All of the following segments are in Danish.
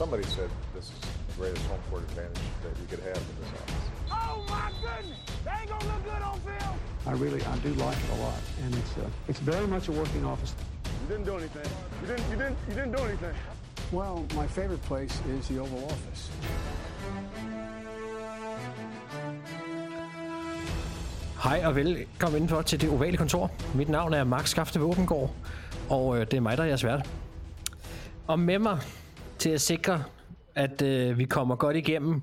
somebody said this is the greatest home court advantage that you could have in this office. Oh my goodness! They ain't gonna look good on film. I really, I do like it a lot, and it's uh, it's very much a working office. You didn't do anything. You didn't. You didn't. You didn't do anything. Well, my favorite place is the Oval Office. Hej og velkommen indenfor til det ovale kontor. Mit navn er Max Skafte Våbengård, og øh, det er mig, der er jeres vært. Og med mig til at sikre, at øh, vi kommer godt igennem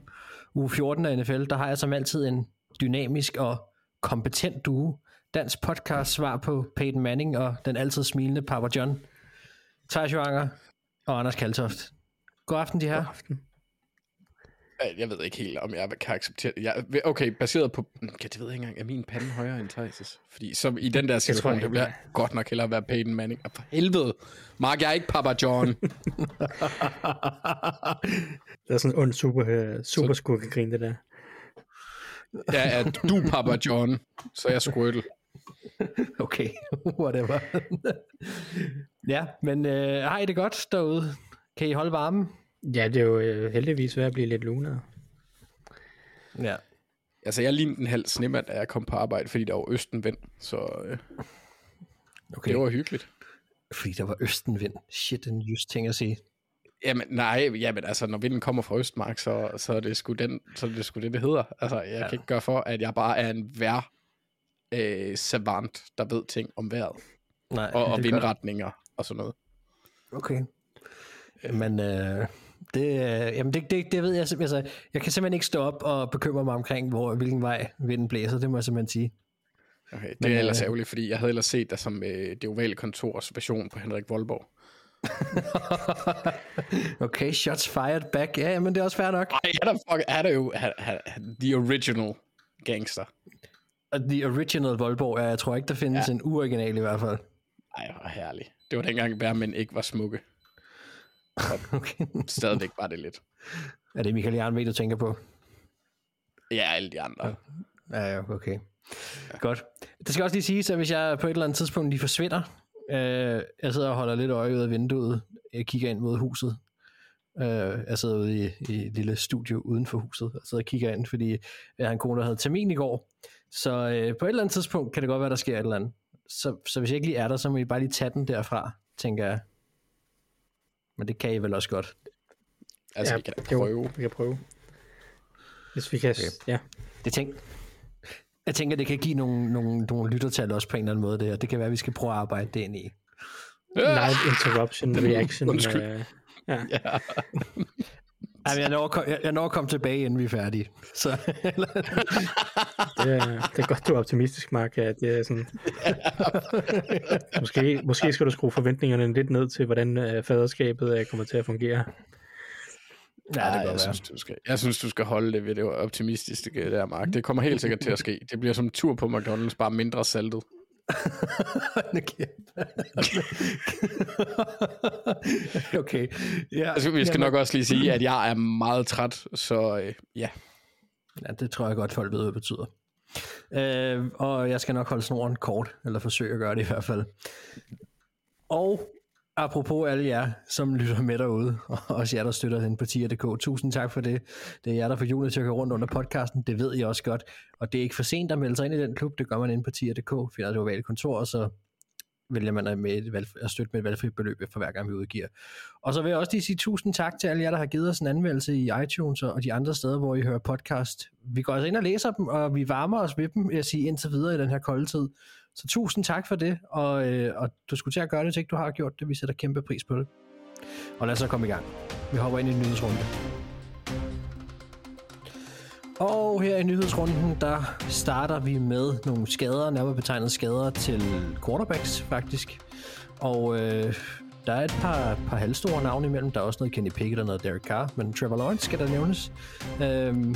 uge 14 af NFL, der har jeg som altid en dynamisk og kompetent duo. Dansk podcast svar på Peyton Manning og den altid smilende Papa John. Thijs Joanger og Anders Kaltoft. God aften, de her. God aften. Jeg ved ikke helt, om jeg kan acceptere det. Jeg, okay, baseret på... Ja, det ved jeg ikke engang. Er min pande højere end Thijs'? Fordi så i den der situation, det, det bliver godt nok hellere være Peyton Manning. Og for helvede. Mark, jeg er ikke Papa John. det er sådan en ond super, uh, super skurkegrin, det der. Ja, er du Papa John, så jeg Squirtle. Okay, whatever. ja, men øh, har I det godt derude? Kan I holde varmen? Ja, det er jo øh, heldigvis ved at blive lidt lunere. Ja. Altså, jeg lignede en halv snemand, da jeg kom på arbejde, fordi der var østenvind, så øh, okay. det var hyggeligt. Fordi der var østenvind. Shit, en just ting at sige. Jamen, nej, jamen, altså, når vinden kommer fra Østmark, så, så, er det sgu den, så er det sgu det, det hedder. Altså, jeg ja. kan ikke gøre for, at jeg bare er en vær øh, savant, der ved ting om vejret. Nej, og, og vindretninger og sådan noget. Okay. Men øh, det, øh, jamen det, det, det ved jeg altså, jeg kan simpelthen ikke stå op og bekymre mig omkring, hvor, hvilken vej vinden blæser, det må jeg simpelthen sige. Okay, det Men, er ellers øh, ærgerligt, fordi jeg havde ellers set dig som øh, det ovale kontors version på Henrik Voldborg. okay, shots fired back. Ja, men det er også fair nok. Ej, er der, fuck, er der jo er, er, the original gangster. The original Voldborg, ja, jeg tror ikke, der findes ja. en uoriginal i hvert fald. Ej, hvor herligt. Det var dengang, bærmænd ikke var smukke. okay. Stadigvæk var det lidt. Er det Michael Jarnved, du tænker på? Ja, alle de andre. Ja, ja okay. Ja. Godt. Det skal også lige sige, at hvis jeg på et eller andet tidspunkt lige forsvinder, øh, jeg sidder og holder lidt øje ud af vinduet, jeg kigger ind mod huset, øh, jeg sidder ude i, i et lille studie uden for huset, og sidder og kigger ind, fordi jeg har en kone, der havde termin i går, så øh, på et eller andet tidspunkt kan det godt være, der sker et eller andet. Så, så hvis jeg ikke lige er der, så må I bare lige tage den derfra, tænker jeg. Men det kan I vel også godt. Altså, ja, vi kan prøve. Jo, vi kan prøve. Hvis vi kan, okay. ja. Det tænk, jeg tænker, det kan give nogle, nogle, nogle lyttertal også på en eller anden måde, det her. Det kan være, at vi skal prøve at arbejde det ind i. Live interruption reaction. Undskyld. Uh, ja. ja. Ej, jeg, når, jeg, jeg når at komme tilbage, inden vi er færdige. Så, det, er, det er godt, du er optimistisk, Mark. Ja, det er sådan... måske, måske skal du skrue forventningerne lidt ned til, hvordan uh, faderskabet kommer til at fungere. Ja, det Ej, jeg, synes, du skal, jeg synes, du skal holde det ved det optimistiske der, Mark. Det kommer helt sikkert til at ske. Det bliver som en tur på McDonald's, bare mindre saltet. okay. Ja, altså, vi skal nok også lige sige, at jeg er meget træt, så øh, ja. Ja, det tror jeg godt, folk ved, hvad det betyder. Øh, og jeg skal nok holde snoren kort, eller forsøge at gøre det i hvert fald. Og apropos alle jer, som lytter med derude, og også jer, der støtter den på tier.dk, tusind tak for det. Det er jer, der får julen til at køre rundt under podcasten, det ved I også godt. Og det er ikke for sent at melde sig ind i den klub, det gør man ind på tier.dk, finder det ovale kontor, og så vælger man at, med et valg, at støtte med et valgfrit beløb for hver gang vi udgiver. Og så vil jeg også lige sige tusind tak til alle jer, der har givet os en anmeldelse i iTunes og de andre steder, hvor I hører podcast. Vi går altså ind og læser dem, og vi varmer os ved dem, jeg siger, indtil videre i den her kolde tid. Så tusind tak for det, og, øh, og du skulle til at gøre det, hvis ikke du har gjort det. Vi sætter kæmpe pris på det. Og lad os så komme i gang. Vi hopper ind i en nyhedsrunde. Og her i nyhedsrunden, der starter vi med nogle skader, nærmere betegnet skader til quarterbacks faktisk. Og øh, der er et par, par halvstore navne imellem. Der er også noget Kenny Pickett og noget Derek Carr, men Trevor Lawrence skal der nævnes. Øhm,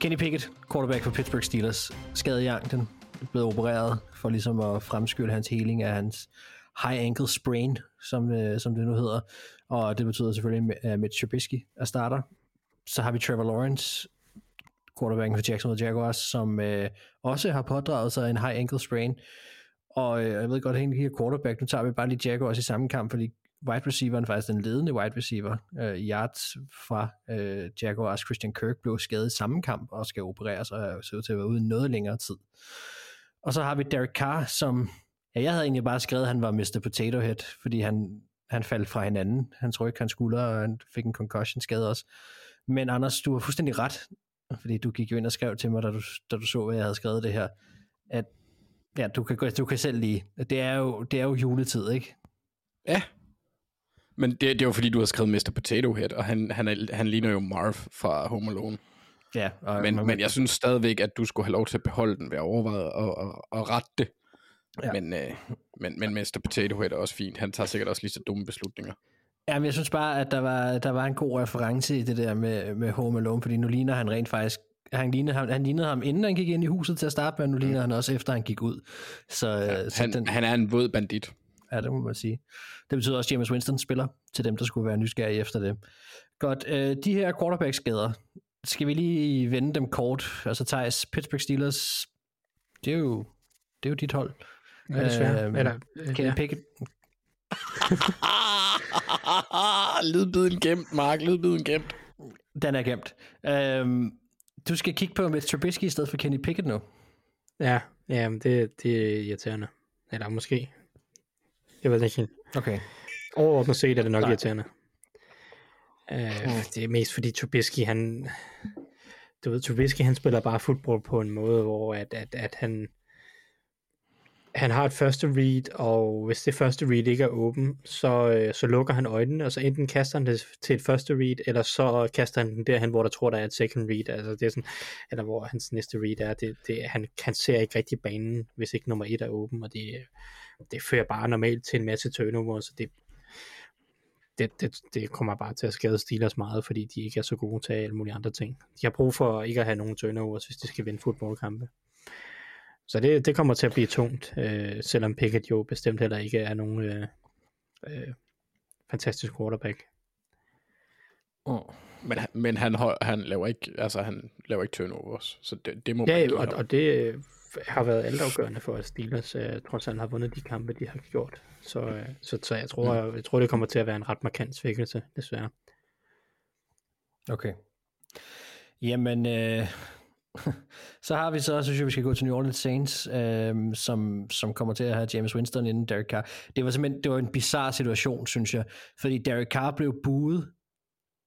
Kenny Pickett, quarterback for Pittsburgh Steelers, skadet i anklen, blevet opereret for ligesom at fremskylde hans heling af hans high ankle sprain, som, øh, som det nu hedder. Og det betyder selvfølgelig, at Mitch Trubisky er starter. Så har vi Trevor Lawrence, quarterbacken for Jacksonville Jaguars, som øh, også har pådraget sig en high ankle sprain. Og øh, jeg ved godt, at her quarterback, nu tager vi bare lige Jaguars i samme kamp, fordi wide receiveren, faktisk den ledende wide receiver, øh, yards fra øh, Jaguars Christian Kirk, blev skadet i samme kamp og skal opereres og ser ud til at være ude noget længere tid. Og så har vi Derek Carr, som ja, jeg havde egentlig bare skrevet, at han var Mr. Potato Head, fordi han, han faldt fra hinanden. Han tror ikke, han skulle, og han fik en concussion skade også. Men Anders, du har fuldstændig ret, fordi du gik jo ind og skrev til mig, da du, da du så, hvad jeg havde skrevet det her, at ja, du kan, du kan selv lige. Det er jo, det er jo juletid, ikke? Ja. Men det, det er jo fordi, du har skrevet Mr. Potato Head, og han, han, er, han ligner jo Marv fra Home Alone. Ja, og Men, man- men jeg synes stadigvæk, at du skulle have lov til at beholde den ved at overveje og, og, og rette det. Ja. Ja. Men, øh, men, men Mr. Potato Head er også fint. Han tager sikkert også lige så dumme beslutninger. Ja, men jeg synes bare, at der var, der var en god reference i det der med, med Home Alone, fordi nu ligner han rent faktisk, han lignede ham, han lignede ham inden han gik ind i huset til at starte med, og nu ligner han også efter han gik ud. Så, ja, så Han, den, han er en våd bandit. ja, det må man sige. Det betyder også, at James Winston spiller til dem, der skulle være nysgerrige efter det. Godt, øh, de her quarterback-skader, skal vi lige vende dem kort? Altså Thijs, Pittsburgh Steelers, det er jo, det er jo dit hold. Ja, desværre. Øhm, Eller, øh, Kenny ja. Pickett, Lydbiden gemt, Mark. Lydbiden gemt. den er gemt. Øhm, du skal kigge på Mitch Trubisky i stedet for Kenny Pickett nu. Ja, ja men det, det er irriterende. Eller måske. Jeg ved ikke helt. Okay. Overordnet set er det nok Nej. irriterende. Uh, det er mest fordi Trubisky, han... Du ved, Trubisky, han spiller bare fodbold på en måde, hvor at, at, at han... Han har et første read, og hvis det første read ikke er åben, så, øh, så lukker han øjnene, og så enten kaster han det til et første read, eller så kaster han den derhen, hvor der tror, der er et second read, altså det er sådan, eller hvor hans næste read er, det, det, han, han ser ikke rigtig banen, hvis ikke nummer et er åben, og det, det fører bare normalt til en masse turnover, så det, det, det, det kommer bare til at skade Steelers meget, fordi de ikke er så gode til alle mulige andre ting. De har brug for ikke at have nogen turnovers, hvis de skal vinde fodboldkampe. Så det, det kommer til at blive tungt, øh, selvom Pickett jo bestemt heller ikke er nogen øh, øh, fantastisk quarterback. Mm. Men, han- men han, han, laver ikke, altså, han laver ikke turnovers, så det, det må man Ja, give og, ham. og det øh, har været altafgørende for, at Steelers øh, trods alt har vundet de kampe, de har gjort. Så, øh, så, så jeg, tror, jeg, jeg tror, det kommer til at være en ret markant svækkelse, desværre. Okay. Jamen, øh, så har vi så, synes jeg, vi skal gå til New Orleans Saints, øh, som, som kommer til at have James Winston inden Derek Carr. Det var simpelthen det var en bizarre situation, synes jeg, fordi Derek Carr blev buet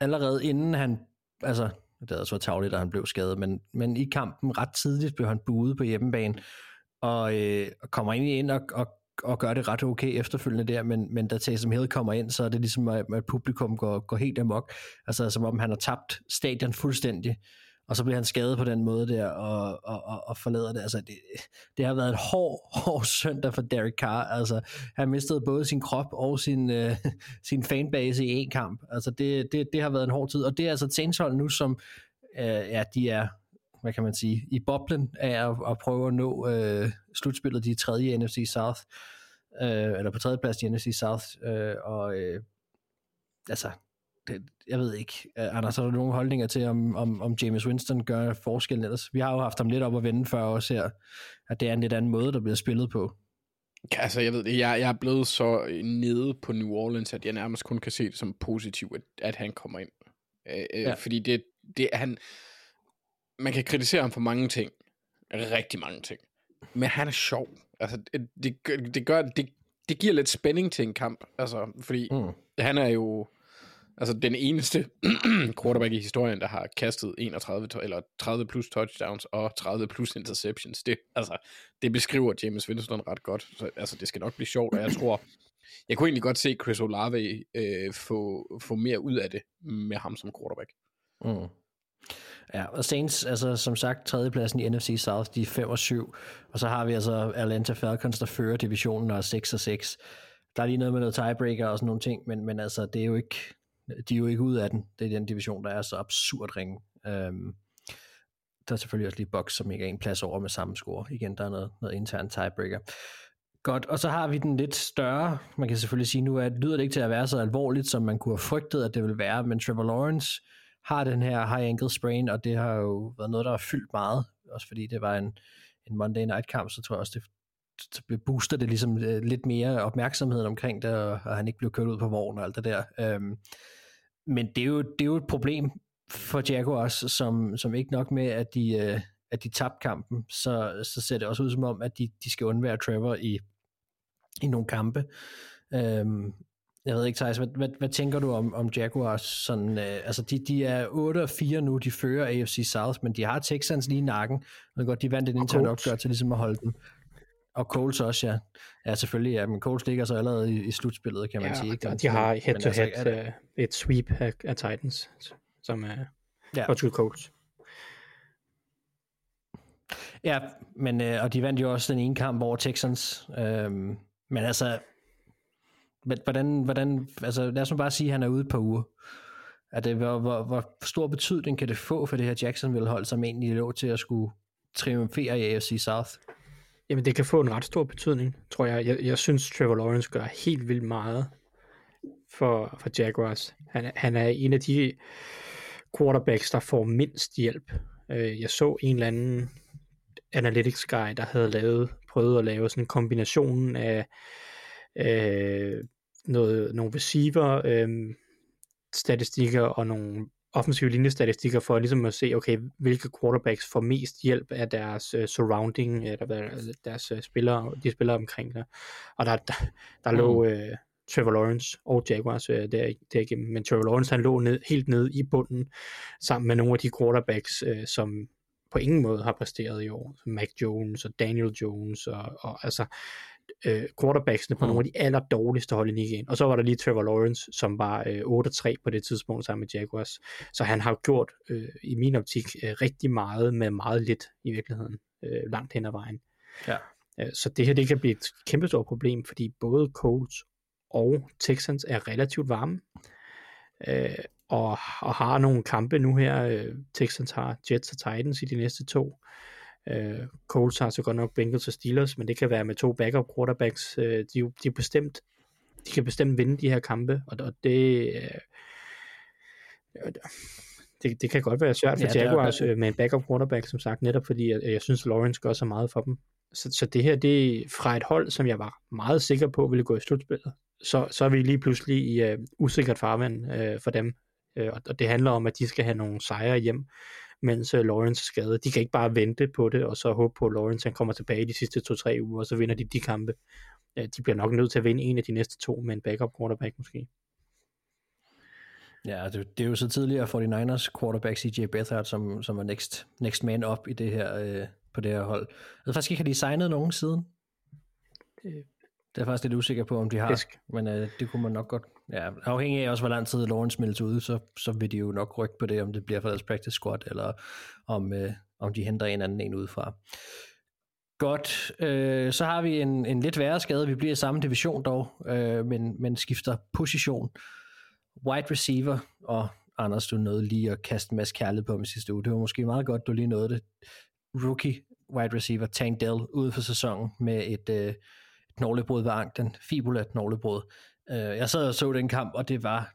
allerede inden han, altså, det havde så tavligt, at han blev skadet, men, men i kampen ret tidligt blev han buet på hjemmebane, og, øh, kommer egentlig ind og, og, og gør det ret okay efterfølgende der, men, men da Taysom Hill kommer ind, så er det ligesom, at, at publikum går, går helt amok. Altså som om han har tabt stadion fuldstændig, og så bliver han skadet på den måde der, og, og, og, og forlader det. Altså det, det har været en hård, hård søndag for Derek Carr. Altså han mistede både sin krop og sin, øh, sin fanbase i en kamp. Altså det, det, det har været en hård tid, og det er altså et Saints hold nu, som øh, ja, de er hvad kan man sige, i boblen af at, at prøve at nå øh, slutspillet, de tredje i NFC South, øh, eller på tredje plads i NFC South, øh, og øh, altså, det, jeg ved ikke, uh, Anders, har du nogle holdninger til, om, om, om James Winston gør forskellen ellers? Vi har jo haft ham lidt op at vende før også her, at det er en lidt anden måde, der bliver spillet på. Ja, altså, jeg ved det, jeg, jeg er blevet så nede på New Orleans, at jeg nærmest kun kan se det som positivt, at, at han kommer ind. Øh, Ja. ja. Fordi det, det er han... Man kan kritisere ham for mange ting. Rigtig mange ting. Men han er sjov. Altså, det, det, gør, det, det giver lidt spænding til en kamp. Altså, fordi Mm. han er jo altså den eneste quarterback i historien, der har kastet 31 to- eller 30 plus touchdowns og 30 plus interceptions. Det, altså, det beskriver James Winston ret godt. Så, altså, det skal nok blive sjovt, og jeg tror, jeg kunne egentlig godt se Chris Olave øh, få, få mere ud af det med ham som quarterback. Mm. Ja, og Saints, altså som sagt, tredjepladsen i NFC South, de er 5 og 7, og så har vi altså Atlanta Falcons, der fører divisionen og er 6 og 6. Der er lige noget med noget tiebreaker og sådan nogle ting, men, men altså, det er jo ikke, de er jo ikke ud af den. Det er den division, der er så absurd ringe. Øhm, der er selvfølgelig også lige Bucks, som ikke er en plads over med samme score. Igen, der er noget, noget intern tiebreaker. Godt, og så har vi den lidt større, man kan selvfølgelig sige nu, at lyder det ikke til at være så alvorligt, som man kunne have frygtet, at det ville være, men Trevor Lawrence har den her high ankle sprain, og det har jo været noget, der har fyldt meget, også fordi det var en, en Monday night kamp, så tror jeg også, det så booster det ligesom øh, lidt mere opmærksomheden omkring det, og, og han ikke bliver kørt ud på vognen og alt det der. Øhm, men det er, jo, det er jo et problem for Jaguars, som, som ikke nok med, at de, øh, at de tabte kampen, så, så ser det også ud som om, at de, de skal undvære Trevor i, i nogle kampe. Øhm, jeg ved ikke, Thijs, hvad, hvad, hvad tænker du om, om Jaguars? Sådan, øh, altså, de, de er 8 og 4 nu, de fører AFC South, men de har Texans lige i nakken. Ved godt, de vandt et internt opgør til ligesom at holde dem. Og Coles også, ja. Ja, selvfølgelig, ja, men Coles ligger så allerede i, i slutspillet, kan man Ja, sige. Ikke? og de har Men- head men to altså, head øh, et sweep af, af Titans, som er Ja. Portugal Colts. Ja, men, øh, og de vandt jo også den ene kamp over Texans. Øhm, men altså, men hvordan, hvordan, altså lad os nu bare sige, at han er ude par uger. Er det, hvor, hvor, hvor stor betydning kan det få for det her Jacksonville-hold, som egentlig lå til at skulle triumfere i AFC South? Jamen, det kan få en ret stor betydning, tror jeg. Jeg, jeg synes, Trevor Lawrence gør helt vildt meget for, for Jaguars. Han, han er en af de quarterbacks, der får mindst hjælp. Øh, jeg så en eller anden analytics guy, der havde lavet, prøvet at lave sådan en kombination af øh, noget, nogle receiver øh, statistikker og nogle offensive linjestatistikker for ligesom at se, okay, hvilke quarterbacks får mest hjælp af deres uh, surrounding, eller hvad, deres uh, spillere, de spillere omkring sig. Og der, der, der mm. lå uh, Trevor Lawrence og Jaguars uh, der, derigennem, men Trevor Lawrence han lå ned, helt nede i bunden, sammen med nogle af de quarterbacks, uh, som på ingen måde har præsteret i år, Mac Jones og Daniel Jones, og, og altså øh, quarterbacksene på mm. nogle af de aller dårligste hold i ligaen. Og så var der lige Trevor Lawrence, som var øh, 8-3 på det tidspunkt sammen med Jaguars. Så han har gjort, øh, i min optik, øh, rigtig meget med meget lidt i virkeligheden, øh, langt hen ad vejen. Ja. Øh, så det her, det kan blive et kæmpestort problem, fordi både Colts og Texans er relativt varme. Øh, og, og har nogle kampe nu her. Øh, Texans har Jets og Titans i de næste to. Øh, Colts har så godt nok Bengals og Steelers, men det kan være med to backup quarterbacks. Øh, de, er de, er bestemt, de kan bestemt vinde de her kampe, og, og det, øh, det, det kan godt være svært for Ja, Jaguars øh, med en backup quarterback, som sagt, netop fordi jeg, jeg synes, Lawrence gør så meget for dem. Så, så det her, det er fra et hold, som jeg var meget sikker på ville gå i slutspillet. Så, så er vi lige pludselig i uh, usikkert farvand uh, for dem. Uh, og, og det handler om, at de skal have nogle sejre hjem, mens uh, Lawrence er skadet. De kan ikke bare vente på det, og så håbe på, at Lawrence han kommer tilbage de sidste to-tre uger, og så vinder de de kampe. Uh, de bliver nok nødt til at vinde en af de næste to med en backup quarterback måske. Ja, det, det er jo så tidligere 49ers quarterback CJ Beathard, som, som er next, next man up i det her, øh, på det her hold. Jeg ved faktisk ikke, har de signet nogen siden? Det- Det er faktisk lidt usikker på, om de har. Fisk. Men øh, det kunne man nok godt... Ja, afhængig af også, hvor lang tid Lawrence meldes ude, så, så vil de jo nok rykke på det, om det bliver for deres practice squad, eller om, øh, om de henter en anden en udefra. Godt, øh, så har vi en, en lidt værre skade. Vi bliver i samme division dog, øh, men, men skifter position. Wide receiver, og Anders, du nåede lige at kaste en masse kærlighed på mig sidste uge. Det var måske meget godt, du lige nåede det. Rookie wide receiver Tank Dell ude for sæsonen med et, øh, et knoglebrud ved anklen, fibula knoglebrud. Øh, jeg sad og så den kamp, og det var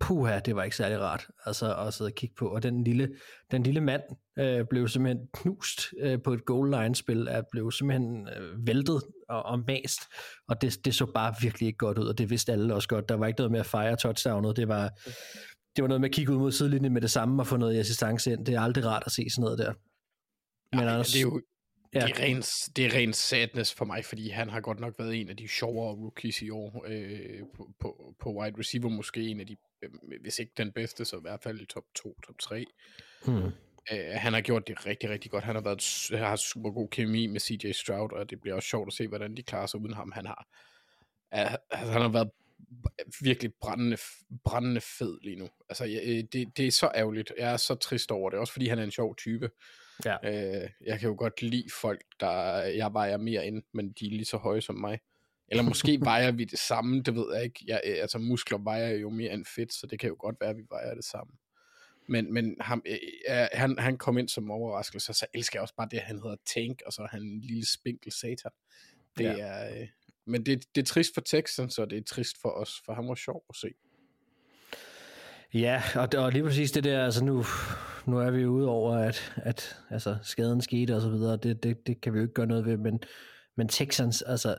puha, det var ikke særlig rart altså, at sidde og kigge på. Og den lille, den lille mand øh, blev simpelthen knust øh, på et goal line spil, at blev simpelthen øh, væltet og, og mast, og det, det så bare virkelig ikke godt ud, og det vidste alle også godt. Der var ikke noget med at fejre touchdownet, det var, det var noget med at kigge ud mod sidelinjen med det samme og få noget assistance ind. Det er aldrig rart at se sådan noget der. Men Ej, Anders, det er jo ja. det, er ren, det er ren sadness for mig, fordi han har godt nok været en af de sjovere rookies i år øh, på, på, på wide receiver, måske en af de, øh, hvis ikke den bedste, så i hvert fald i top 2, top 3. hmm. Øh, han har gjort det rigtig, rigtig godt. Han har været har super god kemi med CJ Stroud, og det bliver også sjovt at se, hvordan de klarer sig uden ham. Han har, altså, han har været virkelig brændende, brændende fed lige nu. Altså, jeg, øh, det, det er så ærgerligt. Jeg er så trist over det, også fordi han er en sjov type. Ja. Øh, jeg kan jo godt lide folk, der jeg vejer mere end, men de er lige så høje som mig. Eller måske vejer vi det samme, det ved jeg ikke. Jeg, øh, altså muskler vejer jo mere end fedt, så det kan jo godt være, at vi vejer det samme. Men, men ham, øh, han, han kom ind som overraskelse, så elsker jeg også bare det, han hedder Tank, og så er han en lille spinkel satan. Det Ja. er, øh, men det, det er trist for Texans, og det er trist for os, for han var sjov at se. Ja, og, og lige præcis det der, altså nu, nu er vi jo ude over, at, at altså, skaden skete og så videre, det, det, det kan vi jo ikke gøre noget ved, men, Men Texans, altså,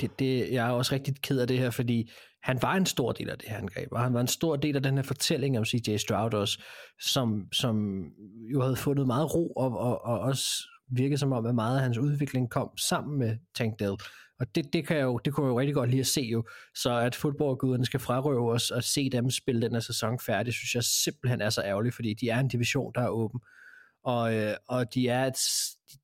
det, det, jeg er også rigtig ked af det her, fordi han var en stor del af det her angreb, og han var en stor del af den her fortælling om CJ Stroud også, som, som jo havde fundet meget ro, og, og, og også virkede som om, at meget af hans udvikling kom sammen med Tank Dell. Og det, det, kan jeg jo, det kunne jeg jo rigtig godt lide at se jo. Så at fodboldguderne skal frarøve os og se dem spille den her sæson færdig, synes jeg simpelthen er så ærgerligt, fordi de er en division, der er åben. Og, øh, og de, er et,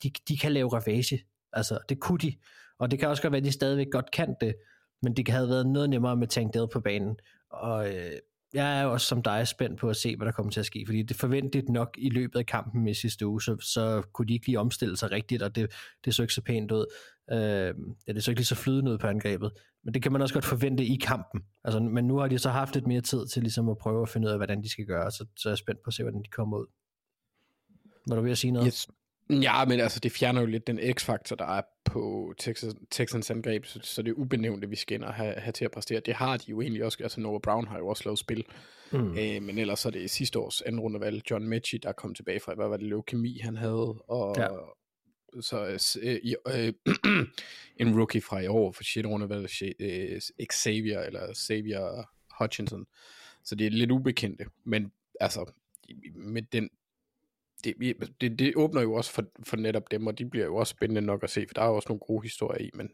de, de kan lave ravage. Altså, det kunne de. Og det kan også godt være, at de stadigvæk godt kan det, men det havde været noget nemmere med Tank Dell på banen. Og øh, jeg er også som dig spændt på at se, hvad der kommer til at ske, fordi det forventet nok i løbet af kampen i sidste uge, så, så kunne de ikke lige omstille sig rigtigt, og det, det så ikke så pænt ud. Øh, ja, det så ikke lige så flydende ud på angrebet, men det kan man også godt forvente i kampen. Altså, men nu har de så haft lidt mere tid til ligesom at prøve at finde ud af, hvordan de skal gøre, så, så er jeg spændt på at se, hvordan de kommer ud. Var du ved at sige noget? Yes. Ja, men altså, det fjerner jo lidt den x-faktor, der er på Texas, Texans angreb, så, så det er ubenævnte, vi skal ind og have, have til at præstere. Det har de jo egentlig også, altså Noah Brown har jo også lavet spil, mm. øh, men ellers er det sidste års anden rundevalg, John Mechie, der kom tilbage fra, hvad var det, leukemi han havde, og ja. så øh, øh, en rookie fra i år, for shit rundevalg, øh, Xavier, eller Xavier Hutchinson, så det er lidt ubekendte, men altså, med den det, det, det åbner jo også for, for netop dem, og de bliver jo også spændende nok at se, for der er jo også nogle gode historier i, men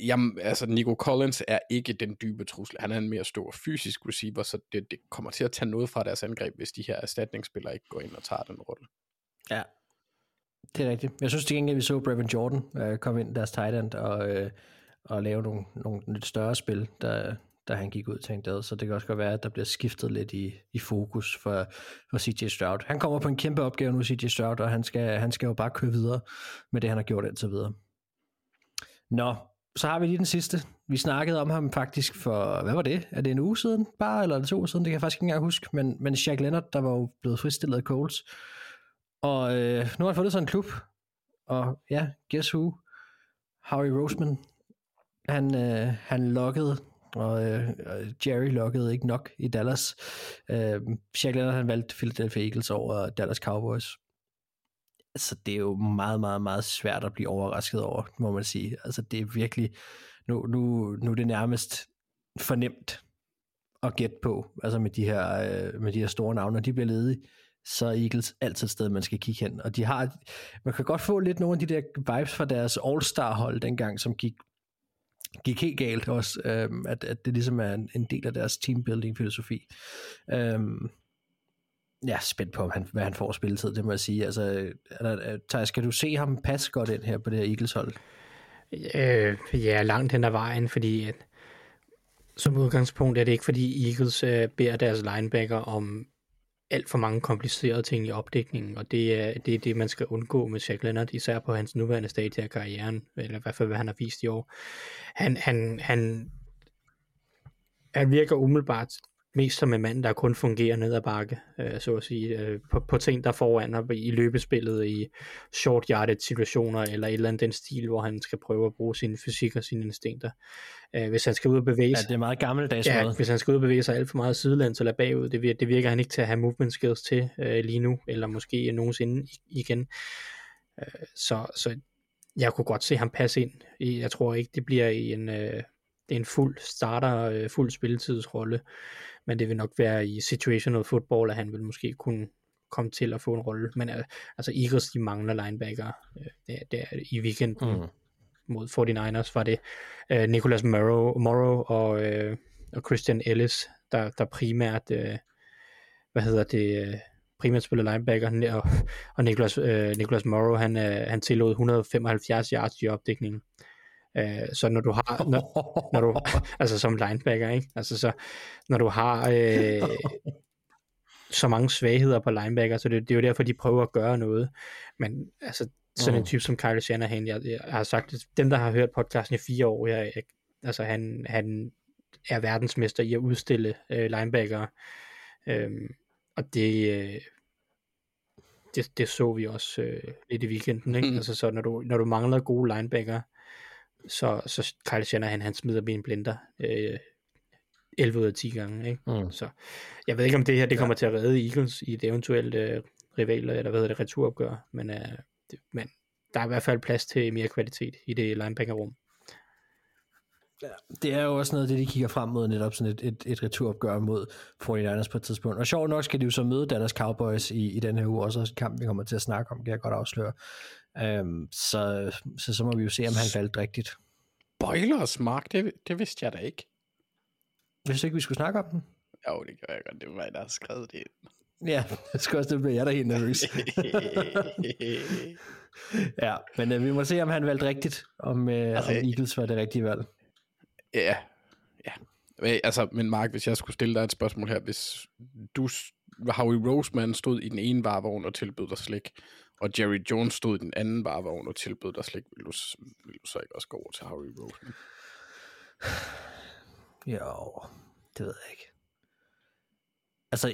jamen, altså Nico Collins er ikke den dybe trussel. Han er en mere stor fysisk receiver, så det, det kommer til at tage noget fra deres angreb, hvis de her erstatningsspillere ikke går ind og tager den rolle. Ja, det er rigtigt. Jeg synes til gengæld, at vi så Brevin Jordan øh, komme ind deres tight end og, øh, og lave nogle, nogle lidt større spil, der, da han gik ud til en dad, så det kan også godt være, at der bliver skiftet lidt i, i fokus for, for CJ Stroud. Han kommer på en kæmpe opgave nu, CJ Stroud, og han skal, han skal jo bare køre videre med det, han har gjort indtil videre. Nå, så har vi lige den sidste. Vi snakkede om ham faktisk for, hvad var det? Er det en uge siden bare, eller er det to uger siden? Det kan jeg faktisk ikke engang huske. Men, men Shaq Leonard, der var jo blevet fristillet af Coles. Og øh, nu har han fundet sådan en klub. Og ja, guess who? Howie Roseman. Han, øh, han lokkede og øh, Jerry lukkede ikke nok i Dallas. Øh, Shaq Leonard han valgte Philadelphia Eagles over Dallas Cowboys. Altså det er jo meget, meget, meget svært at blive overrasket over, må man sige. Altså det er virkelig, nu, nu, nu er det nærmest fornemt at gætte på, altså med de her, øh, med de her store navne, når de bliver ledige, så er Eagles altid et sted, man skal kigge hen. Og de har, man kan godt få lidt nogle af de der vibes fra deres All-Star hold dengang, som gik gik helt galt også, øhm, at, at det ligesom er en, en del af deres teambuilding-filosofi. Øhm, jeg er spændt på, han, hvad han får spilletid, det må jeg sige. Altså, Thijs, skal du se ham passe godt ind her på det her Eagles-hold? Øh, ja, langt hen ad vejen, fordi at, som udgangspunkt er det ikke, fordi Eagles øh, beder deres linebacker om alt for mange komplicerede ting i opdækningen, og det er, det er det, man skal undgå med Jack Leonard, især på hans nuværende stadie af karrieren, eller i hvert fald, hvad han har vist i år. Han, han, han, han virker umiddelbart mest som en mand, der kun fungerer ned ad bakke, øh, så at sige, øh, på, på ting, der foran og i løbespillet, i short yarded situationer, eller et eller andet den stil, hvor han skal prøve at bruge sin fysik og sine instinkter. Øh, hvis han skal ud og bevæge sig... Ja, det er meget gammeldags ja, måde. hvis han skal ud og bevæge sig alt for meget sidelands eller bagud, det virker, det virker han ikke til at have movement skills til øh, lige nu, eller måske nogensinde igen. Øh, så, så jeg kunne godt se ham passe ind. Jeg tror ikke, det bliver i en... Øh, en fuld starter, øh, fuld spilletidsrolle men det vil nok være i situational football, at han vil måske kunne komme til at få en rolle. Men øh, altså Eagles, de mangler linebacker. Øh, det, det er i weekenden mm. mod 49ers var det øh, Nicholas Morrow, Morrow og, øh, og Christian Ellis, der, der primært, øh, hvad hedder det, øh, primært spiller linebacker, og, og Nicholas, øh, Nicholas Morrow, han, øh, han tillod 175 yards i opdækningen. Øh, så når du har, når, når du, altså som linebacker, ikke? Altså så, når du har øh, så mange svagheder på linebacker, så det, det er jo derfor, de prøver at gøre noget. Men altså, sådan mm. en type som Kyle Shanahan, jeg, jeg har sagt, dem, der har hørt podcasten i fire år, jeg, jeg, altså han, han er verdensmester i at udstille øh, linebacker. Øhm, og det, øh, det, det så vi også øh, lidt i weekenden, ikke? Mm. Altså så når du, når du mangler gode linebacker, så, så Kyle Shanahan, han smider min blender øh, 11 ud af 10 gange. Ikke? Mm. Så jeg ved ikke, om det her det kommer ja. til at redde Eagles i et eventuelt øh, rival, eller hvad hedder det, returopgør, men, øh, det, men der er i hvert fald plads til mere kvalitet i det linebacker-rum. Det er jo også noget af det, de kigger frem mod, netop sådan et, et, et returopgør mod 49ers på et tidspunkt. Og sjovt nok skal de jo så møde Dallas Cowboys i, i den her uge, også en kamp, vi kommer til at snakke om, kan jeg godt afsløre. Um, så, så så må vi jo se, om han valgte rigtigt. Boilers, Mark, det, det vidste jeg da ikke. Hvis ikke vi skulle snakke om den? Jo, det gør jeg godt. Det var mig, der har skrevet det ind. Ja, det skal også det bliver jeg da helt nervøs. ja, men uh, vi må se, om han valgte rigtigt, om, uh, altså, om Eagles var det rigtige valg. Ja, ja. Altså, men Mark, hvis jeg skulle stille dig et spørgsmål her, hvis du, Howie Roseman stod i den ene varevogn og tilbød dig slik, og Jerry Jones stod i den anden varevogn og tilbød dig slik, vil du, vil du så ikke også gå over til Howie Roseman? Jo, det ved jeg ikke. Altså,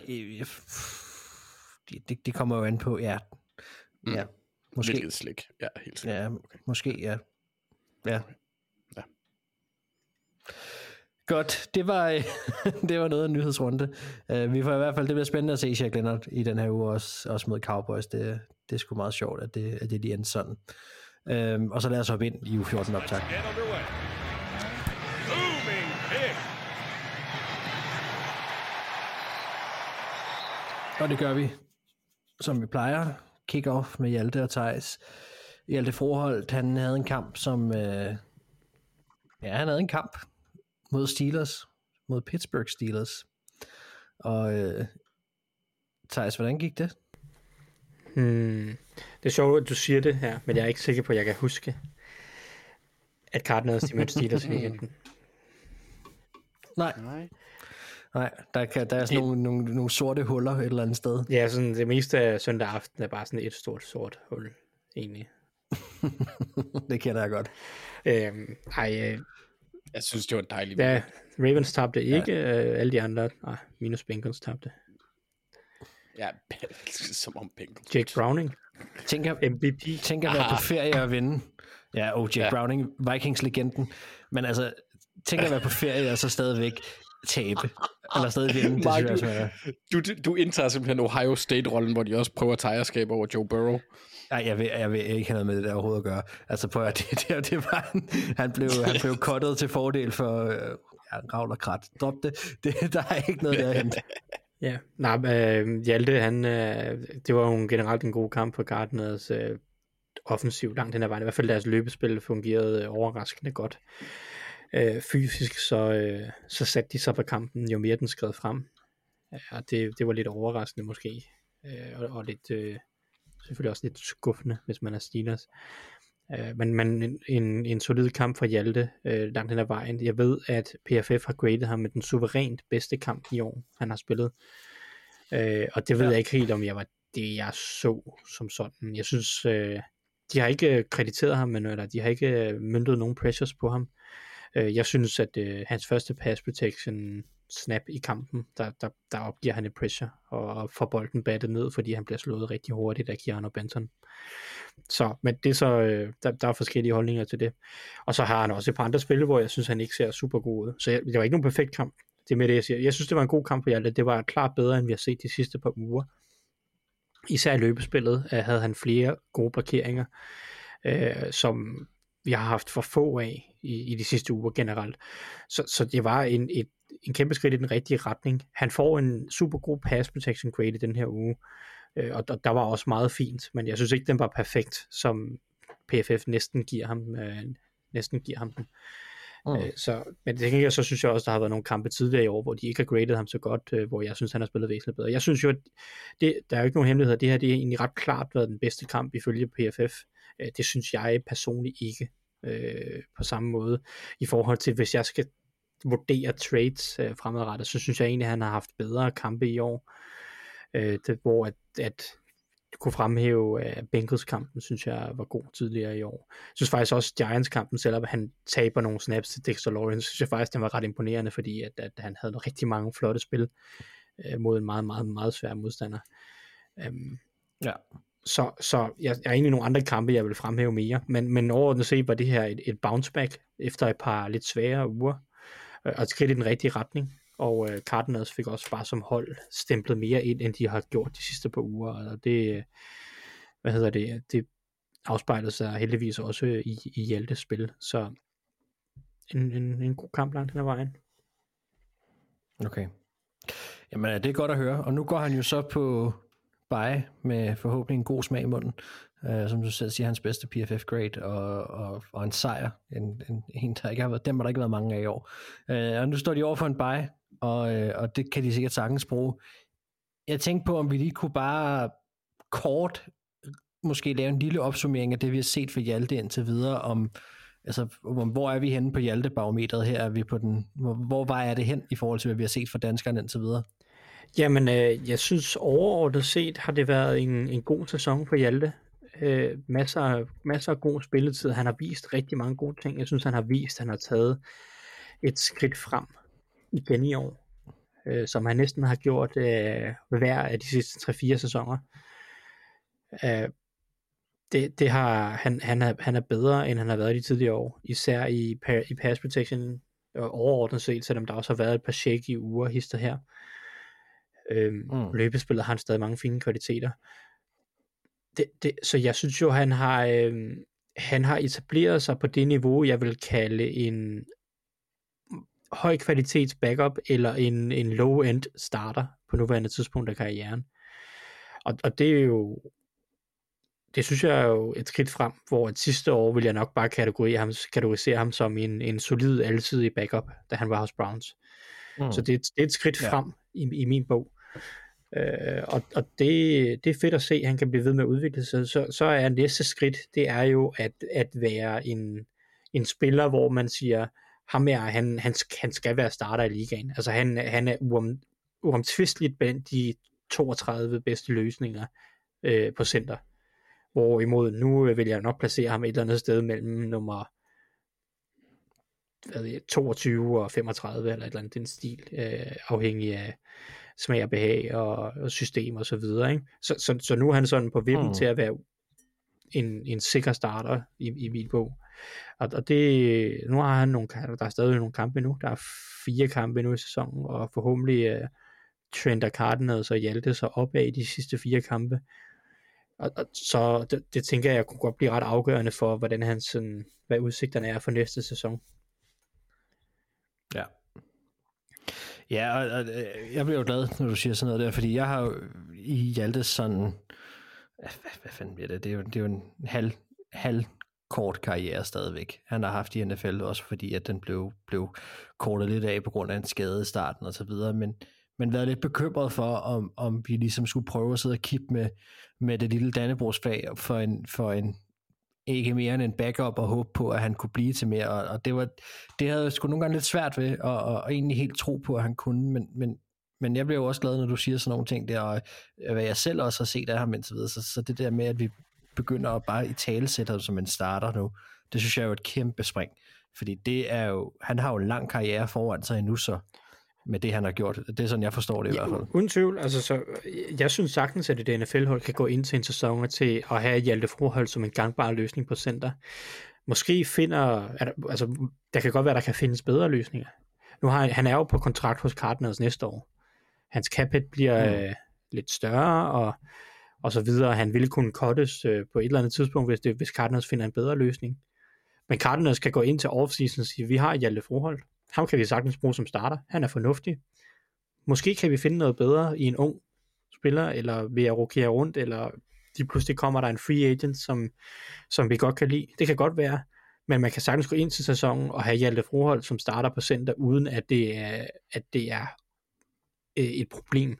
det, det, det kommer jo an på, ja. Mm. Ja, måske. Hvilket slik? Ja, helt sikkert. Ja, måske, ja. Ja. Ja. Godt, det var, det var noget af en nyhedsrunde. Uh, vi får i hvert fald, det bliver spændende at se Shaq Leonard i den her uge, også, også mod Cowboys. Det, det er sgu meget sjovt, at det, at det lige endte sådan. Uh, og så lad os hoppe ind i U14 optag. Og det gør vi, som vi plejer. Kick-off med Hjalte og Thijs. Hjalte Froholt, han havde en kamp, som... Øh, ja, han havde en kamp mod Steelers. Mod Pittsburgh Steelers. Og øh, Thijs, hvordan gik det? Hmm. Det er sjovt, at du siger det her, men jeg er ikke sikker på, at jeg kan huske, at Cardinals de mødte Steelers i weekenden. Nej, Nej. nej der, kan, der er sådan nogle, nogle, nogle sorte huller et eller andet sted. Ja, sådan det meste af søndag aften er bare sådan et stort sort hul, egentlig. det kender jeg godt. Øhm, ej, øh, Jeg synes, det var en dejlig ja, Ravens tabte ikke, ja. øh, alle de andre, nej, minus Bengals tabte. Ja, som om Bengals. Jake Browning, Tænker, MVP. tænker at være på ferie og vinde. Ja, og Jack Ja. Browning, Vikings-legenden. Men altså, tænker at være på ferie og så stadigvæk tabe. Eller stadig vinde. Det Mark, synes jeg du- Du, du indtager simpelthen Ohio State-rollen, hvor de også prøver at tage ejerskab over Joe Burrow. Nej, jeg vil, jeg vil ikke have noget med det der overhovedet at gøre. Altså på at det, det, det var han, han blev, han blev kottet til fordel for øh, ja, ravl og krat. Drop det. det. Der er ikke noget der at hente. Ja, nej, øh, Hjalte, han, øh, det var jo generelt en god kamp for Gardeners øh, offensiv langt hen ad vejen. I hvert fald deres løbespil fungerede øh, overraskende godt. Øh, fysisk så, øh, så satte de sig på kampen, jo mere den skred frem. Ja, det, det var lidt overraskende måske, øh, og, og lidt, øh, selvfølgelig også lidt skuffende, hvis man er Steelers. Øh, men, men en, en, solid kamp for Hjalte øh, langt hen ad vejen. Jeg ved, at PFF har graded ham med den suverænt bedste kamp i år, han har spillet. Øh, og det ved ja. jeg ikke helt, om jeg var det, jeg så som sådan. Jeg synes, øh, de har ikke øh, krediteret ham, men, eller de har ikke øh, møntet nogen pressures på ham. Øh, jeg synes, at øh, hans første pass protection snap i kampen, der, der, der opgiver han et pressure og får bolden battet ned, fordi han bliver slået rigtig hurtigt af Keanu Benton. Så, men det er så, øh, der, der er forskellige holdninger til det. Og så har han også et par andre spil, hvor jeg synes, han ikke ser super god ud. Så jeg, det var ikke nogen perfekt kamp. Det er med det, jeg siger. Jeg synes, det var en god kamp for Hjalte. Det var klart bedre, end vi har set de sidste par uger. Især i løbespillet øh, havde han flere gode parkeringer, øh, som vi har haft for få af i, i de sidste uger generelt. Så, så det var en, et, en kæmpe skridt i den rigtige retning. Han får en super god pass protection grade i den her uge, øh, og der, der var også meget fint, men jeg synes ikke, den var perfekt, som PFF næsten giver ham, øh, næsten giver ham den. Mm. Øh, så, men det jeg, så synes jeg også, der har været nogle kampe tidligere i år, hvor de ikke har graded ham så godt, øh, hvor jeg synes, han har spillet væsentligt bedre. Jeg synes jo, at det, der er jo ikke nogen hemmelighed. Det her det er egentlig ret klart været den bedste kamp ifølge PFF. Øh, det synes jeg personligt ikke øh, på samme måde. I forhold til, hvis jeg skal vurdere trades øh, fremadrettet, så synes jeg egentlig, at han har haft bedre kampe i år. Øh, det, hvor at, at kunne fremhæve øh, Bengals-kampen, synes jeg var god tidligere i år. Jeg synes faktisk også, Giants-kampen, selvom han taber nogle snaps til Dexter Lawrence, synes jeg faktisk, den var ret imponerende, fordi at, at han havde rigtig mange flotte spil øh, mod en meget, meget, meget svær modstander. Øhm, Ja. Så, så jeg, jeg er egentlig nogle andre kampe, jeg vil fremhæve mere, men, men overordnet set var det her et, et bounce back efter et par lidt svære uger, øh, og skridt i den rigtige retning og øh, Cardinals fik også bare som hold stemplet mere ind, end de har gjort de sidste par uger, og det, øh, hvad hedder det, det, afspejlede sig heldigvis også øh, i, i Hjaltes spil. Så en, en, en god kamp langt hen ad vejen. Okay. Jamen, øh, det er godt at høre. Og nu går han jo så på bye med forhåbentlig en god smag i munden. Øh, som du selv siger, hans bedste PFF grade og, og, og en sejr. En, en, en der ikke har været, dem har der ikke været mange af i år. Øh, og nu står de over for en bye, og, øh, og det kan de sikkert sagtens bruge. Jeg tænkte på, om vi lige kunne bare kort måske lave en lille opsummering af det, vi har set for Hjalte indtil videre, om altså, hvor er vi henne på Hjalte-barometret her? Er vi på den, hvor, hvor vej er det hen i forhold til, hvad vi har set for danskerne indtil videre? Jamen, øh, jeg synes overordnet set har det været en, en god sæson for Hjalte. Øh, masser, masser af god spilletid. Han har vist rigtig mange gode ting. Jeg synes, han har vist, at han har taget et skridt frem igen i år, øh, som han næsten har gjort øh, hver af de sidste 3-4 sæsoner. Øh, det, det har, han, han, er, han er bedre, end han har været i de tidligere år, især i, i pass protection og overordnet set, selvom der også har været et par shaky uger hister her. Øhm, mm. Løbespillet har han stadig mange fine kvaliteter. Det, det, så jeg synes jo, han har, øhm, han har etableret sig på det niveau, jeg vil kalde en høj kvalitets backup, eller en, en low-end starter på nuværende tidspunkt af karrieren. Og, og det er jo det synes jeg er jo et skridt frem, hvor et sidste år vil jeg nok bare kategorisere ham, kategorisere ham som en, en solid, alsidig backup, da han var hos Browns. Mm. Så det, det er et skridt ja. frem i, i min bog. Øh, og og det, det er fedt at se, at han kan blive ved med at udvikle sig. Så, så er næste skridt, det er jo at, at være en, en spiller, hvor man siger, ham er, han, han, han skal være starter i ligaen. Altså han, han er uom, uomtvisteligt blandt de 32 bedste løsninger øh, på center. Hvorimod nu vil jeg nok placere ham et eller andet sted mellem nummer hvad jeg, 22 og 35 eller et eller andet den stil, øh, afhængig af smag og behag og, og system og så videre. Ikke? Så, så, så nu er han sådan på vippen mm. til at være en, en sikker starter i, i min bog. Og, og det, nu har han nogle, der er stadig nogle kampe nu, der er fire kampe nu i sæsonen, og forhåbentlig uh, trender Cardinals og Hjalte sig opad i de sidste fire kampe. Og, og, så det, det tænker jeg, jeg kunne godt blive ret afgørende for, hvordan han sådan, hvad udsigterne er for næste sæson. Ja. Ja, og, og øh, jeg bliver jo glad, når du siger sådan noget der, fordi jeg har jo i Hjaltes sådan, hvad, hvad fanden bliver det? Det er jo, det er jo en halv, halv kort karriere stadigvæk. Han har haft i NFL også, fordi at den blev, blev kortet lidt af på grund af en skade i starten og så videre, men, men været lidt bekymret for, om, om vi ligesom skulle prøve at sidde og kippe med, med det lille Dannebrogsfag for en, for en ikke mere end en backup og håbe på, at han kunne blive til mere. Og, og det, var, det havde jeg sgu nogle gange lidt svært ved, og, og, og egentlig helt tro på, at han kunne, men, men, men jeg bliver jo også glad, når du siger sådan nogle ting der, og øh, hvad jeg selv også har set af ham indtil videre, så, så det der med, at vi begynder at bare i tale sætte som en starter nu, det synes jeg er jo et kæmpe spring. Fordi det er jo, han har jo en lang karriere foran sig endnu, så med det, han har gjort. Det er sådan, jeg forstår det i ja, hvert fald. Uden tvivl. Altså, så, jeg synes sagtens, at det NFL-hold kan gå ind til en sæson til at have Hjalte Frohold som en gangbar løsning på center. Måske finder, altså, der kan godt være, der kan findes bedre løsninger. Nu har han er jo på kontrakt hos Cardinals næste år. Hans cap bliver mm. øh, lidt større, og, og så videre. Han ville kunne cuttes øh, på et eller andet tidspunkt, hvis, det, hvis Cardinals finder en bedre løsning. Men Cardinals kan gå ind til offseason og sige, vi har Hjalte Frohold ham kan vi sagtens bruge som starter. Han er fornuftig. Måske kan vi finde noget bedre i en ung spiller, eller ved at rokere rundt, eller de pludselig kommer der en free agent, som, som vi godt kan lide. Det kan godt være, men man kan sagtens gå ind til sæsonen og have Hjalte Frohold som starter på center, uden at det er, at det er øh, et problem.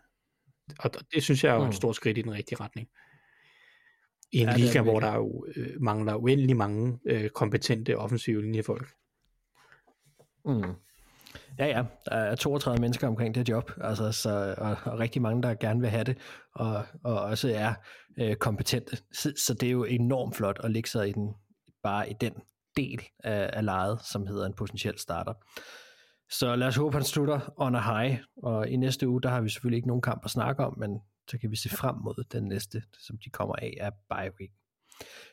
Og det synes jeg er jo et mm. stort skridt i den rigtige retning. I en ja, liga, hvor der jo øh, mangler uendelig mange øh, kompetente offensive linjefolk. Mm. Ja, ja. Der er 32 mennesker omkring det job, altså, så, og, og rigtig mange, der gerne vil have det, og, og også er øh, kompetente. Så, så det er jo enormt flot at ligge sig i den, bare i den del af, af lejet, som hedder en potentiel starter. Så lad os håbe, han slutter on a high, og i næste uge, der har vi selvfølgelig ikke nogen kamp at snakke om, men så kan vi se frem mod den næste, som de kommer af, af bye week.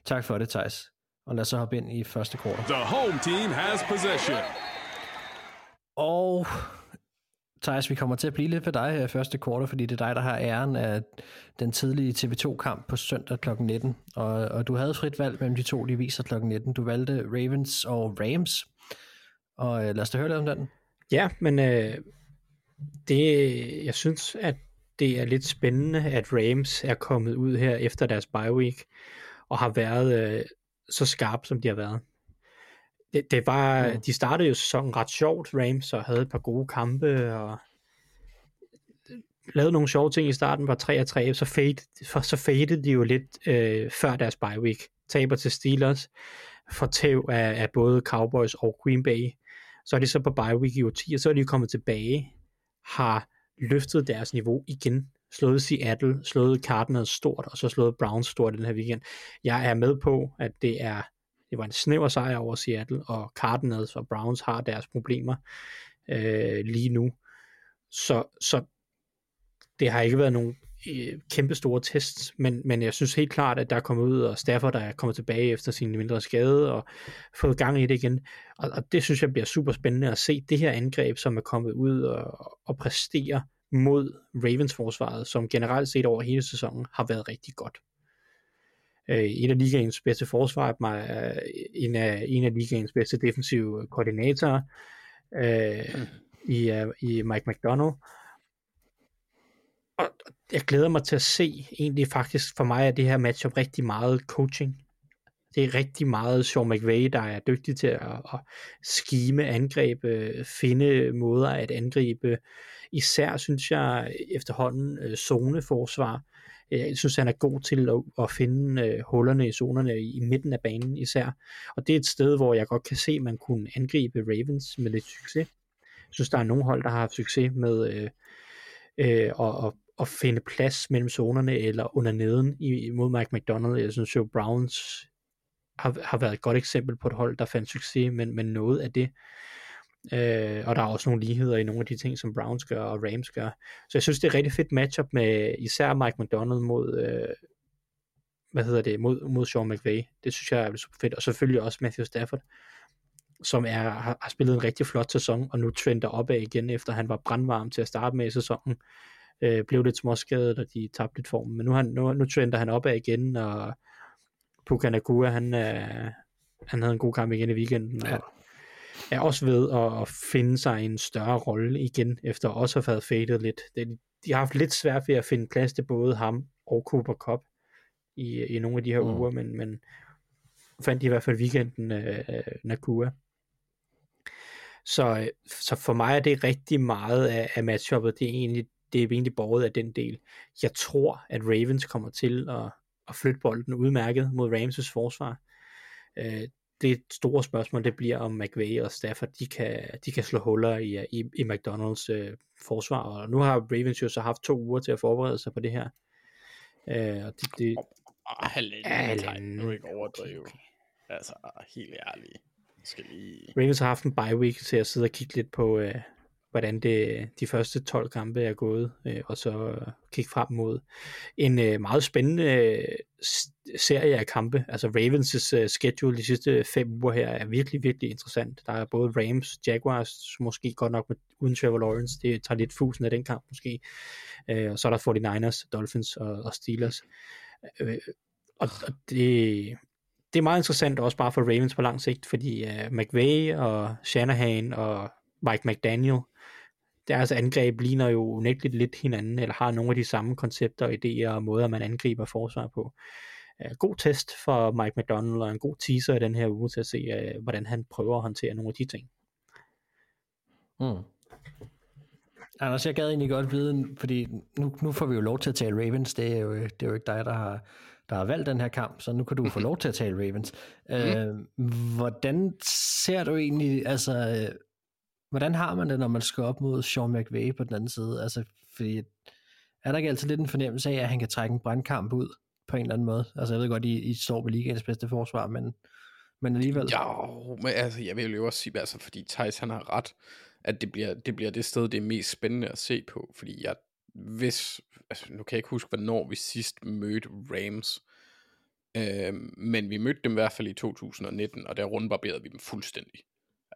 Tak for det, Thijs. Og lad os så hoppe ind i første quarter. The home team has possession. Og Thijs, vi kommer til at blive lidt ved dig her i første kvartal, fordi det er dig, der har æren af den tidlige TV2-kamp på søndag kl. 19. Og, og du havde frit valg mellem de to, de viser kl. 19. Du valgte Ravens og Rams. Og øh, lad os da høre lidt om den. Ja, men øh, det, jeg synes, at det er lidt spændende, at Rams er kommet ud her efter deres bye week, og har været øh, så skarp, som de har været. Det, det var, mm. de startede jo sæsonen ret sjovt, Rams, og havde et par gode kampe, og lavede nogle sjove ting i starten, var 3 3, så, fade, så fadede de jo lidt øh, før deres bye week. Taber til Steelers, for tæv af, af både Cowboys og Green Bay. Så er de så på bye week i 10, og så er de kommet tilbage, har løftet deres niveau igen, slået Seattle, slået Cardinals stort, og så slået Browns stort den her weekend. Jeg er med på, at det er det var en snæver sejr over Seattle, og Cardinals og Browns har deres problemer øh, lige nu. Så, så det har ikke været nogen øh, kæmpe store tests, men, men jeg synes helt klart, at der er kommet ud, og Stafford der er kommet tilbage efter sin mindre skade, og fået gang i det igen. Og, og det synes jeg bliver super spændende at se det her angreb, som er kommet ud og, og præstere mod Ravens forsvaret, som generelt set over hele sæsonen har været rigtig godt. Øh, en af ligaens bedste forsvar, en af, en af ligaens bedste defensive koordinatorer øh, mm. i, uh, i Mike McDonald, og jeg glæder mig til at se, egentlig faktisk for mig er det her matchup rigtig meget coaching. Det er rigtig meget Sean McVay, der er dygtig til at, at skime angreb, finde måder at angribe. Især synes jeg efterhånden øh, zoneforsvar. Øh, jeg synes, han er god til at, at finde øh, hullerne i zonerne i, i midten af banen især. Og det er et sted, hvor jeg godt kan se, at man kunne angribe Ravens med lidt succes. Jeg synes, der er nogle hold, der har haft succes med øh, øh, at, at, at finde plads mellem zonerne eller under neden imod Mike McDonald. Jeg synes jo, Browns har, har været et godt eksempel på et hold, der fandt succes, men, men noget af det. Øh, og der er også nogle ligheder i nogle af de ting, som Browns gør og Rams gør. Så jeg synes, det er et rigtig fedt matchup med især Mike McDonald mod, øh, hvad hedder det, mod, mod Sean McVay. Det synes jeg er super fedt. Og selvfølgelig også Matthew Stafford, som er, har, har spillet en rigtig flot sæson, og nu trender opad igen, efter han var brandvarm til at starte med i sæsonen øh, blev lidt småskadet, og de tabte lidt formen. Men nu, han, nu, nu trender han opad igen, og Puka Nakua, han, øh, han havde en god kamp igen i weekenden, ja. og er også ved at, at finde sig en større rolle igen, efter også at have fadet lidt. De, de har haft lidt svært ved at finde plads til både ham og Cooper Cup i, i nogle af de her mm. uger, men, men fandt de i hvert fald weekenden øh, Nakua. Så, så for mig er det rigtig meget af, af matchuppet, det er egentlig det er egentlig borget af den del. Jeg tror, at Ravens kommer til at, at flytte bolden udmærket mod Ramses forsvar. Øh, det store spørgsmål, det bliver om McVay og Stafford, de kan, de kan slå huller i, i, i McDonalds øh, forsvar, og nu har Ravens jo så haft to uger til at forberede sig på det her. Øh, og det, det, halvanden, halvanden. Nu ikke overdrive. Okay. Altså, helt ærligt. Skal lige... Ravens har haft en bye week til at sidde og kigge lidt på, øh, hvordan det, de første 12 kampe er gået, øh, og så øh, kigge frem mod en øh, meget spændende øh, serie af kampe. Altså Ravens' øh, schedule de sidste fem uger her er virkelig, virkelig interessant. Der er både Rams, Jaguars, måske godt nok med, uden Trevor Lawrence, det tager lidt fusen af den kamp måske, øh, og så er der 49ers, Dolphins og, og Steelers. Øh, og, og det, det er meget interessant også bare for Ravens på lang sigt, fordi uh, McVay og Shanahan og Mike McDaniel deres angreb ligner jo unægteligt lidt hinanden, eller har nogle af de samme koncepter og idéer og måder, man angriber forsvar på. Uh, god test for Mike McDonald, og en god teaser i den her uge til at se, uh, hvordan han prøver at håndtere nogle af de ting. Mm. Anders, jeg gad egentlig godt vide, fordi nu, nu får vi jo lov til at tale Ravens, det er jo, det er jo ikke dig, der har, der har valgt den her kamp, så nu kan du få lov til at tale Ravens. Mm. Uh, hvordan ser du egentlig, altså Hvordan har man det, når man skal op mod Sean McVay på den anden side? Altså, fordi er der ikke altid lidt en fornemmelse af, at han kan trække en brandkamp ud på en eller anden måde? Altså, jeg ved godt, I, I står ved ligaens bedste forsvar, men, men alligevel. Ja, men altså, jeg vil jo også sige, altså, fordi Thijs han har ret, at det bliver, det bliver det sted, det er mest spændende at se på, fordi jeg, hvis, altså, nu kan jeg ikke huske, hvornår vi sidst mødte Rams, øh, men vi mødte dem i hvert fald i 2019, og der rundbarberede vi dem fuldstændig.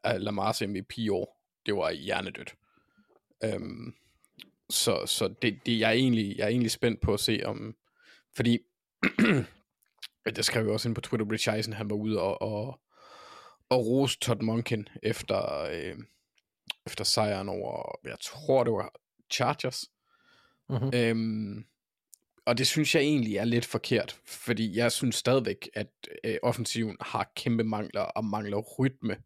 Lamars MVP år det var hjernedødt. Øhm, så så det, det, jeg, er egentlig, jeg er egentlig spændt på at se om... Fordi, det skrev jeg også ind på Twitter, Rich Eisen, han var ude og, og, og rose Todd Monken efter, øh, efter sejren over, jeg tror det var Chargers. Mhm. Øhm, og det synes jeg egentlig er lidt forkert, fordi jeg synes stadigvæk, at øh, offensiven har kæmpe mangler og mangler rytme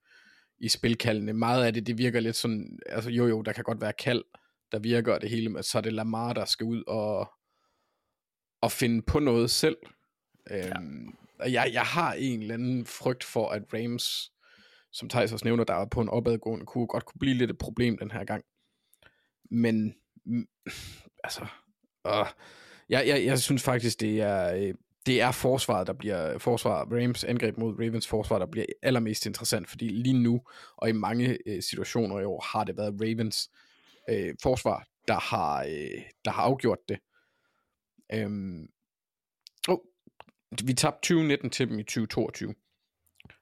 i spilkaldene. Meget af det, det virker lidt sådan, altså jo jo, der kan godt være kald, der virker og det hele, men så er det Lamar, der skal ud og, og finde på noget selv. Øhm, og jeg, jeg har en eller anden frygt for, at Rams, som Thijs også nævner, der er på en opadgående kunne godt kunne blive lidt et problem den her gang. Men, altså, øh, jeg, jeg, jeg synes faktisk, det er, øh, det er forsvaret, der bliver, forsvar, Rams angreb mod Ravens forsvar, der bliver allermest interessant, fordi lige nu, og i mange øh, situationer i år, har det været Ravens øh, forsvar, der har, øh, der har afgjort det. Øhm, oh, vi tabte 2019 til dem i 2022.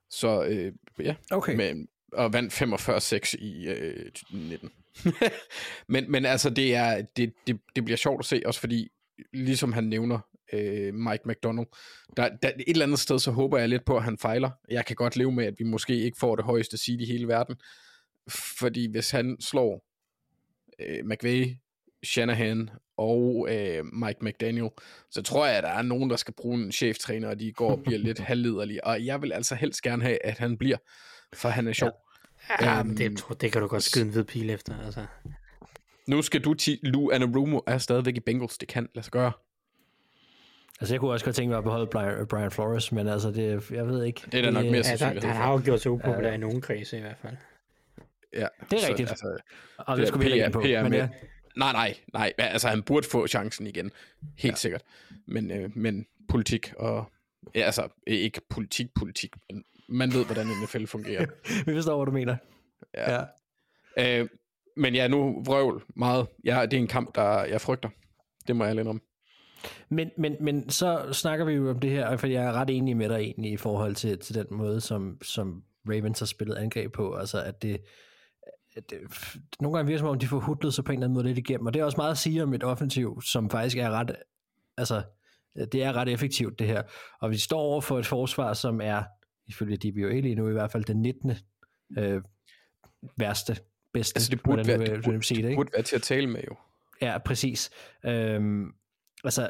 Så øh, ja, Okay. med, og vandt 45-6 i øh, 19. men, men altså, det, er, det, det, det bliver sjovt at se, også fordi, ligesom han nævner, øh, Mike McDonald, der, der, et eller andet sted, så håber jeg lidt på, at han fejler. Jeg kan godt leve med, at vi måske ikke får det højeste seed i hele verden, fordi hvis han slår øh, McVay, Shanahan og øh, Mike McDaniel, så tror jeg, at der er nogen, der skal bruge en cheftræner, og de går og bliver lidt halvlederlige. Og jeg vil altså helst gerne have, at han bliver, for han er sjov. Ja, Øhm, men det, tror, det kan du godt skyde en hvid pil efter. Altså. Nu skal du til Lou Anarumo er stadigvæk i Bengals. Det kan lade sig gøre. Altså, jeg kunne også godt tænke mig at beholde Brian, Brian Flores, men altså, det, jeg ved ikke. Det er der nok mere Ja, der, sandsynlighed han har jo gjort sig upopulær i nogle kredse i hvert fald. Ja, Det er rigtigt. Altså, Og det skulle vi ikke på. PR Men med. ja, Nej, nej, nej. Altså, han burde få chancen igen. Helt ja. sikkert. Men, øh, men politik og... Ja, altså, ikke politik, politik, men man ved, hvordan NFL fungerer. vi forstår, hvad du mener. Ja. Øh, men ja, nu vrøvl meget. Ja, det er en kamp, der jeg frygter. Det må jeg lidt om. Men, men, men så snakker vi jo om det her, for jeg er ret enig med dig egentlig i forhold til, til den måde, som, som Ravens har spillet angreb på. Altså, at det, at det nogle gange virker som om, de får hudlet sig på en eller anden måde lidt igennem. Og det er også meget at sige om et offensiv, som faktisk er ret, altså, det er ret effektivt det her. Og vi står over for et forsvar, som er, ifølge DBA lige nu i hvert fald, den 19. Øh, værste, bedste. Altså, det burde, hvordan være, vil- det, du vil burde, det burde være til at tale med, jo. Ja, præcis. Øhm, altså,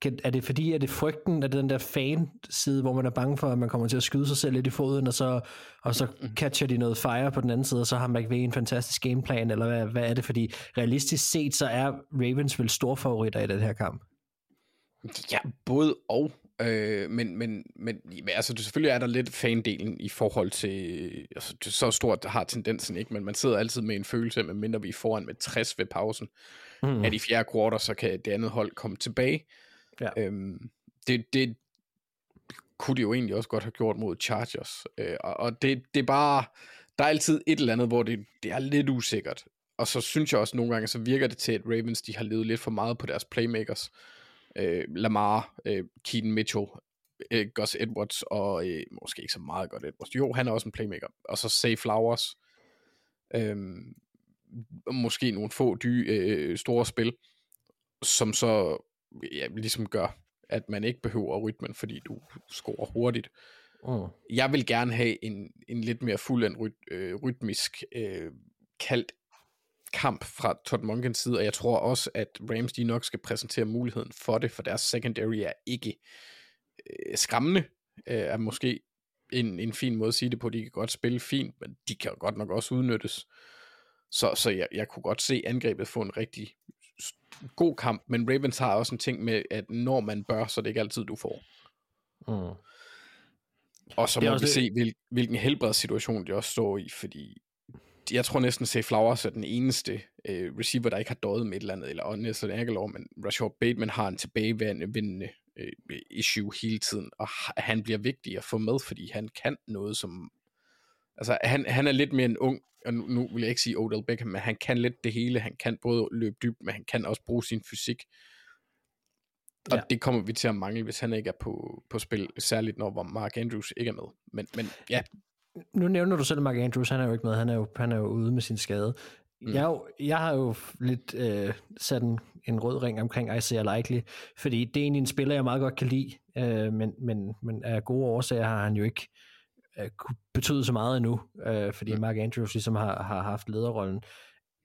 kan, er det fordi, er det frygten af den der fan-side, hvor man er bange for, at man kommer til at skyde sig selv lidt i foden, og så, og så catcher de noget fire på den anden side, og så har McVay en fantastisk gameplan, eller hvad, hvad er det? Fordi realistisk set, så er Ravens vel storfavoritter i den her kamp. Ja, både og. Øh, men, men, men altså, det, selvfølgelig er der lidt fandelen i forhold til, altså, det er så stort har tendensen ikke, men man sidder altid med en følelse, af, mindre vi er foran med 60 ved pausen. Mm. at i fjerde kvartal, så kan det andet hold komme tilbage. Ja. Øhm, det, det kunne de jo egentlig også godt have gjort mod Chargers. Øh, og og det, det er bare, der er altid et eller andet, hvor det, det er lidt usikkert. Og så synes jeg også nogle gange, så virker det til, at Ravens de har levet lidt for meget på deres playmakers. Øh, Lamar, øh, Keaton Mitchell, øh, Gus Edwards, og øh, måske ikke så meget godt Edwards. Jo, han er også en playmaker. Og så Say Flowers. Øh, måske nogle få dy, øh, store spil, som så ja, ligesom gør, at man ikke behøver rytmen, fordi du scorer hurtigt. Mm. Jeg vil gerne have en, en lidt mere fuldendt ryt, øh, rytmisk øh, kaldt kamp fra Todd Monkens side, og jeg tror også, at Rams de nok skal præsentere muligheden for det, for deres secondary er ikke øh, skræmmende, øh, er måske en, en fin måde at sige det på. De kan godt spille fint, men de kan godt nok også udnyttes. Så, så jeg, jeg kunne godt se angrebet få en rigtig god kamp, men Ravens har også en ting med, at når man bør, så er det ikke altid, du får. Mm. Og så Det er må vi det- se, hvil, hvilken helbredssituation de også står i, fordi jeg tror næsten, at Flowers er den eneste øh, receiver, der ikke har døjet med et eller andet, eller og Nelson Aguilar, men Rashad Bateman har en tilbagevendende øh, issue hele tiden, og ha- han bliver vigtig at få med, fordi han kan noget, som... Altså, han, han er lidt mere en ung, og nu, nu vil jeg ikke sige Odell Beckham, men han kan lidt det hele. Han kan både løbe dybt, men han kan også bruge sin fysik. Og Ja. det kommer vi til at mangle, hvis han ikke er på, på spil, særligt når Mark Andrews ikke er med. Men, men ja, Nu nævner du selv Mark Andrews, han er jo ikke med, han er jo, han er jo ude med sin skade. Jeg, er jo, jeg har jo lidt øh, sat en, en rød ring omkring Isaiah Likely, fordi det er egentlig en spiller, jeg meget godt kan lide, øh, men, men, men af gode årsager har han jo ikke øh, kunne betyde så meget endnu, øh, fordi Mark Andrews ligesom har, har haft lederrollen.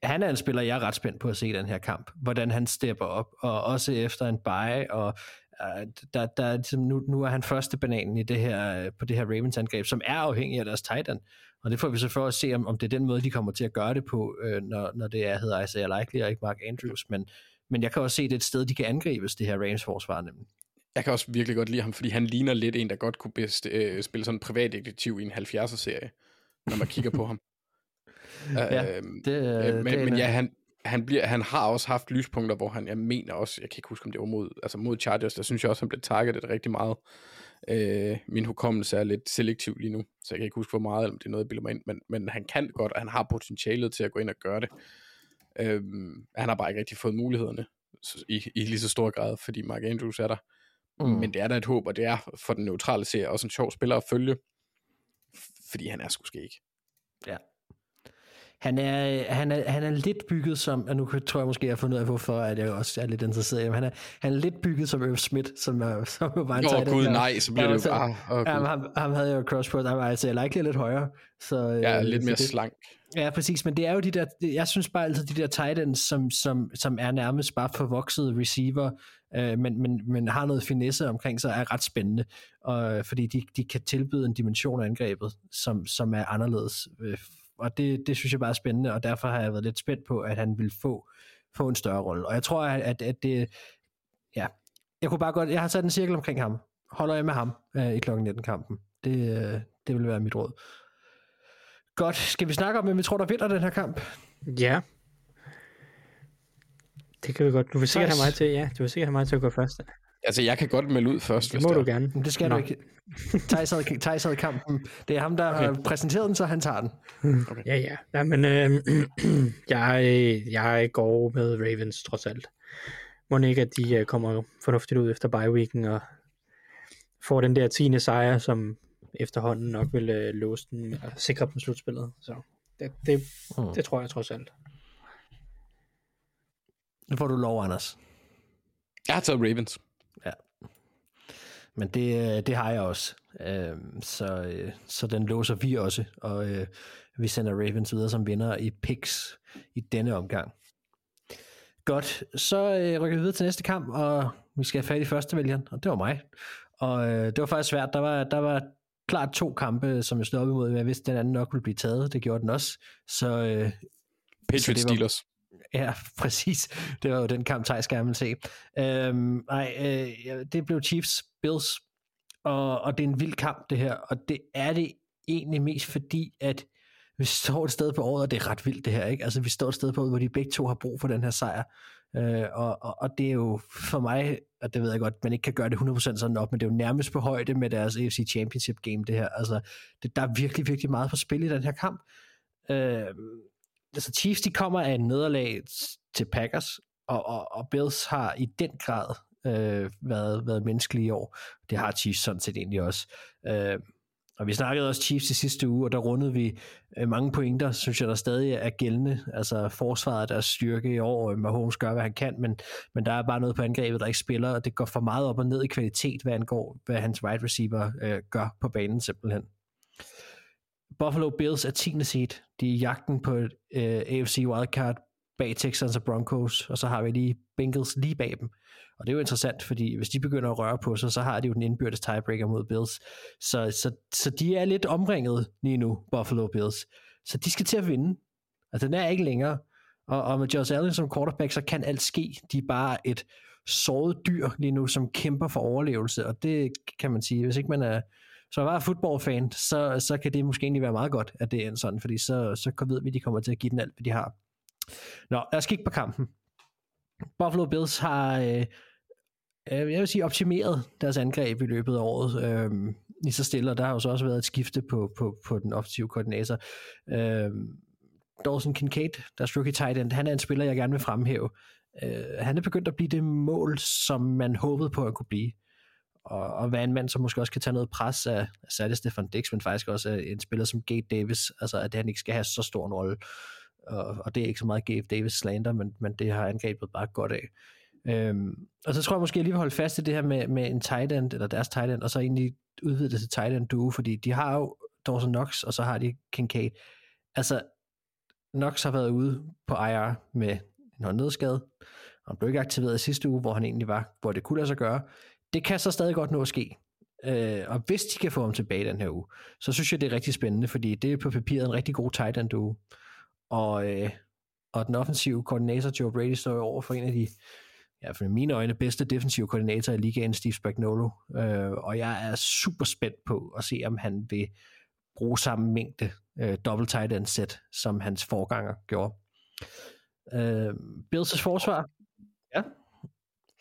Han er en spiller, jeg er ret spændt på at se den her kamp, hvordan han stepper op, og også efter en bye, og øh, der, der, er ligesom, nu, nu er han første bananen i det her, på det her Ravens angreb, som er afhængig af deres tight end. Og det får vi så for at se, om, om det er den måde, de kommer til at gøre det på, øh, når, når det er, hedder Isaiah Likely og ikke Mark Andrews. Men, men jeg kan også se, det er et sted, de kan angribes, det her Rams forsvar nemlig. Jeg kan også virkelig godt lide ham, fordi han ligner lidt en, der godt kunne bedst, øh, spille sådan en privatdetektiv i en 70'er-serie, når man kigger på ham. ja, øh, det, øh, men, det men ja, han, han, bliver, han har også haft lyspunkter, hvor han, jeg mener også, jeg kan ikke huske, om det var mod, altså mod Chargers, der synes jeg også, han blev targetet rigtig meget. Øh, min hukommelse er lidt selektiv lige nu, så jeg kan ikke huske, hvor meget, eller om det er noget, jeg bilder mig ind, men, men han kan godt, og han har potentialet til at gå ind og gøre det. Øh, han har bare ikke rigtig fået mulighederne i, i lige så stor grad, fordi Mark Andrews er der. Mm. Men det er da et håb, og det er for den neutrale serie også en sjov spiller at følge, fordi han er sgu ikke. Ja. Han er, han, er, han er lidt bygget som, og nu tror jeg måske, jeg har fundet ud af, hvorfor at jeg også er lidt interesseret i ham. Han er, han er lidt bygget som Irv Smith, som, er, som er bare en Åh oh, gud, nej, så bliver det jo bare... Oh, ham, ham, havde jeg jo cross på, der var altså, jeg lidt højere. Så, ja, øh, lidt mere det, slank. Ja, præcis, men det er jo de der, jeg synes bare altid, de der tight ends, som, som, som er nærmest bare forvoksede receiver, øh, men, men, men har noget finesse omkring sig, er ret spændende, og, øh, fordi de, de kan tilbyde en dimension af angrebet, som, som er anderledes øh, og det, det synes jeg bare er spændende, og derfor har jeg været lidt spændt på, at han vil få, få en større rolle. Og jeg tror, at, at det, ja, jeg kunne bare godt, jeg har sat en cirkel omkring ham. Holder jeg med ham øh, i klokken 19 kampen. Det, øh, det vil være mit råd. Godt, skal vi snakke om, hvem vi tror, der vinder den her kamp? Ja. Det kan vi godt. Du vil sikkert have mig til, ja, du vil sikkert have mig til at gå først. Altså, jeg kan godt melde ud først, Det må du gerne. Men det skal Nå. du ikke. Thijs havde, Thijs havde kampen. Det er ham, der okay. har præsenteret den, så han tager den. Okay. Ja, ja. ja men øh, jeg, jeg går med Ravens trods alt. Må ikke, at de øh, kommer fornuftigt ud efter bye weeken og får den der 10. sejr, som efterhånden nok vil øh, låse den og sikre dem slutspillet. Så det, det, hmm. det tror jeg trods alt. Nu får du lov, Anders. Jeg har taget Ravens. Ja. Men det, øh, det har jeg også. Øh, så, øh, så den låser vi også, og øh, vi sender Ravens videre som vinder i picks i denne omgang. Godt, så øh, rykker vi videre til næste kamp, og vi skal have fat i første vælgeren, og det var mig. Og øh, det var faktisk svært. Der var, der var klart to kampe, som jeg stod op imod, men jeg vidste, at den anden nok ville blive taget. Det gjorde den også. Så, øh, Patriots Steelers. Ja, præcis. Det var jo den kamp, Thijs gerne vil se. Øhm, nej, øh, det blev Chiefs Bills, og, og det er en vild kamp, det her. Og det er det egentlig mest fordi, at vi står et sted på året, og det er ret vildt det her, ikke? Altså, vi står et sted på året, hvor de begge to har brug for den her sejr. Øh, og, og, og det er jo for mig, og det ved jeg godt, man ikke kan gøre det 100% sådan op, men det er jo nærmest på højde med deres AFC Championship game, det her. Altså, det, der er virkelig, virkelig meget på spil i den her kamp. Øh, altså Chiefs, de kommer af en nederlag til Packers, og, og, og Bills har i den grad øh, været, været menneskelige i år. Det har Chiefs sådan set egentlig også. Øh, og vi snakkede også Chiefs i sidste uge, og der rundede vi øh, mange pointer, synes jeg, der stadig er gældende. Altså forsvaret deres styrke i år, og Mahomes gør, hvad han kan, men, men der er bare noget på angrebet, der ikke spiller, og det går for meget op og ned i kvalitet, hvad angår, hvad hans wide receiver øh, gør på banen simpelthen. Buffalo Bills er 10. seed. De er i jagten på et øh, AFC wildcard bag Texans og Broncos, og så har vi lige Bengals lige bag dem. Og det er jo interessant, fordi hvis de begynder at røre på sig, så har de jo den indbyrdes tiebreaker mod Bills. Så, så, så de er lidt omringet lige nu, Buffalo Bills. Så de skal til at vinde. Altså den er ikke længere. Og, og med Josh Allen som quarterback, så kan alt ske. De er bare et såret dyr lige nu, som kæmper for overlevelse, og det kan man sige, hvis ikke man er så var fodboldfan, så, så kan det måske egentlig være meget godt, at det er en sådan, fordi så, så ved vi, at de kommer til at give den alt, hvad de har. Nå, lad os kigge på kampen. Buffalo Bills har, øh, øh, jeg vil sige, optimeret deres angreb i løbet af året. Øh, lige så stille, og der har jo så også været et skifte på, på, på den offensive koordinator. Øh, Dawson Kincaid, deres rookie tight end, han er en spiller, jeg gerne vil fremhæve. Øh, han er begyndt at blive det mål, som man håbede på at kunne blive og, og være en mand, som måske også kan tage noget pres af, særligt Stefan Dix, men faktisk også af en spiller som Gate Davis, altså at han ikke skal have så stor en rolle og, og det er ikke så meget Gabe Davis slander, men, men det har angrebet bare godt af. Øhm, og så tror jeg måske, jeg lige vil holde fast i det her med, med en tight end, eller deres tight end, og så egentlig udvide det til tight end duo, fordi de har jo Dawson Knox, og så har de Kincaid. Altså, Knox har været ude på IR med en håndnedskade, og han blev ikke aktiveret i sidste uge, hvor han egentlig var, hvor det kunne lade sig gøre. Det kan så stadig godt nå at ske. Øh, og hvis de kan få ham tilbage den her uge, så synes jeg, det er rigtig spændende, fordi det er på papiret en rigtig god tight end duo. Og, øh, og den offensive koordinator Joe Brady står jo over for en af de ja, for mine øjne bedste defensive koordinator i ligaen, Steve Spagnuolo. Øh, og jeg er super spændt på at se, om han vil bruge samme mængde øh, double tight end set, som hans forganger gjorde. Øh, Bills' forsvar? Ja.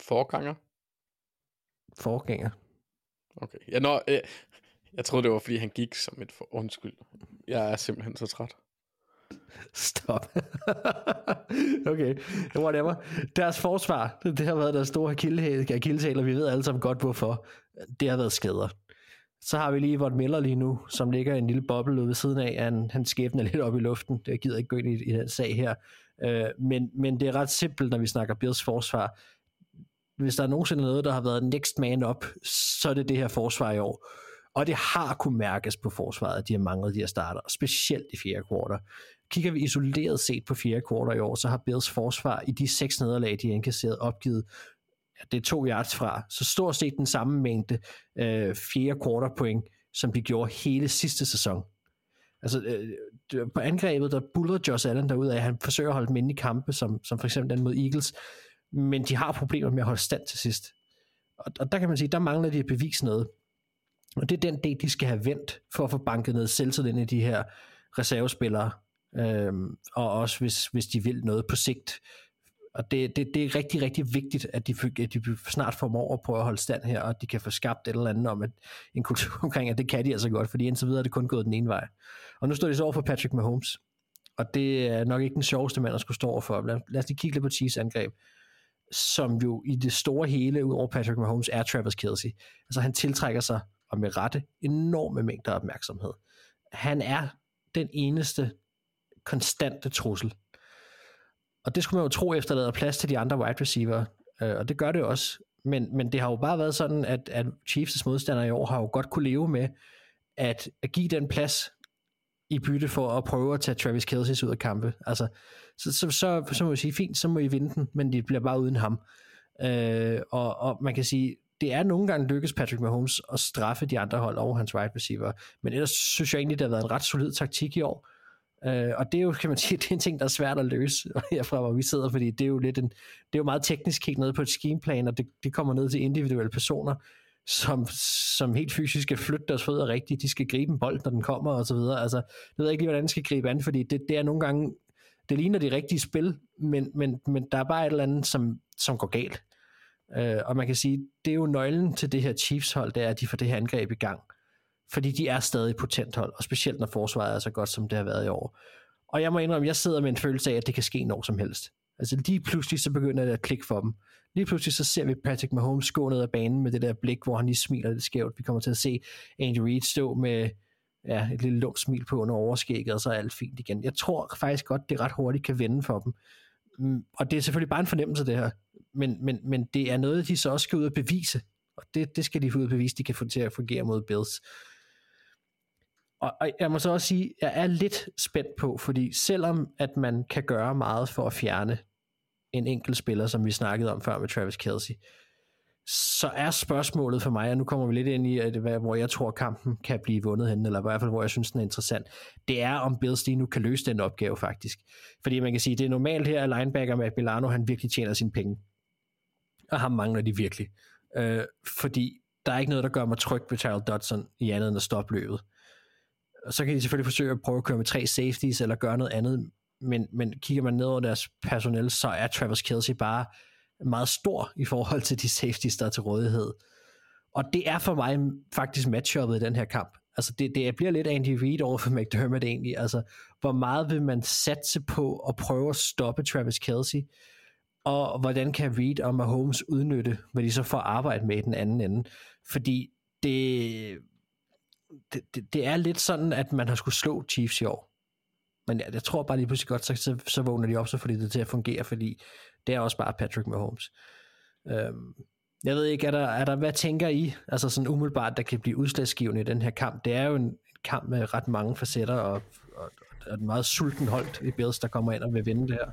Forganger? Forgænger. Okay. Ja, nå, øh, jeg troede, det var, fordi han gik som et for... Undskyld. Jeg er simpelthen så træt. Stop. okay, whatever. Deres forsvar, det har været deres store akilleshæl, og vi ved alle sammen godt, hvorfor. Det har været skader. Så har vi lige Vaughn Miller lige nu, som ligger i en lille boble ude ved siden af. Han, han skæbner lidt op i luften. Det gider ikke gå ind i, i den sag her. Øh, men, men det er ret simpelt, når vi snakker Bills forsvar. Hvis der er nogensinde noget, der har været next man up, så er det det her forsvar i år. Og det har kunne mærkes på forsvaret, at de har manglet de her starter, specielt i fjerde kvartal. Kigger vi isoleret set på fjerde kvartal i år, så har Bills forsvar i de seks nederlag, de har indkasseret, opgivet ja, det er to yards fra, så stort set den samme mængde øh, fjerde quarter point, som de gjorde hele sidste sæson. Altså, øh, på angrebet, der buller Josh Allen derude af, han forsøger at holde dem inde i kampe, som, som for eksempel den mod Eagles, men de har problemer med at holde stand til sidst. Og, og der kan man sige, der mangler de at bevise noget. Og det er den del, de skal have vendt for at få banket noget selvtillid i de her reservespillere. Øhm, og også hvis, hvis de vil noget på sigt. Og det, det, det er rigtig, rigtig vigtigt, at de, at de snart formår at prøve at holde stand her, og at de kan få skabt et eller andet om at, en kultur omkring, at det kan de altså godt, fordi indtil videre er det kun gået den ene vej. Og nu står de så over for Patrick Mahomes, og det er nok ikke den sjoveste mand at skulle stå over for. Lad, lad os lige kigge lidt på Chiefs angreb som jo i det store hele, ud over Patrick Mahomes, er Travis Kelsey. Altså han tiltrækker sig og med rette, enorme mængder opmærksomhed. Han er den eneste konstante trussel. Og det skulle man jo tro efterlader plads til de andre wide receiver, øh, og det gør det også. Men, men det har jo bare været sådan, at, at Chiefs' modstandere i år har jo godt kunne leve med at, at give den plads i bytte for at prøve at tage Travis Kelce ud af kampe. Altså, så, så, så, så må vi sige, fint, så må I vinde den, men det bliver bare uden ham. Øh, og, og man kan sige, det er nogle gange lykkes Patrick Mahomes at straffe de andre hold over hans wide receiver. Men ellers synes jeg egentlig, det har været en ret solid taktik i år. Øh, og det er jo, kan man sige, det er en ting, der er svært at løse herfra, hvor vi sidder, fordi det er jo lidt en, det er jo meget teknisk kigget ned på et schemeplan, og det, det kommer ned til individuelle personer, som, som helt fysisk skal flytte deres fødder rigtigt, de skal gribe en bold, når den kommer, og så videre. Altså, jeg ved ikke lige, hvordan de skal gribe an, fordi det, det er nogle gange, det ligner de rigtige spil, men, men, men der er bare et eller andet, som, som går galt. Øh, og man kan sige, det er jo nøglen til det her Chiefs hold, det er, at de får det her angreb i gang. Fordi de er stadig potent hold, og specielt når forsvaret er så godt, som det har været i år. Og jeg må indrømme, jeg sidder med en følelse af, at det kan ske når som helst. Altså lige pludselig så begynder det at klikke for dem. Lige pludselig så ser vi Patrick Mahomes gå ned ad banen med det der blik, hvor han lige smiler lidt skævt. Vi kommer til at se Andy Reid stå med ja, et lille lumt smil på under overskægget, og så er alt fint igen. Jeg tror faktisk godt, det ret hurtigt kan vende for dem. Mm, og det er selvfølgelig bare en fornemmelse, det her. Men, men, men det er noget, de så også skal ud og bevise. Og det, det skal de få ud og bevise, de kan få til at fungere mod Bills. Og, og jeg må så også sige, jeg er lidt spændt på, fordi selvom at man kan gøre meget for at fjerne en enkelt spiller, som vi snakkede om før med Travis Kelsey, så er spørgsmålet for mig, og nu kommer vi lidt ind i, at, hvor jeg tror, kampen kan blive vundet hen, eller i hvert fald, hvor jeg synes, den er interessant, det er, om Bills lige nu kan løse den opgave faktisk. Fordi man kan sige, det er normalt her, at linebacker med Milano, han virkelig tjener sine penge. Og ham mangler de virkelig. Øh, fordi der er ikke noget, der gør mig tryg på Charles Dodson i andet end at stoppe løbet. Og så kan de selvfølgelig forsøge at prøve at køre med tre safeties, eller gøre noget andet, men, men kigger man ned over deres personel, så er Travis Kelsey bare meget stor i forhold til de safeties, der er til rådighed. Og det er for mig faktisk matchuppet i den her kamp. Altså det, det bliver lidt Andy Reid over for McDermott egentlig. Altså hvor meget vil man satse på at prøve at stoppe Travis Kelsey, og hvordan kan Reid og Mahomes udnytte, hvad de så får arbejde med i den anden ende. Fordi det, det, det, det er lidt sådan, at man har skulle slå Chiefs i år. Men jeg, jeg tror bare lige pludselig godt, så, så, så vågner de op, så får de det til at fungere, fordi det er også bare Patrick Mahomes. Øhm, jeg ved ikke, er der, er der, hvad tænker I, altså sådan umiddelbart, der kan blive udslagsgivende i den her kamp? Det er jo en kamp med ret mange facetter, og, og, og et meget sulten holdt i Bills, der kommer ind og vil vinde det her.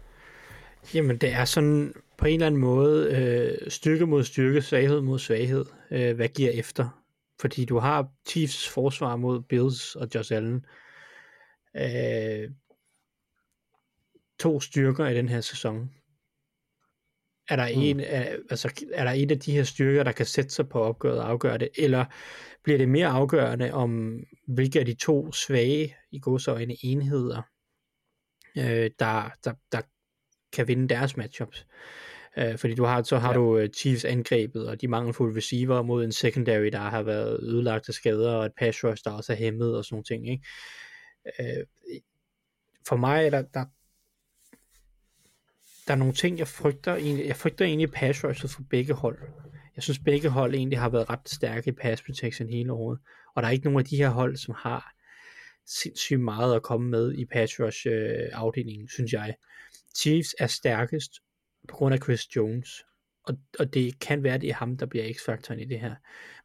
Jamen, det er sådan på en eller anden måde øh, styrke mod styrke, svaghed mod svaghed. Øh, hvad giver efter? Fordi du har Chiefs forsvar mod Bills og Josh Allen. Øh, to styrker i den her sæson. Er der, mm. en, er, altså, er der en af de her styrker, der kan sætte sig på opgøret og afgøre det, eller bliver det mere afgørende om, hvilke af de to svage, i godsøjne enheder, øh, der, der, der kan vinde deres matchups. Øh, fordi du har, så har ja. du uh, Chiefs angrebet, og de mangelfulde receiver mod en secondary, der har været ødelagt af skader, og et pass rush, der også er hæmmet og sådan nogle ting. Ikke? Øh, for mig er der, der, der er nogle ting, jeg frygter jeg frygter egentlig pass rushet for begge hold. Jeg synes, begge hold egentlig har været ret stærke i pass protection hele året, og der er ikke nogen af de her hold, som har sindssygt meget at komme med i pass rush øh, afdelingen, synes jeg. Chiefs er stærkest på grund af Chris Jones, og, og det kan være, det er ham, der bliver x-faktoren i det her.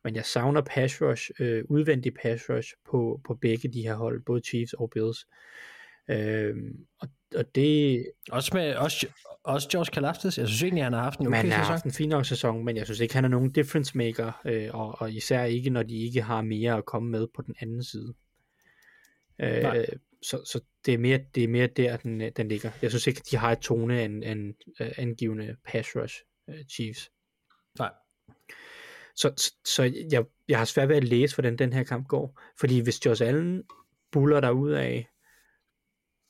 Men jeg savner pass rush, øh, udvendig pass rush på, på begge de her hold, både Chiefs og Bills. Øh, og, og det... Også med også, også George Kalafdis. Jeg synes egentlig, han har haft en okay Man har sæson. haft en fin nok sæson, men jeg synes ikke, han er nogen difference maker, øh, og, og især ikke, når de ikke har mere at komme med på den anden side. Øh, så, så det er mere, det er mere der, den, den ligger. Jeg synes ikke, de har et tone en, en, uh, angivende pass rush uh, Chiefs. Nej. Så, så, så jeg, jeg har svært ved at læse, hvordan den her kamp går. Fordi hvis Josh Allen buller der ud af,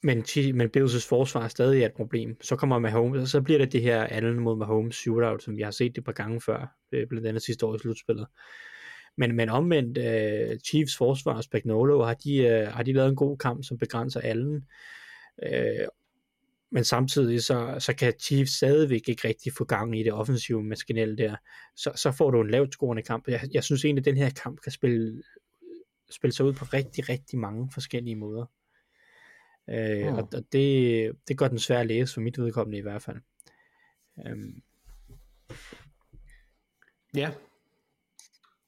men, men Bills' forsvar er stadig et problem, så kommer Mahomes, og så bliver det det her Allen mod Mahomes shootout, som vi har set det et par gange før, øh, blandt andet sidste år i slutspillet. Men, men omvendt, uh, Chiefs forsvar og Spagnolo, har de, uh, har de lavet en god kamp, som begrænser Allen. Uh, men samtidig så, så kan Chiefs stadigvæk ikke rigtig få gang i det offensive maskinelle der. Så, så får du en lavt scorende kamp. Jeg, jeg synes egentlig, at den her kamp kan spille, spille sig ud på rigtig, rigtig mange forskellige måder. Uh, mm. Og, og det, det gør den svær at læse for mit vedkommende i hvert fald. Um, Ja,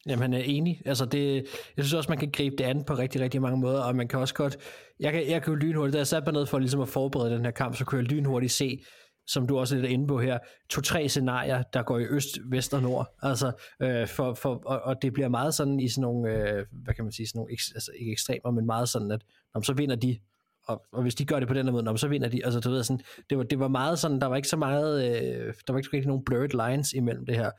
Jamen, han er enig. Altså, det, jeg synes også, man kan gribe det an på rigtig, rigtig mange måder, og man kan også godt... Jeg kan, jeg kan jo lynhurtigt, da jeg satte mig ned for ligesom at forberede den her kamp, så kunne jeg lynhurtigt se, som du også er lidt inde på her, to-tre scenarier, der går i øst, vest og nord. Altså, øh, for, for, og, og det bliver meget sådan i sådan nogle, øh, hvad kan man sige, sådan nogle, altså ikke ekstremer, men meget sådan, at om så vinder de, og, og hvis de gør det på den her måde, når, så vinder de. Altså, du ved, sådan, det, var, det var meget sådan, der var ikke så meget, øh, der var ikke rigtig nogen blurred lines imellem det her.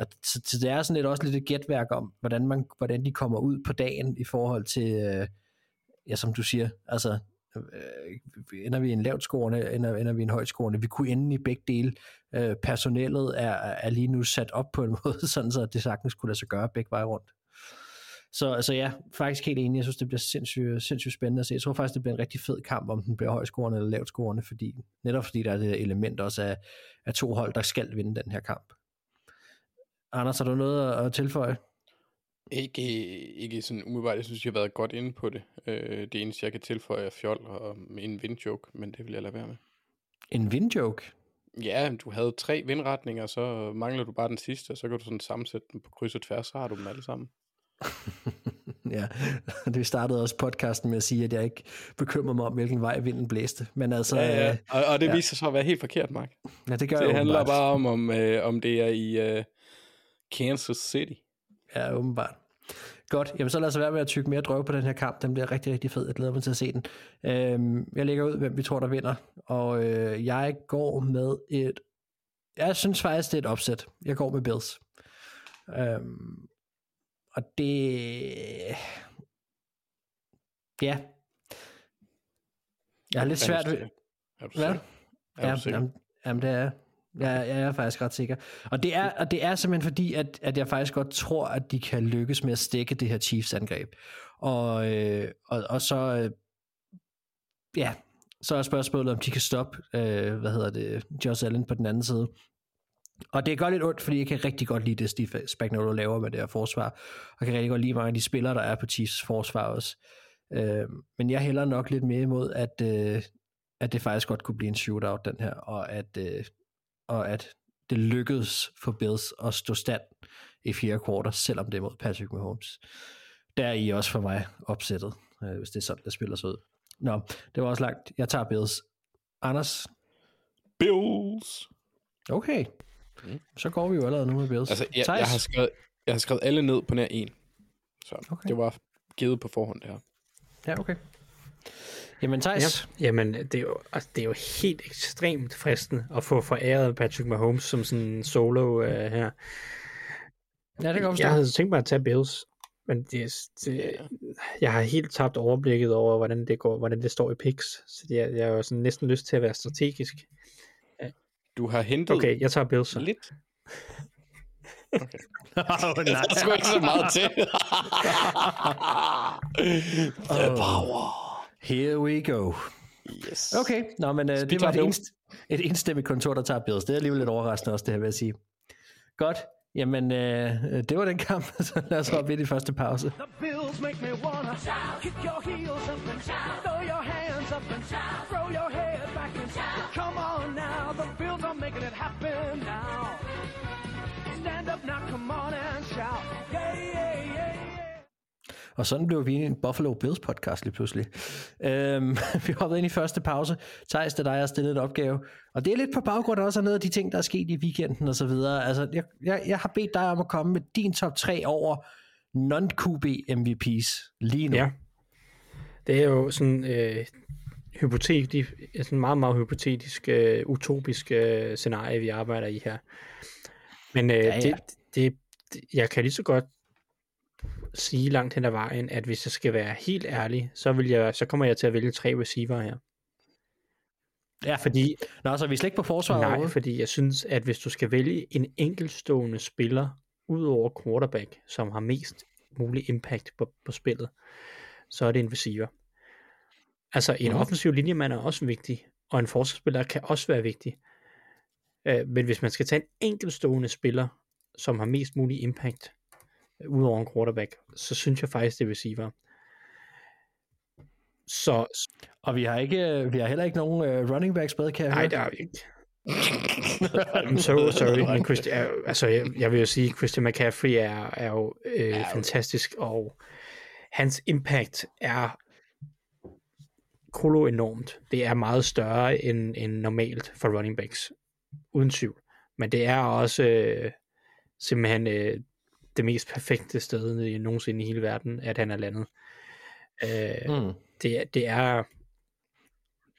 Og så, så det er sådan lidt også lidt et gætværk om, hvordan, man, hvordan de kommer ud på dagen i forhold til, øh, ja, som du siger, altså, øh, ender vi i en lavt scorende, ender, ender vi i en højt scorende. Vi kunne ende i begge dele. Øh, personellet er, er lige nu sat op på en måde, sådan så det sagtens kunne lade sig gøre begge veje rundt. Så altså ja, faktisk helt enig. Jeg synes, det bliver sindssygt, sindssygt spændende at se. Jeg tror faktisk, det bliver en rigtig fed kamp, om den bliver højscorende eller lavtscorende, fordi, netop fordi der er det element også af, af to hold, der skal vinde den her kamp. Anders, har du noget at tilføje? Ikke, ikke sådan umiddelbart. Jeg synes, jeg har været godt inde på det. Øh, det eneste, jeg kan tilføje er fjol og en vindjoke, men det vil jeg lade være med. En vindjoke? Ja, du havde tre vindretninger, så mangler du bare den sidste, og så kan du sådan sammensætte dem på kryds og tværs, så har du dem alle sammen. ja, det startede også podcasten med at sige, at jeg ikke bekymrer mig om, hvilken vej vinden blæste. Men altså, ja, ja. Og, og det ja. viser sig at være helt forkert, Mark. Ja, det gør det jeg handler åbenbart. bare om, om, øh, om det er i øh, Kansas City. Ja, åbenbart. Godt, jamen så lad os være med at tykke mere drøve på den her kamp. Den bliver rigtig, rigtig fed. Jeg glæder mig til at se den. Øhm, jeg lægger ud, hvem vi tror, der vinder. Og øh, jeg går med et... Jeg synes faktisk, det er et opsæt. Jeg går med Bills. Øhm, og det... Ja. Jeg har lidt svært ved... Er du Hvad? Er Ja, jamen, jamen, det er jeg. Jeg, er faktisk ret sikker. Og det er, og det er simpelthen fordi, at, at jeg faktisk godt tror, at de kan lykkes med at stikke det her Chiefs angreb. Og, øh, og, og så, øh, ja, så er spørgsmålet, om de kan stoppe, øh, hvad hedder det, Josh Allen på den anden side. Og det godt lidt ondt, fordi jeg kan rigtig godt lide det, Steve Spagnuolo laver med det her forsvar, og kan rigtig godt lide mange af de spillere, der er på Chiefs forsvar også. Øh, men jeg hælder nok lidt mere imod, at, øh, at det faktisk godt kunne blive en shootout, den her, og at, øh, og at det lykkedes for Bills at stå stand i fire kvarter, selvom det er mod Patrick Mahomes. Der er I også for mig opsættet, øh, hvis det er sådan, det spiller sig ud. Nå, det var også langt. Jeg tager Bills. Anders? Bills. Okay. Så går vi jo allerede nu med Bills. Altså, jeg, Thijs? jeg, har skrevet, jeg har skrevet alle ned på nær en. Så okay. det var givet på forhånd, det her. Ja, okay. Jamen, Thijs? Ja, jamen, det er, jo, altså, det er jo helt ekstremt fristende at få foræret Patrick Mahomes som sådan en solo uh, her. Ja, det kan jeg. Jeg havde tænkt mig at tage Bills, men det, det, jeg har helt tabt overblikket over, hvordan det går, hvordan det står i picks, så det, jeg, jeg har jo sådan næsten lyst til at være strategisk. Du har hentet Okay, jeg tager Bills. Så. lidt. oh, Der er sgu ikke så meget til. The power. Here we go. Yes. Okay, Nå, men uh, det var et, enst, et enstemmigt kontor, der tager Bills. Det er alligevel lidt overraskende også, det her vil jeg sige. Godt. Jamen, øh, det var den kamp, så lad os hoppe ind i første pause. The bills make me wanna shout. Kick your heels up and shout. Throw your hands up and shout. Throw your head back and shout. Come on now, the bills are making it happen now. Stand up now, come on and Og sådan blev vi en Buffalo Bills podcast lige pludselig. Øhm, vi hoppede ind i første pause. Thijs, det er dig, jeg har stillet en opgave. Og det er lidt på baggrund også af noget af de ting, der er sket i weekenden og så videre. Altså, jeg, jeg, jeg har bedt dig om at komme med din top 3 over non-QB MVP's lige nu. Ja. Det er jo sådan øh, hypotetisk, sådan meget, meget hypotetisk, øh, utopisk øh, scenarie, vi arbejder i her. Men øh, Ja, ja, det, det, jeg kan lige så godt sige langt hen ad vejen, at hvis jeg skal være helt ærlig, så, vil jeg, så kommer jeg til at vælge tre receiver her. ja. Fordi, Nå, så er vi slet ikke på forsvaret nej, overhovedet? fordi jeg synes, at hvis du skal vælge en enkeltstående spiller, ud over quarterback, som har mest mulig impact på, på spillet, så er det en receiver. Altså en mm. offensiv linjemand er også vigtig, og en forsvarsspiller kan også være vigtig. Øh, men hvis man skal tage en enkeltstående spiller, som har mest mulig impact, øh, ud over en quarterback, så synes jeg faktisk, det er receiver. Så Og vi har, ikke, vi har heller ikke nogen uh, running backs med, kan jeg nej, høre. der er vi ikke. I'm so sorry, men Christi, altså, jeg, jeg vil jo sige, at Christian McCaffrey er, er jo øh, fantastisk, og hans impact er kolo enormt. Det er meget større end, end normalt for running backs, uden tvivl. Men det er også øh, simpelthen øh, det mest perfekte sted nogensinde i hele verden, at han er landet. Øh, Mm. det, er- det er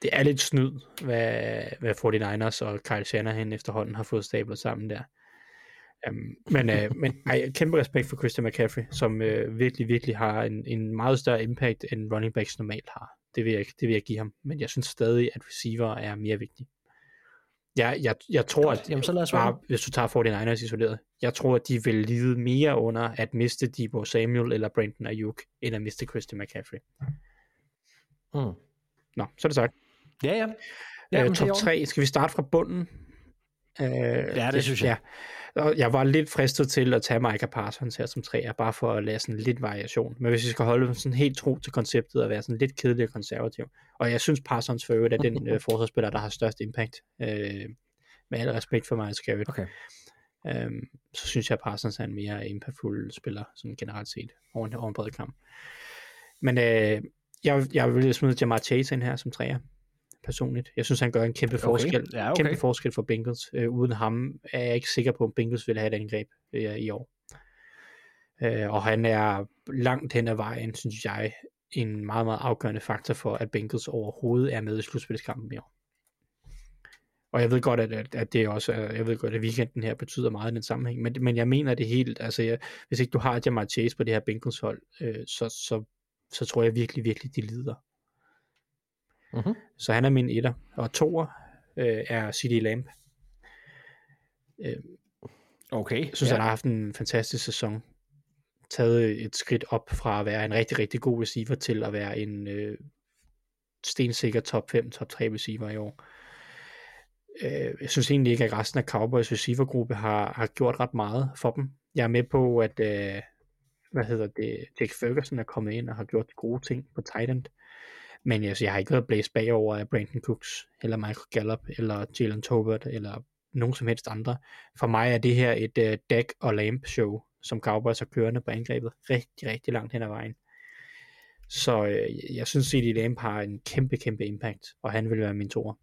det er lidt snyd, hvad, hvad 49ers og Kyle Shanahan efterhånden har fået stablet sammen der. Um, men uh, men ej, kæmpe respekt for Christian McCaffrey, som uh, virkelig, virkelig har en, en meget større impact, end running backs normalt har. Det vil, jeg, det vil jeg give ham. Men jeg synes stadig, at receiver er mere vigtig. Jeg, jeg, jeg tror, at Jamen, så lad os bare, hvis du tager 49ers isoleret, jeg tror, at de vil lide mere under at miste Debo Samuel eller Brandon Ayuk, end at miste Christian McCaffrey. Mm. Nå, så er det sagt. Ja, ja. Ja, øh, det top orden. 3, skal vi starte fra bunden? Øh, ja, det synes jeg. Ja. Og jeg var lidt fristet til at tage Micah Parsons her som træer, bare for at lade sådan lidt variation. Men hvis vi skal holde sådan helt tro til konceptet og være sådan lidt kedelig og konservativ. Og jeg synes Parsons for øvrigt er den øh, forsvarsspiller, der har størst impact. Øh, med al respekt for Miles Garrett. Okay. Øhm, så synes jeg, at Parsons er en mere impactfuld spiller, sådan generelt set, over en, over en bred kamp. Men øh, jeg, jeg vil smide Jamar Chase ind her som træer, personligt. Jeg synes, han gør en kæmpe Okay. forskel. Ja, okay. Kæmpe forskel for Bengals. Øh, uden ham er jeg ikke sikker på, om Bengals vil have et angreb øh, i år. Øh, og han er langt hen ad vejen, synes jeg, en meget, meget afgørende faktor for, at Bengals overhovedet er med i slutspilskampen i år. Og jeg ved godt, at, at, at det også er, jeg ved godt, at weekenden her betyder meget i den sammenhæng, men, men jeg mener det helt, altså jeg, hvis ikke du har Jamar Chase på det her Bengals hold, øh, så, så, så tror jeg virkelig, virkelig, de lider. Mhm. Så han er min etter. Og toer øh, er CD Lamb. Øh, Okay. jeg synes, ja. han har haft en fantastisk sæson. Taget et skridt op fra at være en rigtig, rigtig god receiver til at være en øh, stensikker top 5, top 3 receiver i år. Øh, jeg synes egentlig ikke, at resten af Cowboys receivergruppe har, har gjort ret meget for dem. Jeg er med på, at, øh, hvad hedder det, Jake Ferguson er kommet ind og har gjort de gode ting på tight end. Men altså, jeg har ikke været blæst bagover af Brandon Cooks, eller Michael Gallup, eller Jalen Tobert, eller nogen som helst andre. For mig er det her et uh, Dak og Lamp show, som Cowboys har kørende på angrebet rigtig, rigtig langt hen ad vejen. Så øh, jeg synes, at Lamp har en kæmpe, kæmpe impact, og han vil være min toer.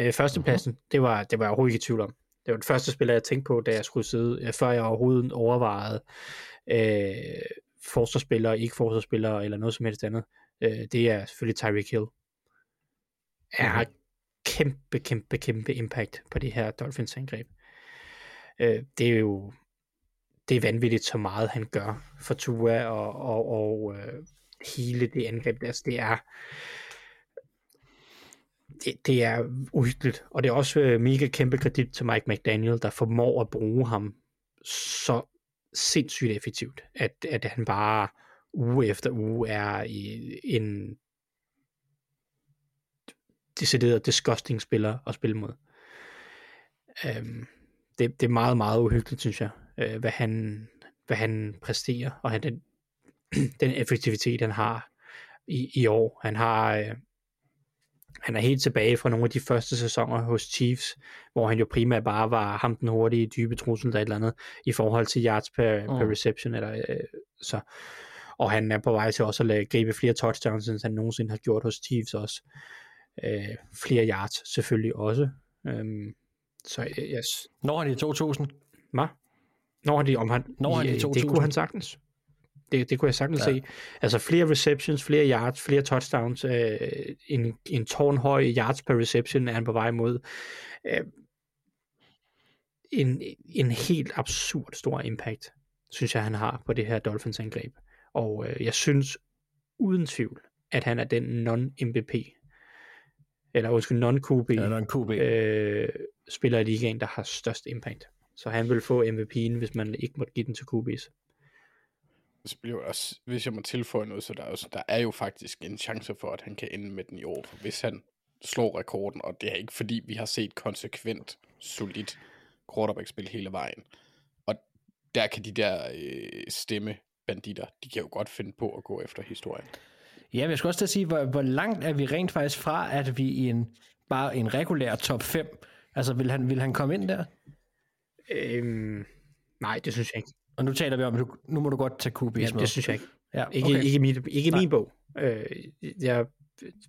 Øh, førstepladsen, uh-huh. det, var, det var jeg overhovedet ikke i tvivl om. Det var det første spil, jeg tænkte på, da jeg skulle sidde, øh, før jeg overhovedet overvejede øh, forsvarsspillere, ikke forsvarsspillere eller noget som helst andet. Øh, det er selvfølgelig Tyreek Hill. Er okay. kæmpe, kæmpe, kæmpe impact på det her Dolphins angreb. Øh, det er jo det er vanvittigt så meget han gør for Tua og, og, og øh, hele det angreb. Altså, det er det, det er uhyggeligt, og det er også øh, mega kæmpe kredit til Mike McDaniel, der formår at bruge ham så sindssygt effektivt, at, at han bare uge efter uge er i en decideret disgusting spiller at spille mod. Um, det, det er meget, meget uhyggeligt, synes jeg, uh, hvad, han, hvad han præsterer, og han, den, den effektivitet, han har i, i år. Han har uh, han er helt tilbage fra nogle af de første sæsoner hos Chiefs, hvor han jo primært bare var ham den hurtige, dybe trussel der et eller andet, i forhold til yards per, mm. per reception. Eller, øh, så. Og han er på vej til også at lade, gribe flere touchdowns, end han nogensinde har gjort hos Chiefs også. Øh, flere yards selvfølgelig også. Øhm, så yes. Når han i 2000? Hvad? Når han i, om han, Når han i 2000? Det kunne han sagtens. Det, det kunne jeg sagtens ja. se. Altså flere receptions, flere yards, flere touchdowns, øh, en, en tårnhøj yards per reception er han på vej mod. Øh, en, en helt absurd stor impact, synes jeg, han har på det her Dolphins angreb. Og øh, jeg synes uden tvivl, at han er den non-MVP, eller undskyld, non-QB, ja, non-QB. Øh, spiller i ligaen, der har størst impact. Så han vil få MVP'en, hvis man ikke måtte give den til QB's så bliver også, hvis jeg må tilføje noget, så der er, jo, der er jo faktisk en chance for, at han kan ende med den i år, for hvis han slår rekorden, og det er ikke fordi, vi har set konsekvent, solidt quarterback-spil hele vejen. Og der kan de der øh, stemme banditter, de kan jo godt finde på at gå efter historien. Ja, men jeg skal også til at sige, hvor, hvor langt er vi rent faktisk fra, at vi i en, bare en regulær top 5, altså vil han, vil han komme ind der? Øhm, nej, det synes jeg ikke. Og nu taler vi om, at nu må du godt tage QB's ja, med. det synes jeg ikke. Ja, okay. Ikke, ikke, mit, ikke min bog. Øh, jeg,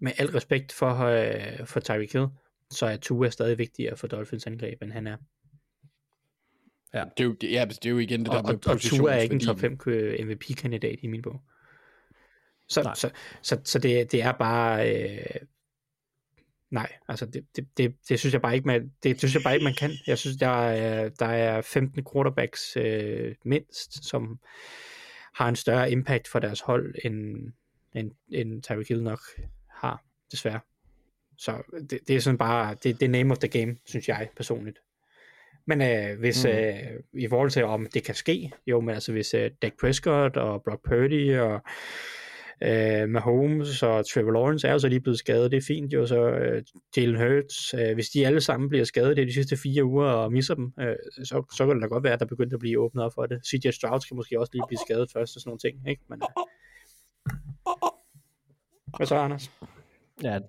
med al respekt for, øh, for Tyreek Hill, så er Tua stadig vigtigere for Dolphins angreb, end han er. Ja, det er jo, ja, det er jo igen det der og, med og, og Tua er ikke en top 5 MVP-kandidat i min bog. Så, så, så, så, så det, det er bare øh, Nej, altså det, det, det, det synes jeg bare ikke, man, det synes jeg bare ikke, man kan. Jeg synes, der er, der er 15 quarterbacks øh, mindst, som har en større impact for deres hold, end, end, end Tyreek Hill nok har, desværre. Så det, det er sådan bare, det, det er name of the game, synes jeg personligt. Men øh, hvis mm. øh, i forhold til om det kan ske, jo, men altså hvis øh, Dak Prescott og Brock Purdy og Øh, Mahomes og Trevor Lawrence er jo så lige blevet skadet, det er fint jo, så øh, Jalen Hurts, øh, hvis de alle sammen bliver skadet det de sidste fire uger og misser dem, øh, så, så kan det da godt være, at der begynder at blive åbnet op for det. CJ Stroud skal måske også lige blive skadet først og sådan nogle ting, ikke? Men, øh. Hvad så, Anders? Ja,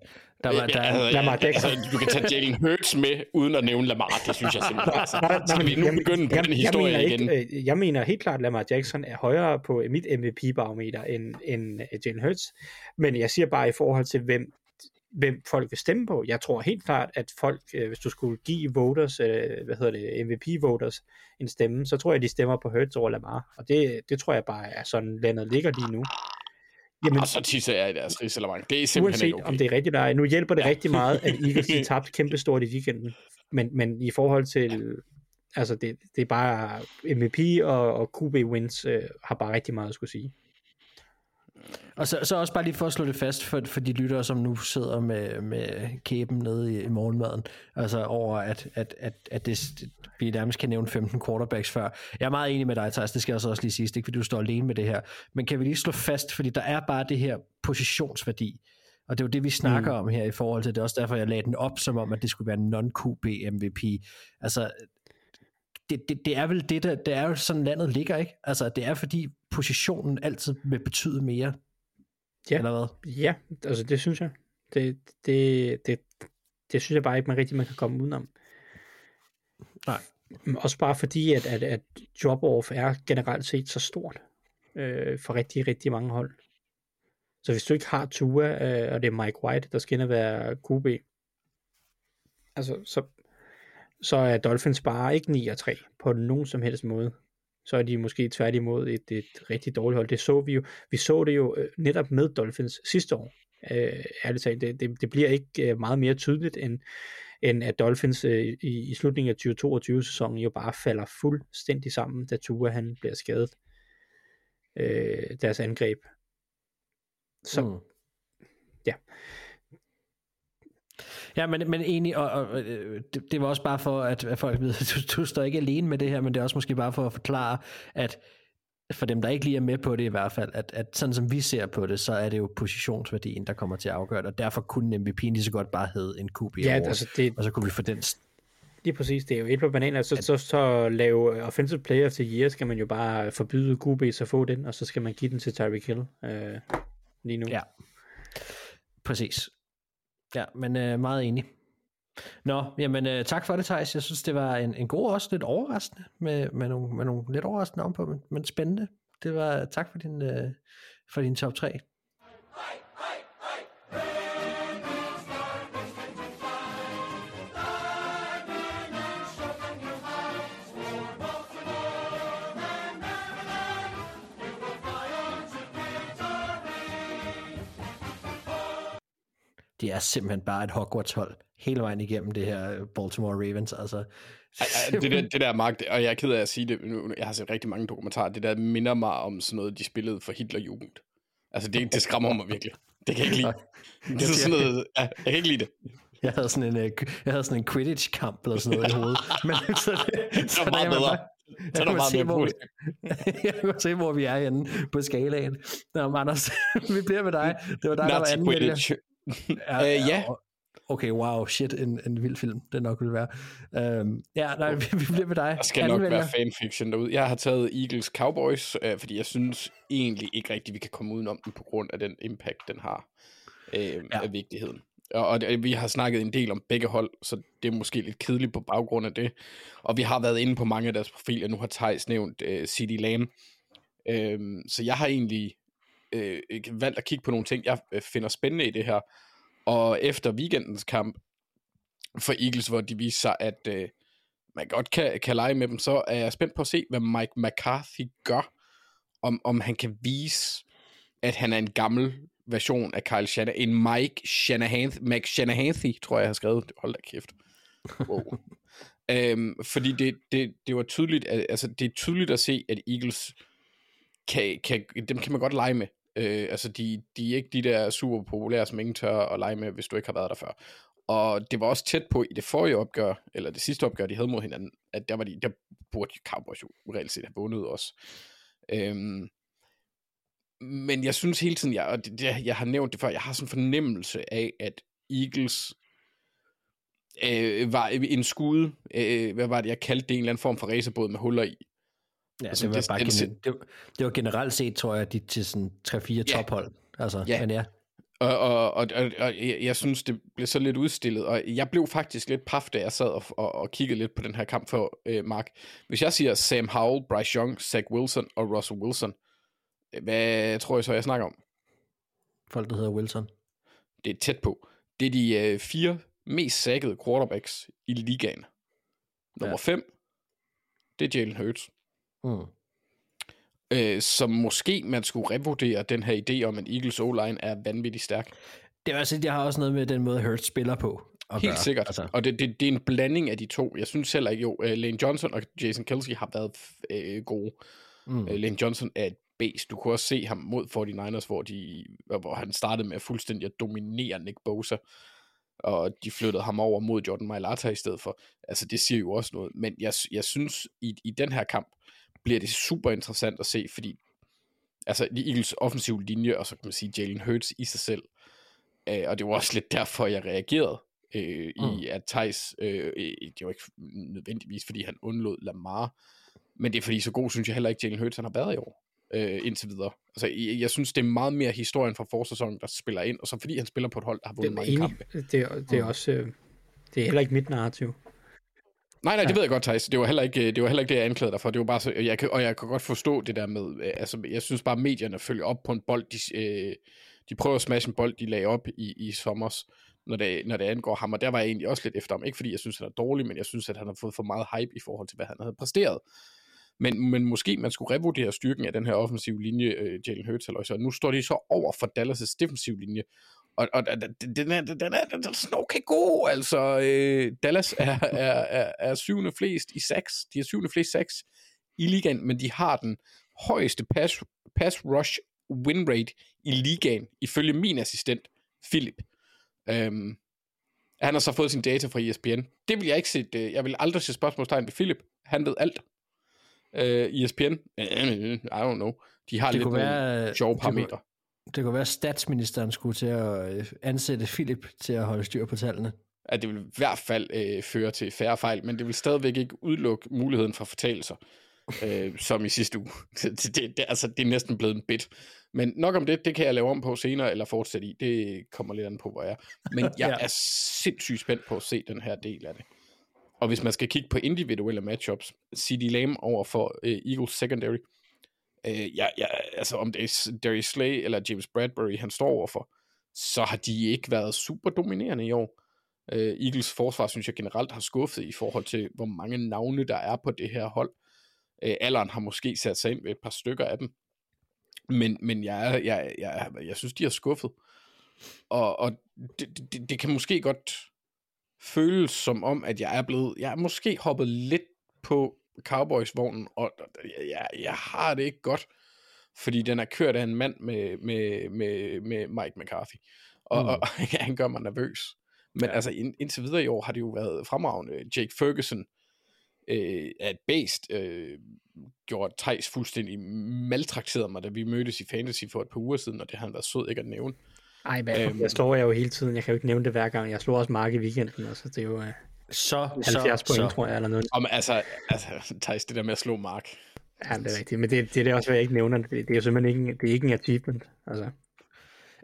der var, der, ja, Lamar Jackson. Altså, du kan tage Jalen Hurts med, uden at nævne Lamar. Det synes jeg simpelthen. Altså, skal vi nu begynde på jeg, den historie jeg igen? Ikke, øh, jeg mener helt klart, at Lamar Jackson er højere på mit MVP-barometer end, end øh, Jalen Hurts. Men jeg siger bare i forhold til, hvem hvem folk vil stemme på. Jeg tror helt klart, at folk, øh, hvis du skulle give voters, hvad hedder det, MVP-voters en stemme, så tror jeg, de stemmer på Hurts over Lamar. Og det, det tror jeg bare er sådan, landet ligger lige nu. Jamen, og så tisser jeg i deres risalemang. Det er simpelthen uanset ikke okay. om det er rigtigt eller ej. Nu hjælper det ja. rigtig meget, at Eagles de tabte kæmpestort i weekenden. Men, men i forhold til, altså det, det er bare MVP og, og QB wins øh, har bare rigtig meget at skulle sige. Og så, så også bare lige for at slå det fast for, for de lyttere, som nu sidder med, med kæben nede i, i morgenmaden, altså over, at, at, at, at det, vi nærmest kan nævne 15 quarterbacks før. Jeg er meget enig med dig, Thijs, det skal jeg så også lige sige, ikke fordi du står alene med det her, men kan vi lige slå fast, fordi der er bare det her positionsværdi, og det er jo det, vi snakker mm. om her i forhold til det. er også derfor, jeg lagde den op som om, at det skulle være en non-QB MVP. Altså, det, det, det er vel det, der, det er jo sådan landet ligger, ikke? Altså, det er fordi positionen altid vil betyde mere. Ja. Eller hvad? Ja, altså det synes jeg. Det, det, det, det synes jeg bare ikke, man rigtig man kan komme udenom. Nej. Også bare fordi, at, at, at drop-off er generelt set så stort øh, for rigtig, rigtig mange hold. Så hvis du ikke har Tua, øh, og det er Mike White, der skal ind og være QB, altså, så, så er Dolphins bare ikke 9 og 3 på nogen som helst måde. Så er de måske tværtimod et, et rigtig dårligt hold. Det så vi jo. Vi så det jo øh, netop med Dolphins sidste år. Øh, ærligt talt, det, det, det bliver ikke øh, meget mere tydeligt, end, end at Dolphins øh, i, i slutningen af 2022-sæsonen jo bare falder fuldstændig sammen, da Tua han bliver skadet. Øh, deres angreb. Så Mm. ja. Ja, men, men egentlig, og, og øh, det, det var også bare for, at, at folk ved, at du, du står ikke alene med det her, men det er også måske bare for at forklare, at for dem, der ikke lige er med på det i hvert fald, at, at sådan som vi ser på det, så er det jo positionsværdien, der kommer til at afgøre det, og derfor kunne MVP lige så godt bare hedde en QB Ja, Award, altså det, og så kunne vi få den... lige præcis, det er jo et på bananer, så, så, så lave Offensive Player of the Year, skal man jo bare forbyde QB's at få den, og så skal man give den til Tyreek Hill øh, lige nu. Ja, præcis. Ja, men øh, meget enig. Nå, jamen øh, tak for det, Thijs. Jeg synes, det var en, en god også lidt overraskende, med, med, nogle, med nogle lidt overraskende om på, men, men spændende. Det var tak for din, øh, for din top 3. Det er simpelthen bare et Hogwarts-hold hele vejen igennem det her øh, Baltimore Ravens. Altså, Ej, ej, det, der, det der, det- og jeg er ked af at sige det, nu, jeg har set rigtig mange dokumentarer, det der minder mig om sådan noget, de spillede for Hitlerjugend. Altså, det, det skræmmer mig virkelig. Det kan jeg ikke lide. Det er sådan noget, ja, jeg kan ikke lide det. Jeg havde sådan en, øh, jeg havde sådan en Quidditch-kamp eller sådan noget i hovedet. Men så, det, Det var meget bedre. bare- Så jeg kunne se, hvor vi, jeg kunne se, hvor vi er henne på skalaen. Nå, Anders, vi bliver med dig. Det var dig, der var Nazi anden. Quidditch. Ja, Øh, ja. Okay, wow, shit, en, en vild film, det nok vil være. Øhm, ja, nej, vi, vi bliver med dig. Der skal Anden nok være fanfiction derude. Jeg har taget Eagles Cowboys, øh, fordi jeg synes egentlig ikke rigtigt, vi kan komme udenom den på grund af den impact, den har øh, ja. af vigtigheden. Og, og vi har snakket en del om begge hold, så det er måske lidt kedeligt på baggrund af det. Og vi har været inde på mange af deres profiler. Nu har Thijs nævnt øh, CD Lamb. Øh, så jeg har egentlig øh, valgt at kigge på nogle ting, jeg øh, finder spændende i det her. Og efter weekendens kamp for Eagles, hvor de viser sig, at øh, man godt kan, kan lege med dem, så er jeg spændt på at se, hvad Mike McCarthy gør, om, om han kan vise, at han er en gammel version af Kyle Shanahan, en Mike Shanahan, Mike Shanahan, tror jeg, jeg har skrevet. Hold da kæft. Wow. øhm, fordi det, det, det var tydeligt, at, altså det er tydeligt at se, at Eagles kan, kan, dem kan man godt lege med. Øh, altså de, de er ikke de der super populære, som ingen tør at lege med, hvis du ikke har været der før. Og det var også tæt på i det forrige opgør, eller det sidste opgør, de havde mod hinanden, at der, var de, der burde Cowboys jo reelt set have vundet også. Øhm, men jeg synes hele tiden, jeg, og det, det, jeg har nævnt det før, jeg har sådan en fornemmelse af, at Eagles øh, var en skude, øh, hvad var det, jeg kaldte det, en eller anden form for racerbåd med huller i. Ja, Altså, det, var det- bare det- det, var, det var generelt set, tror jeg, de til sådan 3-4 Ja. tophold. Altså, Ja. men ja. Og, og, og, og, og jeg, jeg synes, det blev så lidt udstillet, og jeg blev faktisk lidt paf, da jeg sad og, og, og kiggede lidt på den her kamp for øh, Mark. Hvis jeg siger Sam Howell, Bryce Young, Zach Wilson og Russell Wilson, øh, hvad tror jeg så, jeg snakker om? Folk, der hedder Wilson. Det er tæt på. Det er de øh, fire mest sækkede quarterbacks i ligaen. Nummer 5, det er Jalen Hurts. Mm. Øh, som måske man skulle revurdere den her idé om, at Eagles O-line er vanvittigt stærk. Det er også, jeg har også noget med den måde, Hurts spiller på. at Helt gøre. sikkert. Altså. Og det, det, det er en blanding af de to. Jeg synes heller ikke, jo, uh, Lane Johnson og Jason Kelsey har været uh, gode. mm. Uh, Lane Johnson er et base. Du kunne også se ham mod 49ers, hvor, de, hvor han startede med fuldstændig at dominere Nick Bosa. Og de flyttede ham over mod Jordan Mailata i stedet for. Altså, det siger jo også noget. Men jeg, jeg synes, i, i den her kamp, bliver det super interessant at se, fordi altså, de Eagles offensiv linje, og så kan man sige Jalen Hurts i sig selv, Øh, og det var også lidt derfor, jeg reagerede øh, Mm. i at Thijs, øh, øh, det var ikke nødvendigvis, fordi han undlod Lamar, men det er fordi, så god synes jeg heller ikke, Jalen Hurts han har været i år, øh, indtil videre. Altså, jeg, jeg synes, det er meget mere historien fra forsæsonen, der spiller ind, og så fordi han spiller på et hold, der har Det vundet mange kampe. Det er, det er også... Øh, det er heller ikke mit narrativ. Nej, nej, det ved jeg godt, Thijs. Det var heller ikke det, var heller ikke det jeg anklagede dig for. Det var bare så, jeg kan, og jeg kan godt forstå det der med, øh, altså, jeg synes bare, at medierne følger op på en bold, de, øh, de prøver at smash en bold, de lagde op i, i sommers, når det, når det angår ham, og der var jeg egentlig også lidt efter ham. Ikke fordi jeg synes, han er dårlig, men jeg synes, at han har fået for meget hype i forhold til, hvad han havde præsteret. Men, men måske man skulle revurdere styrken af den her offensive linje, øh, Jalen Hurts, eller så. Nu står de så over for Dallas' defensive linje, og, og den, er, den, er, den er sådan okay god, altså. Øh, Dallas er, er, er, er syvende flest i sacks. De er syvende flest sacks i ligaen, men de har den højeste pass, pass rush win rate i ligaen, ifølge min assistent, Philip. Øhm, han har så fået sin data fra ESPN. Det vil jeg ikke se. Jeg vil aldrig se spørgsmålstegn ved Philip. Han ved alt. Øh, ESPN, I don't know. De har Det lidt kunne være- sjove parametre. Det kunne være, at statsministeren skulle til at øh, ansætte Philip til at holde styr på tallene. at det vil i hvert fald øh, føre til færre fejl, men det vil stadigvæk ikke udelukke muligheden for fortalelser, øh, som i sidste uge. det, det, det, altså, det er næsten blevet en bit. Men nok om det, det kan jeg lave om på senere, eller fortsætte i. Det kommer lidt an på, hvor jeg er. Men jeg Ja. er sindssygt spændt på at se den her del af det. Og hvis man skal kigge på individuelle matchups, C.D. Lamb over for øh, Eagles secondary, øh, øh, ja, ja, altså om det er Darius Slay eller James Bradbury, han står overfor, så har de ikke været super dominerende i år. Øh, Eagles forsvar, synes jeg generelt har skuffet i forhold til, hvor mange navne der er på det her hold. Øh, alderen har måske sat sig ind ved et par stykker af dem. Men, men jeg, jeg, jeg, jeg, jeg synes, de har skuffet. Og, og det, det, det kan måske godt føles som om, at jeg er blevet, jeg er måske hoppet lidt på Cowboys-vognen, og jeg, jeg, har det ikke godt, fordi den er kørt af en mand med, med, med, med Mike McCarthy. Og, mm. og ja, han gør mig nervøs. Men ja. altså ind, indtil videre i år har det jo været fremragende. Jake Ferguson øh, er et based, øh, gjorde Thijs fuldstændig maltrakteret mig, da vi mødtes i Fantasy for et par uger siden, og det har han været sød ikke at nævne. Ej, men Øhm. øhm, jeg slår jeg jo hele tiden. Jeg kan jo ikke nævne det hver gang. Jeg slår også Mark i weekenden, og så det er jo øh, Så, 70 så, point, så. tror jeg, eller noget. Om, altså, altså Thijs, det der med at slå Mark. Ja, det er rigtigt. Men det, det er det også, hvad jeg ikke nævner. Det, det er jo simpelthen ikke, en- det er ikke en achievement. Altså.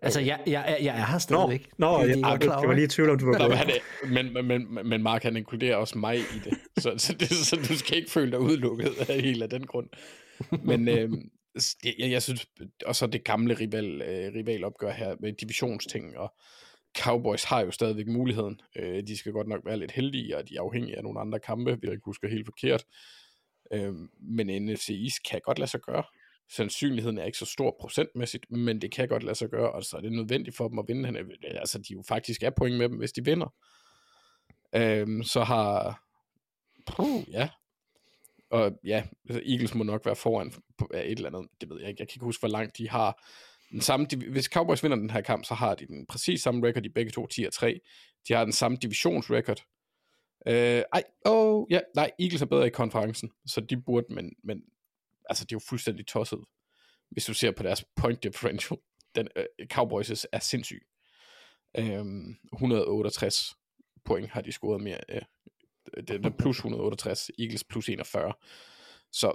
Altså, jeg, jeg, jeg er her Nå, stadigvæk. nå Det er jeg, jeg klar jeg over. var lige i tvivl om, du var Nå, men, han men, men, Mark, han inkluderer også mig i det. Så, så, det, så du skal ikke føle dig udelukket af helt af den grund. Men øh, jeg, jeg synes, og så det gamle rival, øh, rivalopgør her med divisionsting, og Cowboys har jo stadigvæk muligheden. Øh, de skal godt nok være lidt heldige, og de er afhængige af nogle andre kampe, hvis jeg ikke husker helt forkert. Øh, men NFC East kan godt lade sig gøre. Sandsynligheden er ikke så stor procentmæssigt, men det kan godt lade sig gøre, og så er det nødvendigt for dem at vinde. Altså, de jo faktisk er point med dem, hvis de vinder. Øh, så har... Puh, ja. Og ja, altså, Eagles må nok være foran på et eller andet. Det ved jeg ikke. Jeg kan ikke huske, hvor langt de har. Den samme, hvis Cowboys vinder den her kamp, så har de den præcis samme record, de begge to 10 og 3. De har den samme divisionsrecord. Øh, ej, oh, ja, nej, Eagles er bedre i konferencen, så de burde, men, men altså, det er jo fuldstændig tosset, hvis du ser på deres point differential. Den, øh, Cowboys er sindssyg. Øh, 168 point har de scoret mere. Øh, det er plus 168, Eagles plus 41. Så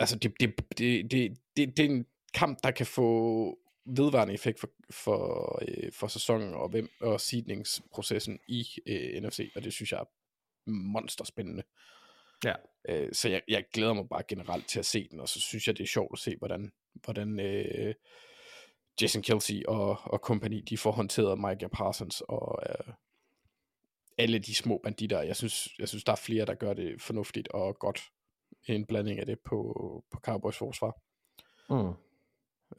altså, det, det, det, det, det, det er en kamp, der kan få vedvarende effekt for, for, øh, for sæsonen og, hvem, og seedningsprocessen i øh, NFC, og det synes jeg er monsterspændende. Ja. Øh, så jeg, jeg glæder mig bare generelt til at se den, og så synes jeg, det er sjovt at se, hvordan, hvordan øh, Jason Kelsey og, og company, de får håndteret Micah Parsons og øh, alle de små banditter. Jeg synes, jeg synes, der er flere, der gør det fornuftigt og godt. En blanding af det på, på Cowboys forsvar. Mm.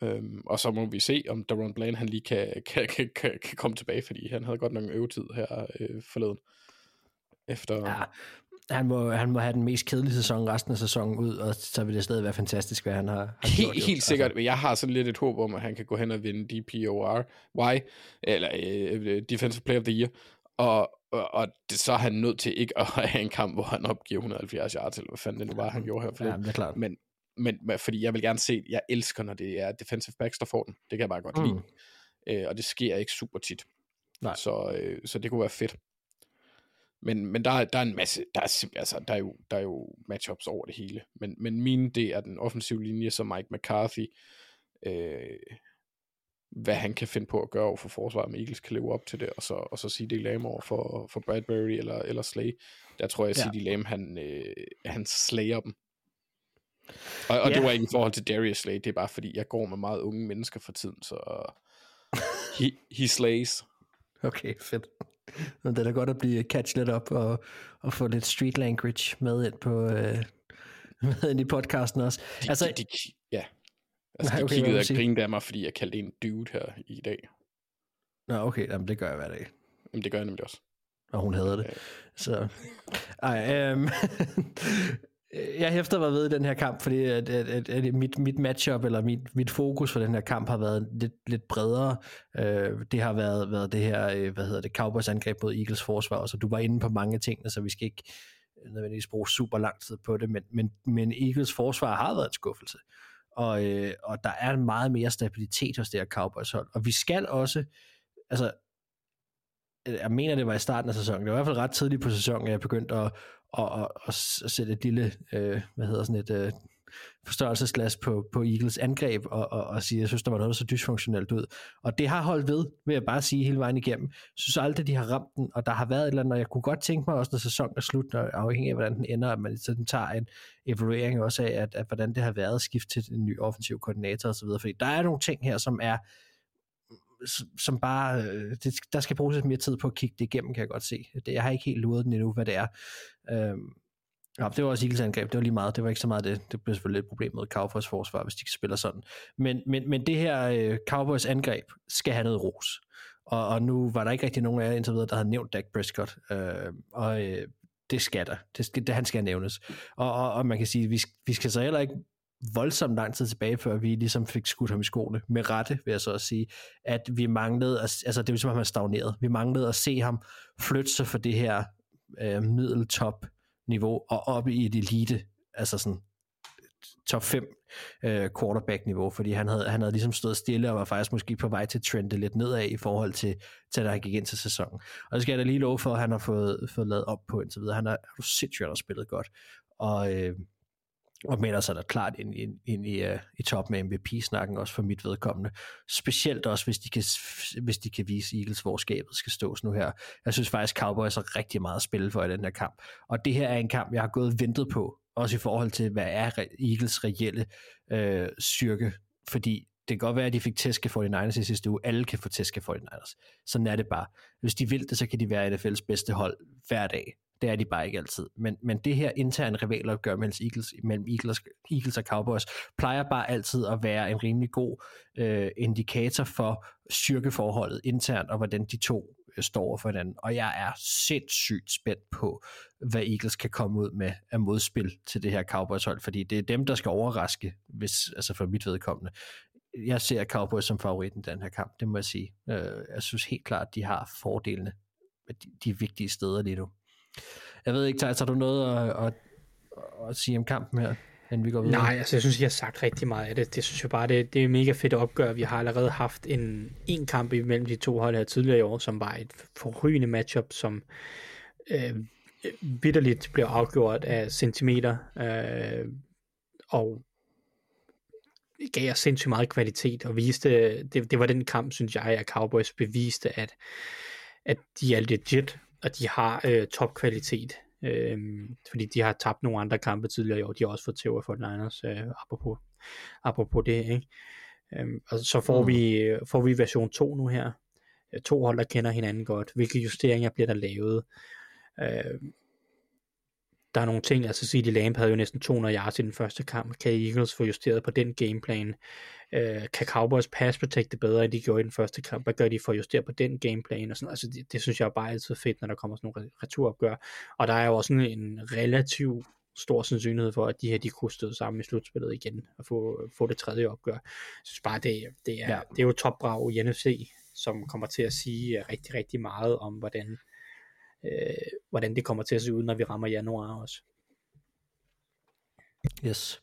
Øhm, og så må vi se, om Daron Bland han lige kan, kan, kan, kan, kan komme tilbage, fordi han havde godt nok en øvetid her øh, forleden. Efter, Ja, han må, han må have den mest kedelige sæson resten af sæsonen ud, og så vil det stadig være fantastisk, hvad han har, har gjort. Helt, helt sikkert, men jeg har sådan lidt et håb om, at han kan gå hen og vinde DPOR, Y, eller øh, Defensive Player of the Year, og, og, og det, så er han nødt til ikke at have en kamp, hvor han opgiver 170 yards, eller hvad fanden det nu var, han gjorde her Ja, det er klart. Men, men, men fordi jeg vil gerne se, jeg elsker, når det er defensive backs, der får den. Det kan jeg bare godt Mm. lide. Øh, og det sker ikke super tit. Nej. Så, øh, så det kunne være fedt. Men, men der, er- der er en masse, der er, altså, der er, jo, der er jo matchups over det hele. Men, men min, det er den offensive linje, som Mike McCarthy, øh, hvad han kan finde på at gøre over for forsvaret, om Eagles kan leve op til det, og så, og så CD Lamb over for, for Bradbury eller, eller Slay. Der tror jeg, at Ja. CD Lamb, han, øh, han slayer dem. Og, og Ja. det var ikke i forhold til Darius Slay, det er bare fordi, jeg går med meget unge mennesker for tiden, så he, he slays. Okay, fedt. Men det er da godt at blive catch lidt op og, og få lidt street language med ind på øh, med ind i podcasten også. De, Altså- de, de, ja. Altså, Nej, de okay, hvad kiggede og grinede af mig, fordi jeg kaldte en dude her i dag. Nå, okay, jamen, det gør jeg hver dag. Jamen, det gør jeg nemlig også. Og hun havde det. Så, ej, øhm, Øh, jeg hæfter mig ved den her kamp, fordi at, at, at, at mit, mit matchup, eller mit, mit fokus for den her kamp har været lidt, lidt bredere. Øh, det har været, været det her, øh, hvad hedder det, Cowboys angreb mod Eagles forsvar, så du var inde på mange ting, tingene, så vi skal ikke nødvendigvis bruge super lang tid på det, men, men, men Eagles forsvar har været en skuffelse. Og, øh, og der er meget mere stabilitet hos det her Cowboys hold. Og vi skal også, altså jeg mener, det var i starten af sæsonen. Det var i hvert fald ret tidligt på sæsonen, at jeg begyndte at, og, og, og sætte et lille, øh, hvad hedder sådan et øh, forstørrelsesglas på, på Eagles angreb, og, og, og sige, at jeg synes, der var noget, der så dysfunktionelt ud. Og det har holdt ved, vil jeg bare sige hele vejen igennem. Jeg synes aldrig, de har ramt den, og der har været et eller andet, og jeg kunne godt tænke mig også, når sæsonen er slut, når, afhængig af, hvordan den ender, at man sådan tager en evaluering også af, at, at hvordan det har været at skifte til en ny offensiv koordinator osv., fordi der er nogle ting her, som er som bare, øh, det, der skal bruges lidt mere tid på at kigge det igennem, kan jeg godt se. Det, jeg har ikke helt luret den endnu, hvad det er. Øhm, ja, det var også Eagles angreb, det var lige meget, det var ikke så meget det. Det blev selvfølgelig et problem med Cowboys forsvar, hvis de ikke spiller sådan. Men, men, men det her øh, Cowboys angreb skal have noget ros. Og, og nu var der ikke rigtig nogen af jer indtil videre, der havde nævnt Dak Prescott. Øh, og øh, det skal der. Det skal, det, han skal nævnes. Og, og, og man kan sige, vi, vi skal så heller ikke voldsomt lang tid tilbage, før vi ligesom fik skudt ham i skoene. Med rette, vil jeg så også sige, at vi manglede, at, altså det var som om han stagneret. Vi manglede at se ham flytte sig fra det her øh, middeltop niveau og op i et elite, altså sådan top 5 øh, quarterback niveau, fordi han havde, han havde ligesom stået stille og var faktisk måske på vej til at trende lidt nedad i forhold til, til da han gik ind til sæsonen. Og det skal jeg da lige love for, at han har fået, fået lavet op på indtil videre. Han har, er du sindssygt, han har spillet godt. Og, øh, og melder sig da klart ind, ind, ind i, uh, i top med MVP-snakken, også for mit vedkommende. Specielt også, hvis de kan, hvis de kan vise Eagles, hvor skabet skal stås nu her. Jeg synes faktisk, Cowboys har rigtig meget at spille for i den her kamp. Og det her er en kamp, jeg har gået og ventet på, også i forhold til, hvad er Eagles reelle øh, styrke. Fordi det kan godt være, at de fik tæske 49ers i sidste uge. Alle kan få tæske 49ers. Sådan er det bare. Hvis de vil det, så kan de være NFL's bedste hold hver dag. Det er de bare ikke altid. Men, men det her interne rivalopgør mellem Eagles, mellem Eagles, Eagles og Cowboys plejer bare altid at være en rimelig god øh, indikator for styrkeforholdet internt, og hvordan de to øh, står over for hinanden. Og jeg er sindssygt spændt på, hvad Eagles kan komme ud med af modspil til det her Cowboys-hold, fordi det er dem, der skal overraske, hvis, altså for mit vedkommende. Jeg ser Cowboys som favoritten i den her kamp, det må jeg sige. Øh, jeg synes helt klart, at de har fordelene de, de vigtige steder lige nu. Jeg ved ikke, Thijs, har du noget at, at, at sige om kampen her, inden vi går videre? Nej, altså jeg synes, jeg har sagt rigtig meget af det. Det synes jeg bare, det, det er mega fedt opgør. Vi har allerede haft en, en kamp imellem de to hold her tidligere i år, som var et forrygende matchup, som øh, vidderligt blev afgjort af centimeter, øh, og gav os sindssygt meget kvalitet, og viste, det, det var den kamp, synes jeg, at Cowboys beviste, at, at de er legit, og de har øh, topkvalitet. Øhm, fordi de har tabt nogle andre kampe tidligere i år. De har også fået tæv af Fort Niners, øh, apropos, apropos det. Ikke? Øhm, og så får, Mm. vi, får vi version 2 nu her. Øh, To hold, der kender hinanden godt. Hvilke justeringer bliver der lavet? Øh, der er nogle ting, altså CD Lamb havde jo næsten 200 yards i den første kamp. Kan Eagles få justeret på den gameplan? Øh, kan Cowboys pass protecte bedre, end de gjorde i den første kamp? Hvad gør de for at justere på den gameplan? Og sådan, altså det, det, synes jeg er bare altid fedt, når der kommer sådan nogle returopgør. Og der er jo også en, en relativ stor sandsynlighed for, at de her de kunne støde sammen i slutspillet igen og få, få det tredje opgør. Jeg synes bare, det, det, er, ja. det er jo topbrag i NFC, som kommer til at sige rigtig, rigtig meget om, hvordan, øh, hvordan det kommer til at se ud, når vi rammer januar også. Yes.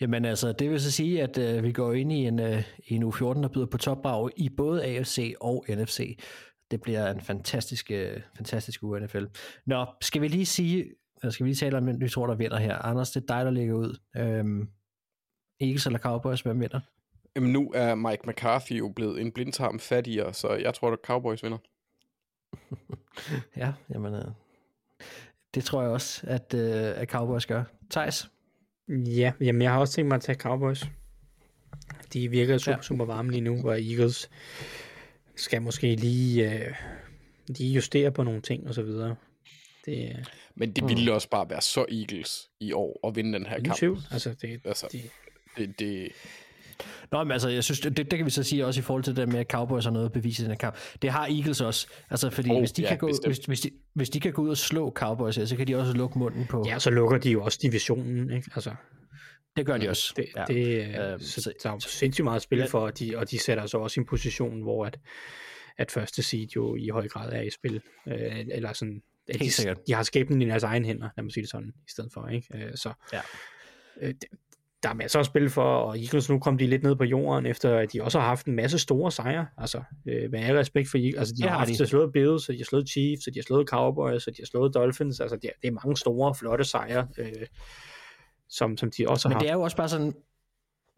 Jamen altså, det vil så sige, at øh, vi går ind i en, øh, i en U14, der byder på topbrag i både AFC og NFC. det bliver en fantastisk, øh, fantastisk uge NFL. Nå, skal vi lige sige, eller skal vi lige tale om, hvem vi tror, der vinder her? Anders, det er dig, der ligger ud. Øhm, Eagles eller Cowboys, hvem vinder? Jamen, nu er Mike McCarthy jo blevet en blindtarm fattigere, så jeg tror, at Cowboys vinder. ja, jamen, øh, det tror jeg også, at, øh, at Cowboys gør. Thijs? Ja, jamen jeg har også tænkt mig at tage Cowboys. De virker super, Ja. super varme lige nu, og Eagles skal måske lige, øh, lige justere på nogle ting og så videre. Det er Men det ville også bare være så Eagles i år at vinde den her kamp. tvivl. Altså, det, Altså, de, Det, det, Nå, men altså, jeg synes, det, det kan vi så sige også i forhold til det der med, at Cowboys har noget at bevise i den her kamp. Det har Eagles også. Altså, fordi Oh, hvis, de ja, kan gå, bestemt. hvis, hvis, de, hvis de kan gå ud og slå Cowboys, så kan de også lukke munden på. ja, så lukker de jo også divisionen, ikke? Altså, Det gør de også. det, ja. det, øh, Øhm, så, så- der er sindssygt meget at spille Ja. for, og de, og de sætter sig også i en position, hvor at, at første seed jo i høj grad er i spil. Øh, eller sådan, at Helt de, sikkert. de har skæbnen i deres egen hænder, lad mig sige det sådan, i stedet for, ikke? Øh, så Ja. øh, det- der er masser at spille for, og Eagles nu kom de lidt ned på jorden, efter at de også har haft en masse store sejre. Altså, øh, med al respekt for Eagles, altså de Det har haft de. slået Bills, og de har slået Chiefs, og de har slået Cowboys, og de har slået Dolphins, altså det er, det er mange store, flotte sejre, øh, som, som de også har Men det er jo også bare sådan,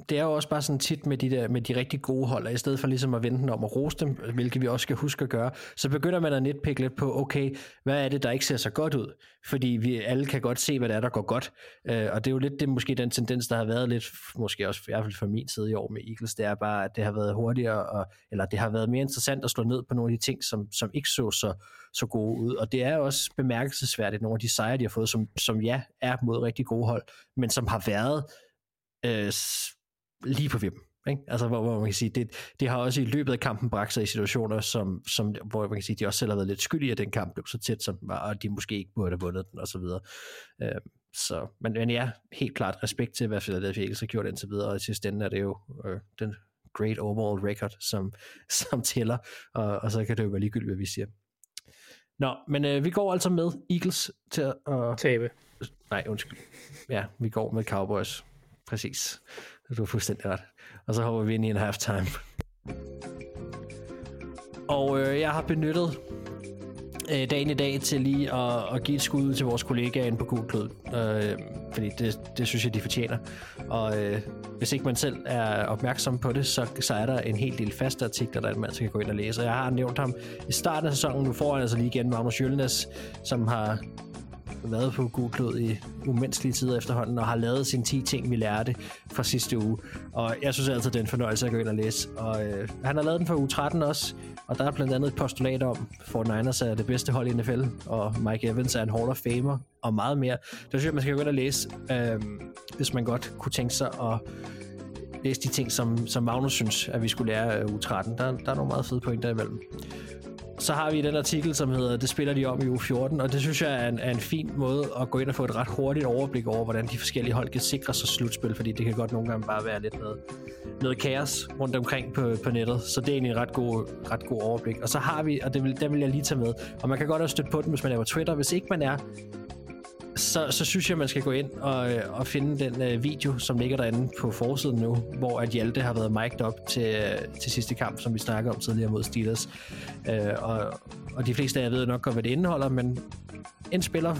det er jo også bare sådan tit med de, der, med de rigtig gode hold, og i stedet for ligesom at vente den om at rose dem, hvilket vi også skal huske at gøre, så begynder man at netpikke lidt på, okay, hvad er det, der ikke ser så godt ud? Fordi vi alle kan godt se, hvad det er, der går godt. Øh, og det er jo lidt det, måske den tendens, der har været lidt, måske også i hvert fald fra min side i år med Eagles, det er bare, at det har været hurtigere, og, eller det har været mere interessant at slå ned på nogle af de ting, som, som ikke så, så så gode ud. Og det er også bemærkelsesværdigt, nogle af de sejre, de har fået, som, som ja, er mod rigtig gode hold, men som har været øh, lige på vippen. Ikke? Altså, hvor, hvor man kan sige, det, det har også i løbet af kampen bragt sig i situationer, som, som, hvor man kan sige, de også selv har været lidt skyldige, at den kamp blev så tæt, som den var, og de måske ikke burde have vundet den, og så videre. Øh, så, men, men ja, helt klart respekt til, hvad Philadelphia Eagles har gjort indtil videre, og i sidste ende er det jo øh, den great overall record, som, som tæller, og, og så kan det jo være ligegyldigt, hvad vi siger. Nå, men øh, vi går altså med Eagles til at... at Tabe. nej, undskyld. Ja, vi går med Cowboys. Præcis. Du har fuldstændig ret. Og så hopper vi ind i en halftime. Og øh, jeg har benyttet øh, dagen i dag til lige at, at give et skud til vores kollegaer inde på Google øh, fordi det, det synes jeg, de fortjener. Og øh, hvis ikke man selv er opmærksom på det, så, så er der en hel del faste artikler, der man kan gå ind og læse. Og jeg har nævnt ham i starten af sæsonen. Nu får han altså lige igen Magnus Jølnes, som har været på Google i umenneskelige tider efterhånden, og har lavet sine 10 ting, vi lærte fra sidste uge. Og jeg synes altid, det er en fornøjelse at gå ind og læse. Og øh, han har lavet den for uge 13 også, og der er blandt andet et postulat om, for Niners er det bedste hold i NFL, og Mike Evans er en Hall of Famer, og meget mere. Det synes jeg, man skal gå ind og læse, øh, hvis man godt kunne tænke sig at læse de ting, som, som Magnus synes, at vi skulle lære øh, u 13. Der, der er nogle meget fede pointer imellem så har vi den artikel, som hedder Det spiller de om i uge 14, og det synes jeg er en, er en fin måde at gå ind og få et ret hurtigt overblik over, hvordan de forskellige hold kan sikre sig slutspil, fordi det kan godt nogle gange bare være lidt noget, noget kaos rundt omkring på, på nettet, så det er egentlig en ret god, ret god overblik. Og så har vi, og det vil, den vil jeg lige tage med, og man kan godt også støtte på den, hvis man er på Twitter. Hvis ikke man er, så, så synes jeg, man skal gå ind og, øh, og finde den øh, video, som ligger derinde på forsiden nu, hvor at Hjalte har været mic'd op til, øh, til sidste kamp, som vi snakkede om tidligere mod Steelers. Øh, og, og de fleste af jer ved nok godt, hvad det indeholder, men en spiller,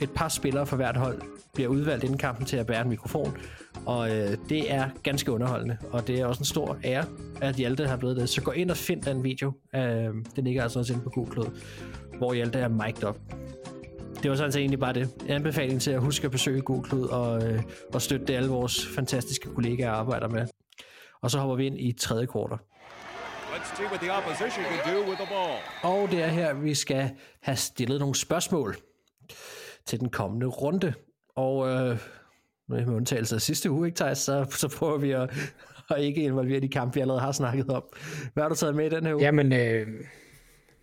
et par spillere for hvert hold, bliver udvalgt inden kampen til at bære en mikrofon, og øh, det er ganske underholdende, og det er også en stor ære, at Hjalte har blevet det. Så gå ind og find den video. Øh, den ligger altså også inde på Google, hvor Hjalte er mic'd op det var sådan set egentlig bare det. En anbefaling til at huske at besøge Google og, øh, og støtte det, alle vores fantastiske kollegaer arbejder med. Og så hopper vi ind i tredje kvartal. Let's see what the opposition can do with the ball. Og det er her, vi skal have stillet nogle spørgsmål til den kommende runde. Og øh, med undtagelse af sidste uge, ikke Thijs, så, så prøver vi at, at ikke involvere de kampe, vi allerede har snakket om. Hvad har du taget med i den her uge? Jamen, øh,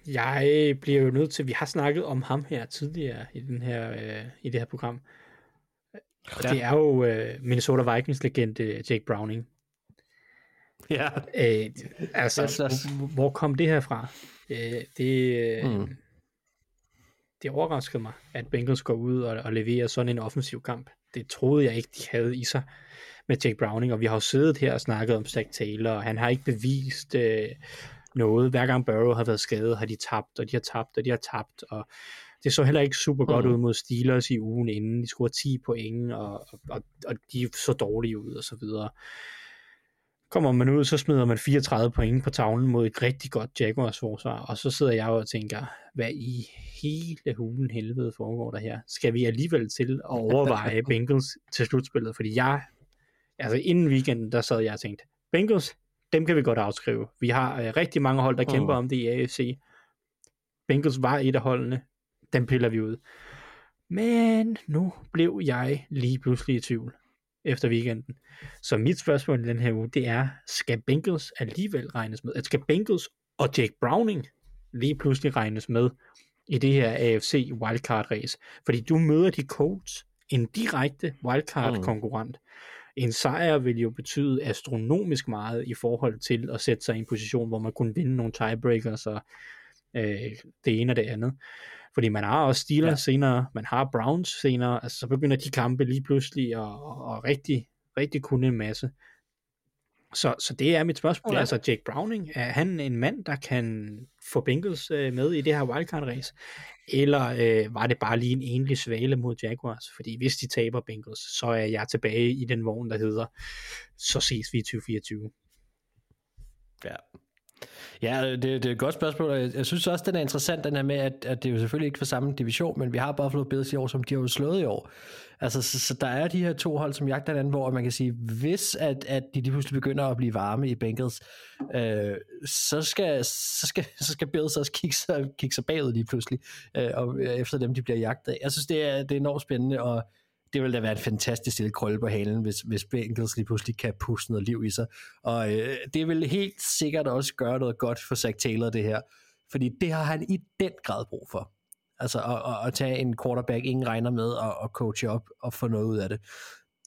jeg bliver jo nødt til, vi har snakket om ham her tidligere i, den her, øh, i det her program. Og Ja. det er jo øh, Minnesota Vikings legende Jake Browning. ja. Øh, altså, Yes, yes. hvor- hvor kom det her fra? Øh, det, øh, Mm. det overraskede mig, at Bengals går ud og, og leverer sådan en offensiv kamp. Det troede jeg ikke, de havde i sig med Jake Browning, og vi har jo siddet her og snakket om Zach Taylor, og han har ikke bevist, øh, noget. Hver gang Burrow har været skadet, har de tabt, og de har tabt, og de har tabt, og det så heller ikke super godt Mm. ud mod Steelers i ugen inden. De scorede 10 point, og, og, og, de så dårlige ud, og så videre. Kommer man ud, så smider man 34 point på tavlen mod et rigtig godt Jaguars forsvar, og så sidder jeg og tænker, hvad i hele hulen helvede foregår der her? Skal vi alligevel til at overveje Bengals til slutspillet? Fordi jeg, altså inden weekenden, der sad jeg og tænkte, Bengals, dem kan vi godt afskrive. Vi har øh, rigtig mange hold, der kæmper Mm. om det i AFC. Bengals var et af holdene. Dem piller vi ud. Men nu blev jeg lige pludselig i tvivl efter weekenden. Så mit spørgsmål i den her uge, det er, skal Bengals alligevel regnes med? At skal Bengals og Jake Browning lige pludselig regnes med i det her AFC wildcard race? Fordi du møder de Colts, en direkte wildcard konkurrent. En sejr vil jo betyde astronomisk meget i forhold til at sætte sig i en position, hvor man kunne vinde nogle tiebreakers og øh, det ene og det andet. Fordi man har også Steelers ja. senere, man har Browns senere, altså så begynder de kampe lige pludselig at, at, at rigtig, rigtig kunne en masse. Så, så det er mit spørgsmål. Ja. Altså Jake Browning, er han en mand, der kan få Bengals øh, med i det her wildcard race? Eller øh, var det bare lige en enlig svale mod Jaguars? Fordi hvis de taber Bengals, så er jeg tilbage i den vogn, der hedder, så ses vi i 2024. Ja. Ja, det, det er et godt spørgsmål, og jeg, jeg synes også, den er interessant, den her med, at, at det er jo selvfølgelig ikke for samme division, men vi har Buffalo Bills i år, som de har jo slået i år. Altså, så, så der er de her to hold, som jagter hinanden, hvor man kan sige, hvis at, at de lige pludselig begynder at blive varme i Bengals, øh, så, skal, så, skal, så skal Bills også kigge sig, kigge sig bagud lige pludselig, øh, og øh, efter dem, de bliver jagtet af. Jeg synes, det er, det er enormt spændende, og det vil da være en fantastisk lille krølle på halen, hvis, hvis Bengals lige pludselig kan puste noget liv i sig. Og øh, det vil helt sikkert også gøre noget godt for Zach Taylor, det her. Fordi det har han i den grad brug for. Altså at, at, at tage en quarterback, ingen regner med, og, og coache op og få noget ud af det.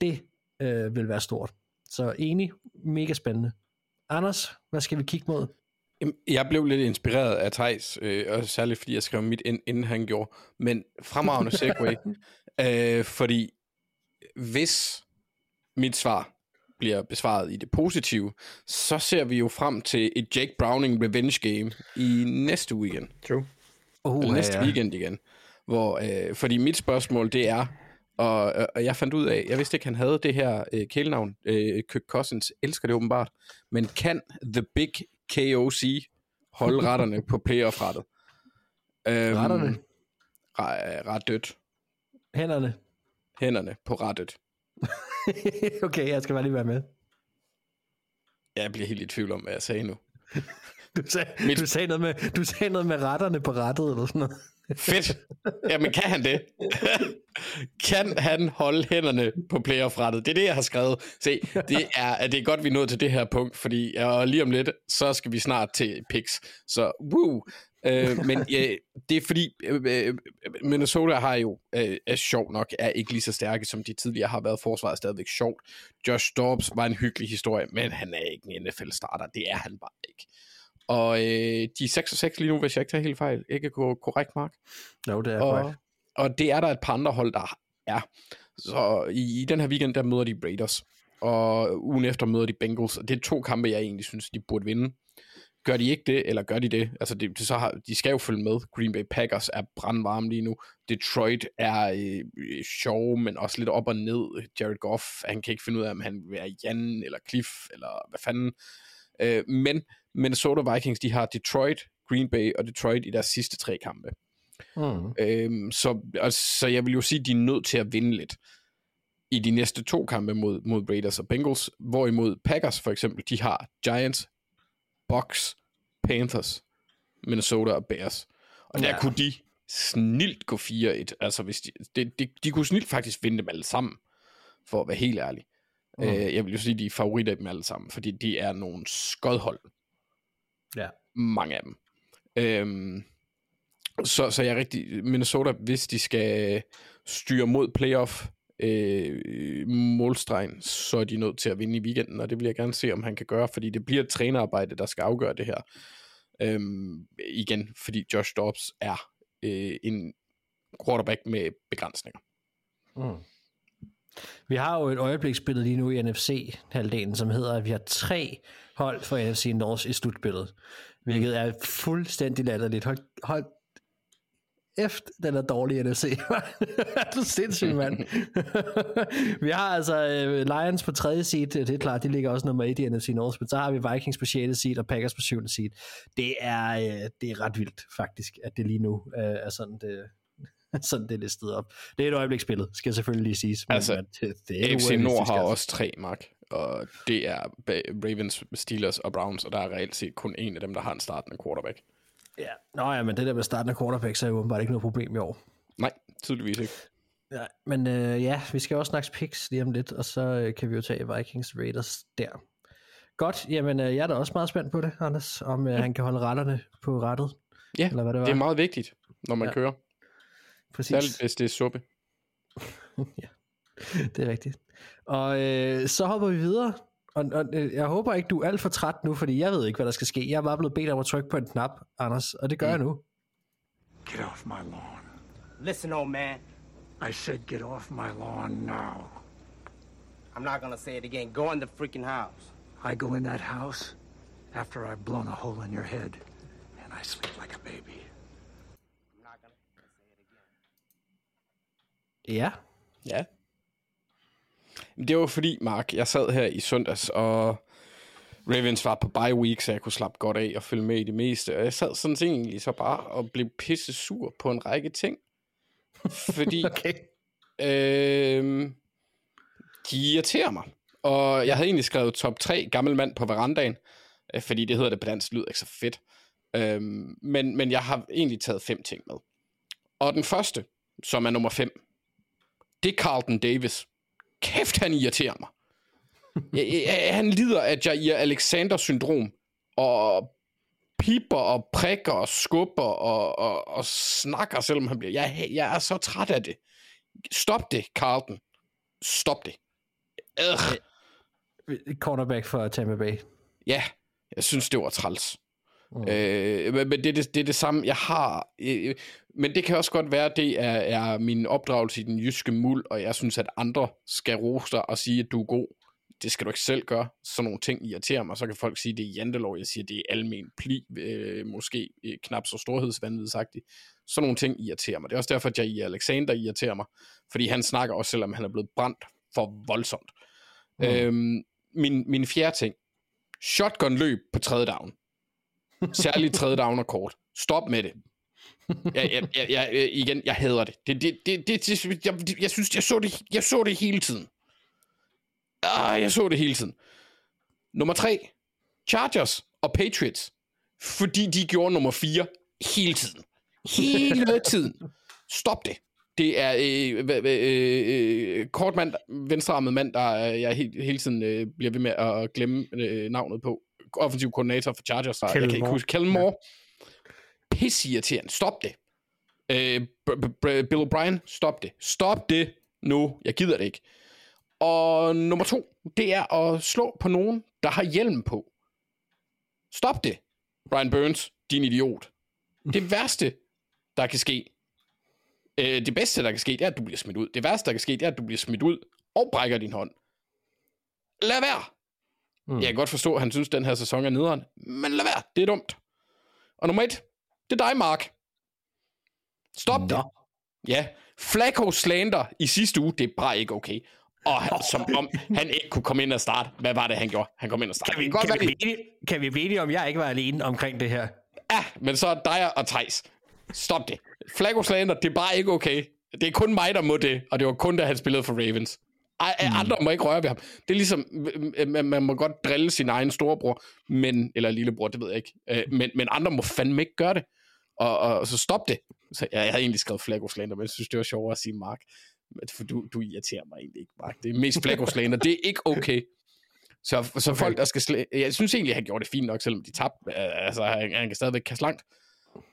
Det øh, vil være stort. Så enig, mega spændende. Anders, hvad skal vi kigge mod? Jeg blev lidt inspireret af Thijs, øh, og særligt fordi jeg skrev mit ind, inden han gjorde. Men fremragende segway, øh, fordi hvis mit svar bliver besvaret i det positive, så ser vi jo frem til et Jake Browning revenge game i næste weekend. True. Oh, Eller næste weekend igen. Hvor, øh, fordi mit spørgsmål, det er, og, og- og jeg fandt ud af, jeg vidste ikke, han havde det her øh, kælenavn, øh, Kirk Cousins, elsker det åbenbart, men kan The Big KOC holde retterne på playoff-rettet? Øhm, Retterne? Ret, ret dødt. Hænderne. Hænderne på rettet. okay, jeg skal bare lige være med. Jeg bliver helt i tvivl om, hvad jeg sagde nu. Du sagde, Mit- du sagde, noget, med, du sagde noget med retterne på rettet, eller sådan noget. Fedt. Jamen, kan han det? kan han holde hænderne på playoff-rettet? Det er det, jeg har skrevet. Se, det er, at det er godt, vi er nået til det her punkt, fordi og lige om lidt, så skal vi snart til picks. Så, woo! Øh, men øh, det er fordi, øh, øh, Minnesota har jo, øh, er sjov nok, er ikke lige så stærke, som de tidligere har været. Forsvaret er stadigvæk sjovt. Josh Dobbs var en hyggelig historie, men han er ikke en NFL-starter. Det er han bare ikke. Og øh, de er 6 og 6 lige nu, hvis jeg ikke tager helt fejl. Ikke ko- korrekt, Mark? Jo, det er og, korrekt. og det er der et par andre hold, der er. Så i, i den her weekend, der møder de Raiders. Og ugen efter møder de Bengals. Og det er to kampe, jeg egentlig synes, de burde vinde. Gør de ikke det, eller gør de det? Altså, det, det så har, de skal jo følge med. Green Bay Packers er brandvarme lige nu. Detroit er øh, sjov, men også lidt op og ned. Jared Goff, han kan ikke finde ud af, om han vil være Jan eller Cliff, eller hvad fanden. Øh, men Minnesota Vikings, de har Detroit, Green Bay og Detroit i deres sidste tre kampe. Mm. Øhm, så, altså, så jeg vil jo sige, at de er nødt til at vinde lidt i de næste to kampe mod, mod Raiders og Bengals, hvorimod Packers for eksempel, de har Giants, Bucks, Panthers, Minnesota og Bears. Og der Ja. kunne de snilt gå 4-1. Altså, hvis de, de, de, de kunne snilt faktisk vinde dem alle sammen, for at være helt ærlig. Mm. Øh, jeg vil jo sige, de er favoritter af dem alle sammen, fordi de er nogle skodhold. Ja. Mange af dem. Øhm, så, så jeg er rigtig... Minnesota, hvis de skal styre mod playoff øh, målstregen, så er de nødt til at vinde i weekenden, og det vil jeg gerne se, om han kan gøre, fordi det bliver et trænerarbejde, der skal afgøre det her. Øhm, igen, fordi Josh Dobbs er øh, en quarterback med begrænsninger. Mm. Vi har jo et øjebliksbillede lige nu i NFC-halvdelen, som hedder, at vi har tre hold for NFC North i slutbilledet, hvilket er fuldstændig latterligt. Hold, hold efter den er dårlig NFC. du er sindssyg, mand. vi har altså øh, Lions på tredje seed, det er klart, de ligger også nummer 1 i NFC North, men så har vi Vikings på 6. seed og Packers på 7. seed. Det er, øh, det er ret vildt, faktisk, at det lige nu øh, er sådan, det, sådan det er listet op. Det er et øjebliksbillede, skal selvfølgelig lige siges. Men, Altså, men det, er urealistisk, Nord har altså. også tre, Mark. Og det er Ravens, Steelers og Browns, og der er reelt set kun en af dem, der har en startende quarterback. Ja. Nå ja, men det der med starten af quarterback, så er jo åbenbart ikke noget problem i år. Nej, tydeligvis ikke. Ja, men øh, ja, vi skal også snakke picks lige om lidt, og så øh, kan vi jo tage Vikings Raiders der. Godt, jamen øh, jeg er da også meget spændt på det, Anders, om øh, han kan holde retterne på rettet. Ja, Eller hvad det var. det er meget vigtigt, når man Ja. ja. kører. Præcis, Særligt hvis det er suppe. det er rigtigt. Og øh, så hopper vi videre, og, og øh, jeg håber ikke, du er alt for træt nu, fordi jeg ved ikke, hvad der skal ske. Jeg er bare blevet bedt om at trykke på en knap, Anders, og det gør mm. jeg nu. Get off my lawn. Listen, old man, I said get off my lawn now. I'm not gonna say it again. Go in the freaking house. I go in that house after I've blown a hole in your head, and I sleep like a baby. I'm not gonna say it again. Ja, Ja. Det var fordi, Mark, jeg sad her i søndags, og Ravens var på bye week, så jeg kunne slappe godt af og følge med i det meste. Og jeg sad sådan set egentlig så bare og blev pisse sur på en række ting. Fordi okay. øh, de irriterer mig. Og jeg havde egentlig skrevet top 3 gammel mand på verandaen, øh, fordi det hedder det på dansk, lyder ikke så fedt. Øh, men, men jeg har egentlig taget fem ting med. Og den første, som er nummer 5, det er Carlton Davis. Kæft, han irriterer mig. Han lider af Jair Alexander-syndrom, og piper og prikker og skubber og, og, og snakker, selvom han bliver... Jeg, jeg er så træt af det. Stop det, Carlton. Stop det. Øh. Cornerback for Tampa Bay. Ja, jeg synes, det var træls. Mm. Øh, men det, er det, det er det samme, jeg har. Øh, men det kan også godt være, at det er, er min opdragelse i den jyske muld, og jeg synes, at andre skal rose dig og sige, at du er god. Det skal du ikke selv gøre. Sådan nogle ting irriterer mig. Så kan folk sige, at det er jantelov. Jeg siger, at det er almen pli. Øh, måske øh, knap så storhedsvanvidsagtigt. Sådan nogle ting irriterer mig. Det er også derfor, at jeg i Alexander irriterer mig. Fordi han snakker også, selvom han er blevet brændt for voldsomt. Mm. Øhm, min, min fjerde ting. Shotgun løb på tredje down. Særligt tredje down og kort. Stop med det. Jeg, jeg, jeg, jeg, igen, jeg hader det. Det, det, det, det, det jeg, jeg synes, jeg så det, jeg så det hele tiden. Ah, jeg så det hele tiden. Nummer tre. Chargers og Patriots. Fordi de gjorde nummer 4 hele tiden. Hele tiden. Stop det. Det er øh, øh, øh, kort mand, venstrearmet mand, der øh, jeg hele, hele tiden øh, bliver ved med at glemme øh, navnet på. Offensiv koordinator for Chargers. Jeg kan Kellen ikke Moore. huske. Kellen Moore. Pisse irriterende. Stop det. Øh, Bill O'Brien, stop det. Stop det nu. Jeg gider det ikke. Og nummer to, det er at slå på nogen, der har hjelm på. Stop det. Brian Burns, din idiot. Det værste, der kan ske, øh, det bedste, der kan ske, det er, at du bliver smidt ud. Det værste, der kan ske, det er, at du bliver smidt ud og brækker din hånd. Lad være. Mm. Jeg kan godt forstå, at han synes, at den her sæson er nederen, men lad være. Det er dumt. Og nummer et, det er dig, Mark. Stop det. Ja, Flacco slander i sidste uge, det er bare ikke okay. Og han, som om han ikke kunne komme ind og starte. Hvad var det, han gjorde? Han kom ind og startede. Kan vi, godt kan, være, vi det- blive enige, kan vi blive enige om, jeg ikke var alene omkring det her? Ja, men så dig og Thijs. Stop det. Flacco slander, det er bare ikke okay. Det er kun mig, der må det, og det var kun, da han spillede for Ravens. Ej, mm. Andre må ikke røre ved ham. Det er ligesom, man, man må godt drille sin egen storebror, men, eller lillebror, det ved jeg ikke. Øh, Men, men andre må fandme ikke gøre det. Og, og så stop det. Så jeg, jeg havde egentlig skrevet Flacco slander, men jeg synes, det var sjovere at sige Mark. For du, du irriterer mig egentlig ikke, Mark. Det er mest Flacco slander. Det er ikke okay. Så, så okay. folk, der skal slæ... Jeg synes egentlig, han gjorde det fint nok, selvom de tabte. Altså, han, han kan stadigvæk kaste langt.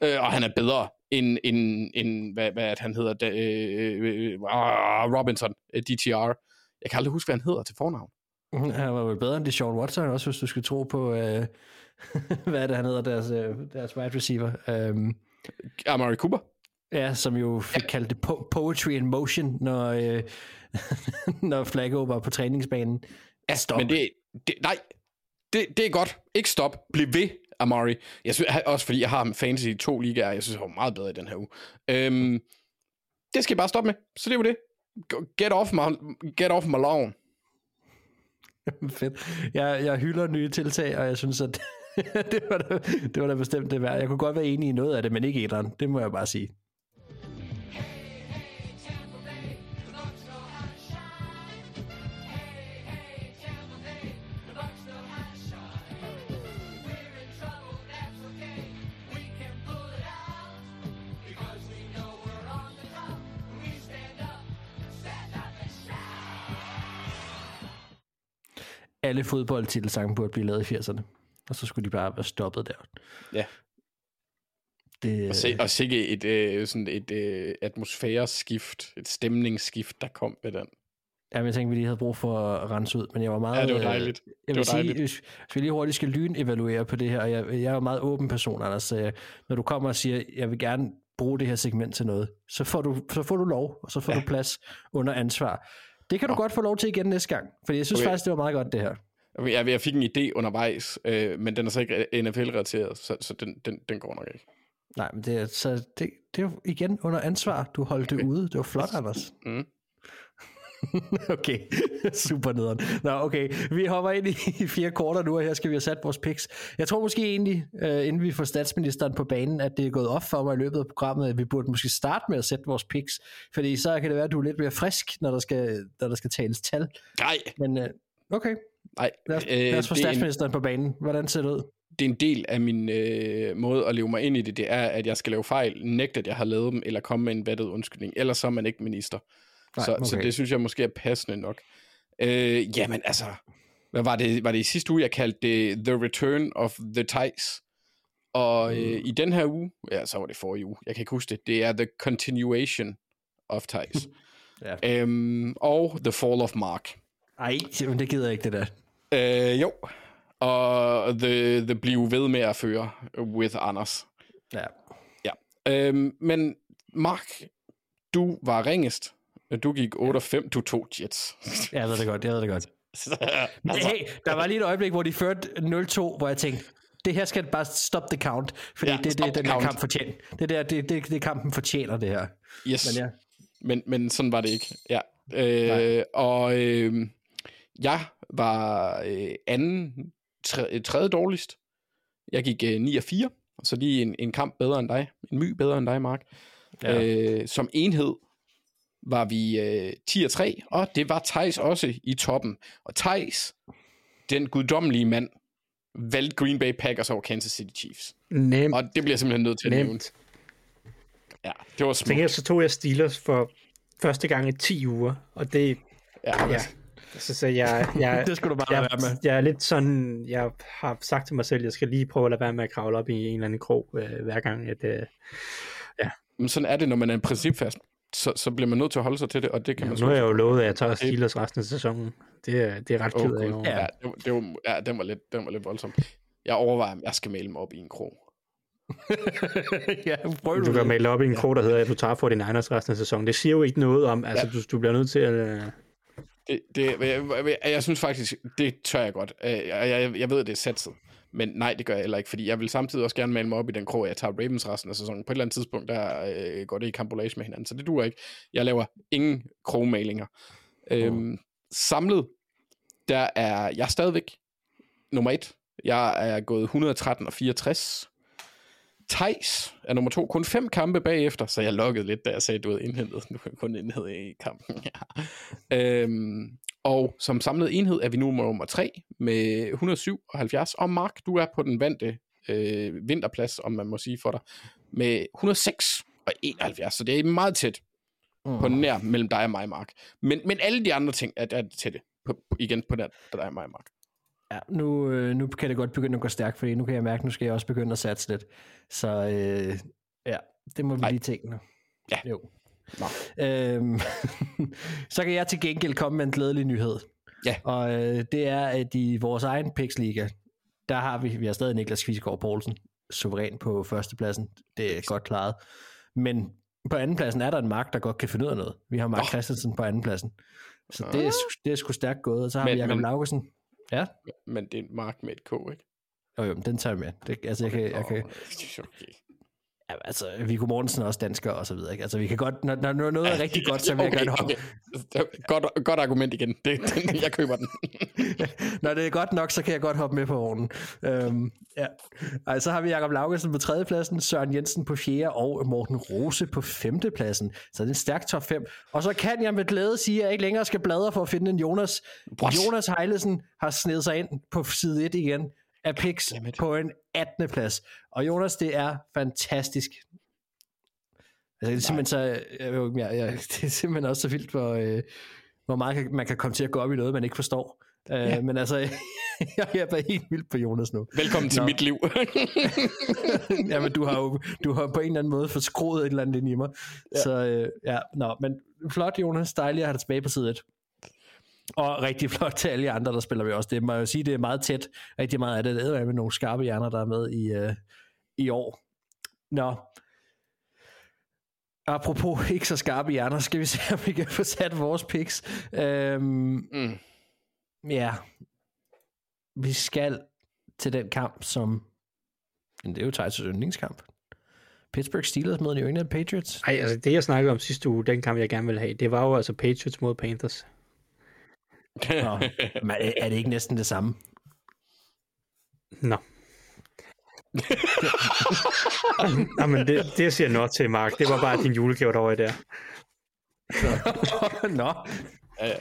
Øh, og han er bedre end, end, end hvad, hvad han hedder, da, øh, øh, øh, Robinson, øh, DTR. Jeg kan aldrig huske, hvad han hedder til fornavn. Mhm, Han var vel bedre end Deshaun Watson også, hvis du skal tro på, øh, hvad er det, han hedder, deres, øh, deres wide receiver. Um, Amari Cooper. Ja, som jo fik kaldt det po- poetry in motion, når, øh, når Flacco var på træningsbanen. Ja, Stop. Men det, det, nej, det, det er godt. Ikke stop. Bliv ved, Amari. Jeg synes, også fordi jeg har fantasy i to ligaer, jeg synes, han var meget bedre i den her uge. Øhm, det skal I bare stoppe med. Så det var det. Get off my, get off my lawn. Fedt. Jeg, jeg hylder nye tiltag, og jeg synes, at det, var da, det var da bestemt det værd. Jeg kunne godt være enig i noget af det, men ikke i et eller andet. Det må jeg bare sige. Alle fodboldtitelsange burde blive lavet i 80'erne. Og så skulle de bare være stoppet der. Ja. Det, Og, se, og sikke et, øh, sådan et øh, atmosfæreskift, et stemningsskift, der kom med den. Jamen, jeg tænkte, vi lige havde brug for at rense ud, men jeg var meget... Ja, det var øh, dejligt. Jeg Det vil var sige, dejligt. hvis, hvis vi lige hurtigt skal lyn-evaluere på det her, og jeg, jeg er jo meget åben person, Anders, så jeg, når du kommer og siger, jeg vil gerne bruge det her segment til noget, så får du, så får du lov, og så får ja. du plads under ansvar. Det kan du godt få lov til igen næste gang, for jeg synes Okay. okay. faktisk, det var meget godt, det her. Jeg, jeg fik en idé undervejs, øh, men den er så ikke NFL-relateret, så, så den, den, den går nok ikke. Nej, men det er, så det, det er jo igen under ansvar. Du holdt det ude. Det var flot, Anders. Mm. okay, super nederen. Nå, okay, vi hopper ind i, i fire korter nu, og her skal vi have sat vores picks. Jeg tror måske egentlig, øh, inden vi får statsministeren på banen, at det er gået op for mig i løbet af programmet, at vi burde måske starte med at sætte vores picks, fordi så kan det være, at du er lidt mere frisk, når der skal, når der skal tales tal. Nej, Men øh, okay, nej. lad os, øh, lad os få er en, statsministeren på banen. Hvordan ser det ud? det er en del af min øh, måde at leve mig ind i det, det er, at jeg skal lave fejl, nægte, at jeg har lavet dem, eller komme med en vattet undskyldning. Ellers så er man ikke minister. Nej, så, så okay. det synes jeg måske er passende nok. Øh, jamen altså, hvad var det, var det i sidste uge, jeg kaldte det The Return of the Ties? Og øh, Mm. i den her uge, ja, så var det forrige uge, jeg kan ikke huske det, det er The Continuation of Ties. Ja. øhm, og The Fall of Mark. Ej, men det gider jeg ikke, det der. Øh, jo, og The, the Bliv ved med at føre with Anders. Ja. Øhm, men Mark, du var ringest. Du gik 8-5, du tog Jets. Jeg ved det godt, jeg ved det godt. Men hey, der var lige et øjeblik, hvor de førte 0-2, hvor jeg tænkte, det her skal bare stop the count, fordi Ja, ja, det, det, the den her count. kamp fortjener. Det, der, det, det, det kampen fortjener, det her. yes. Men ja, men, men sådan var det ikke. Ja. Øh, og øh, jeg var øh, anden, tre, tredje dårligst. Jeg gik øh, 9 4, så lige en, en kamp bedre end dig. En my bedre end dig, Mark. Ja. Ja. Øh, som enhed var vi øh, 10 3, og det var Thijs også i toppen. Og Thijs, den guddommelige mand, valgte Green Bay Packers over Kansas City Chiefs. Nemt. Og det bliver jeg simpelthen nødt til at nævne. Nemt. Ja, det var smukt. så tog jeg Steelers for første gang i 10 uger, og det, Ja, ja, så, så jeg, jeg, det skulle du bare jeg, være med. jeg er lidt sådan, jeg har sagt til mig selv, at jeg skal lige prøve at lade være med at kravle op i en eller anden krog, øh, hver gang, at, øh, Men sådan er det, når man er en principfast. Så, så bliver man nødt til at holde sig til det, og det kan man nu har jeg jo lovet, at jeg tager Steelers resten af sæsonen. Det er, det er ret Åh, ked af. Oh, ja, det, var- det var, ja den, var lidt, den var lidt voldsom. Jeg overvejer, om jeg skal male mig op i en krog. ja, prøv Du du kan male op i en krog, der hedder, at du tager for din egen resten af sæsonen. Det siger jo ikke noget om, altså du, du bliver nødt til at... øh, Det, det, jeg, jeg, jeg synes faktisk, det tør jeg godt. Øh, Jeg, jeg, jeg ved, at det er satset. Men nej, det gør jeg heller ikke, fordi jeg vil samtidig også gerne male mig op i den krog, at jeg tager Ravens resten af sæsonen. På et eller andet tidspunkt, der øh, går det i kampolage med hinanden, så det duer ikke. Jeg laver ingen krogmalinger. Øhm, samlet, der er jeg stadigvæk nummer et. Jeg er gået 113 og 64. Thijs er nummer to, kun fem kampe bagefter, så jeg lukkede lidt, da jeg sagde, at du havde indhentet. Du kan kun indhentet i kampen. Ja. Øhm, og som samlet enhed er vi nu nummer tre med 177, og Mark, du er på den vante øh, vinterplads, om man må sige for dig, med 106 og 71, så det er meget tæt Mm. på nær mellem dig og mig, Mark. Men, men alle de andre ting er, er tætte, på, på, igen på nær dig og mig, Mark. Ja, nu, øh, nu kan det godt begynde at gå stærkt, fordi nu kan jeg mærke, at nu skal jeg også begynde at satse lidt. Så øh, ja, det må vi Ej. lige tænke nu. Ja. Jo. Nå. Øhm, så kan jeg til gengæld komme med en glædelig nyhed. Ja. Og øh, det er, at i vores egen Pixliga, der har vi, vi har stadig Niklas Kvistgaard Poulsen, suveræn på førstepladsen. Det er godt klaret. Men på andenpladsen er der en Mark, der godt kan finde ud af noget. Vi har Mark Nå. Christensen på andenpladsen. Så det er, sgu- det er sgu stærkt gået. Og så har Men- vi Jacob men- Laugesen. Ja, Men det er en mark med et K, ikke? jo, jo, den tager jeg med. Det, altså, jeg kan, jeg kan, okay. Ja, altså, Viggo Mortensen er også dansker og så videre. Ikke? Altså, vi kan godt, når, når noget er rigtig godt, så vil jeg okay, gerne hoppe. okay. Godt, godt argument igen. Det, den, jeg køber den. Når det er godt nok, så kan jeg godt hoppe med på vognen. Øhm, ja. Ej, så har vi Jakob Laugesen på tredjepladsen, Søren Jensen på fjerde og Morten Rose på femtepladsen. Så det er en stærk top 5. Og så kan jeg med glæde sige, at jeg ikke længere skal bladre for at finde en Jonas. What? Jonas Heilesen har snedet sig ind på side 1 igen af Goddammit. på en 18. plads. Og Jonas, det er fantastisk. Altså, det er simpelthen så, jeg, jeg, jeg, det er simpelthen også så vildt, hvor, øh, hvor meget kan- man kan komme til at gå op i noget, man ikke forstår. Ja. Øh, men altså, jeg er bare helt vildt på Jonas nu. Velkommen til Nå. mit liv. Jamen, du har jo du har på en eller anden måde forskroet et eller andet ind i mig. Ja. Så øh, ja, nå, men flot Jonas, dejligt at have dig tilbage på side 1. Og rigtig flot til alle jer andre, der spiller vi også. Det må jeg jo sige, det er meget tæt. Rigtig meget af det. Det er med nogle skarpe hjerner, der er med i, øh, i år. Nå. Apropos ikke så skarpe hjerner, skal vi se, om vi kan få sat vores picks. Øhm, mm. Ja. Vi skal til den kamp, som... Men det er jo Tejs yndlingskamp. Pittsburgh Steelers mod New England Patriots. Ej, altså det jeg snakkede om sidste uge, den kamp jeg gerne ville have, det var jo altså Patriots mod Panthers. Nå, men er, det ikke næsten det samme? Nå. Jamen, det, det jeg siger nå til, Mark, det var bare din julegave derovre der. Nå, Ja, ja.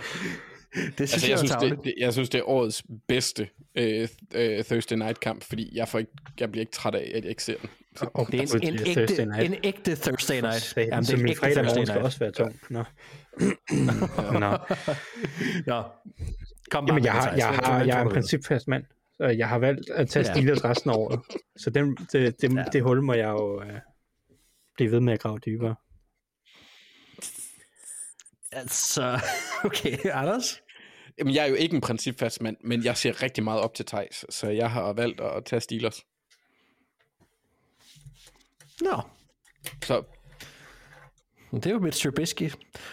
det synes Altså, jeg, jeg, synes, det, det, jeg synes, det er årets bedste øh, øh, Thursday Night kamp, fordi jeg, får ikke, jeg bliver ikke træt af, at jeg ikke ser den. Så, Det er en, en, ægte, night. en ægte Thursday night. Jamen, det er en ægte fredag Thursday morgen skal night. også være tung. Nå. Nå. Nå. Kom bare Jamen, jeg, har, jeg, har, jeg er en principfast mand, så jeg har valgt at tage Ja. Steelers resten af året. Så den, det, det, Ja. det hul må jeg jo øh, blive ved med at grave dybere. Altså, okay, Anders? Jamen, jeg er jo ikke en principfast mand, men jeg ser rigtig meget op til Thijs, så jeg har valgt at tage Steelers. Nå, Så Det er jo Mitch Trubisky.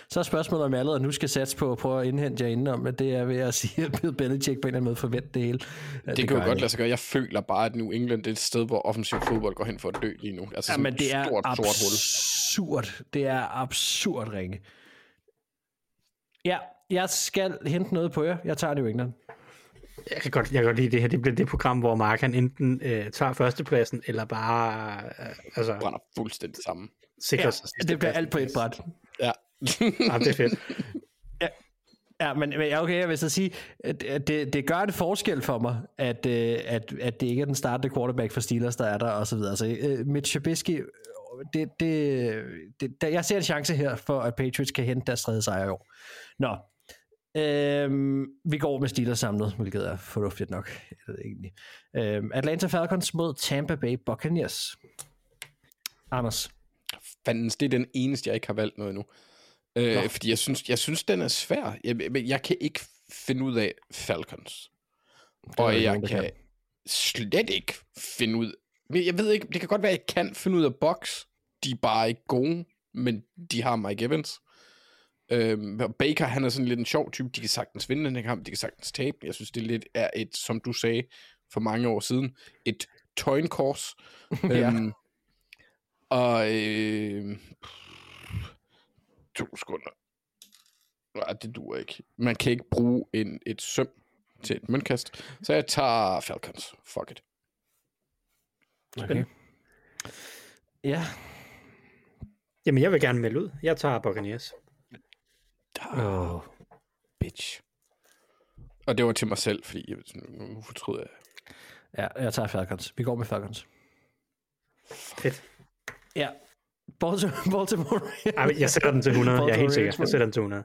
Så er spørgsmålet, om jeg allerede nu skal satse på at prøve at indhente jer indenom, at det er ved at sige, at Bill Belichick på en eller anden måde forventer det hele. Ja, det, det kan jo godt ikke. lade sig gøre. Jeg føler bare, at New England det er et sted, hvor offensiv fodbold går hen for at dø lige nu. Altså Ja, men det er stort, sort hul. absurd. Det er absurd ringe. Ja, jeg skal hente noget på jer. Jeg tager New England. Jeg kan godt, jeg kan godt lide det her. Det bliver det program, hvor Mark han enten øh, tager førstepladsen, eller bare øh, altså, brænder fuldstændig sammen. sikrer Ja, sig det bliver alt på et bræt. Ja. Jamen, det er fedt. Ja, men, men ja, okay, jeg vil så sige, at det, det gør en forskel for mig, at, øh, at, at det ikke er den startende quarterback for Steelers, der er der, og så videre. Altså, øh, Mitch Trubisky, det, det, det, der, jeg ser en chance her for, at Patriots kan hente deres tredje sejr i år. Nå, øhm, vi går med Steelers samlet, hvilket er fornuftigt nok, jeg ved egentlig. Øhm, Atlanta Falcons mod Tampa Bay Buccaneers. Anders. Fandens, det er den eneste, jeg ikke har valgt noget endnu. Øh, fordi jeg synes, jeg synes, den er svær. Jeg, men jeg kan ikke finde ud af Falcons. Og jeg kan, kan. slet ikke finde ud... Jeg ved ikke, det kan godt være, at jeg kan finde ud af box. De er bare ikke gode, men de har Mike Evans. Øhm, Baker, han er sådan lidt en sjov type. De kan sagtens vinde den her kamp, de kan sagtens tabe. Jeg synes, det lidt er et, som du sagde for mange år siden, et coin-kors. Ja. øhm, og øh, to sekunder. Nej, det duer ikke. Man kan ikke bruge en, et søm til et møntkast. Så jeg tager Falcons. Fuck it. Okay. Ja, Jamen, jeg vil gerne melde ud. Jeg tager Buccaneers. Oh. Bitch. Og det var til mig selv, fordi jeg, nu, nu fortryder jeg. ja, jeg tager Falcons. Vi går med Falcons. Fedt. Ja. Baltimore. Baltimore. Men jeg sætter den til 100. Jeg er helt sikker. Ravens Jeg sætter den til 100.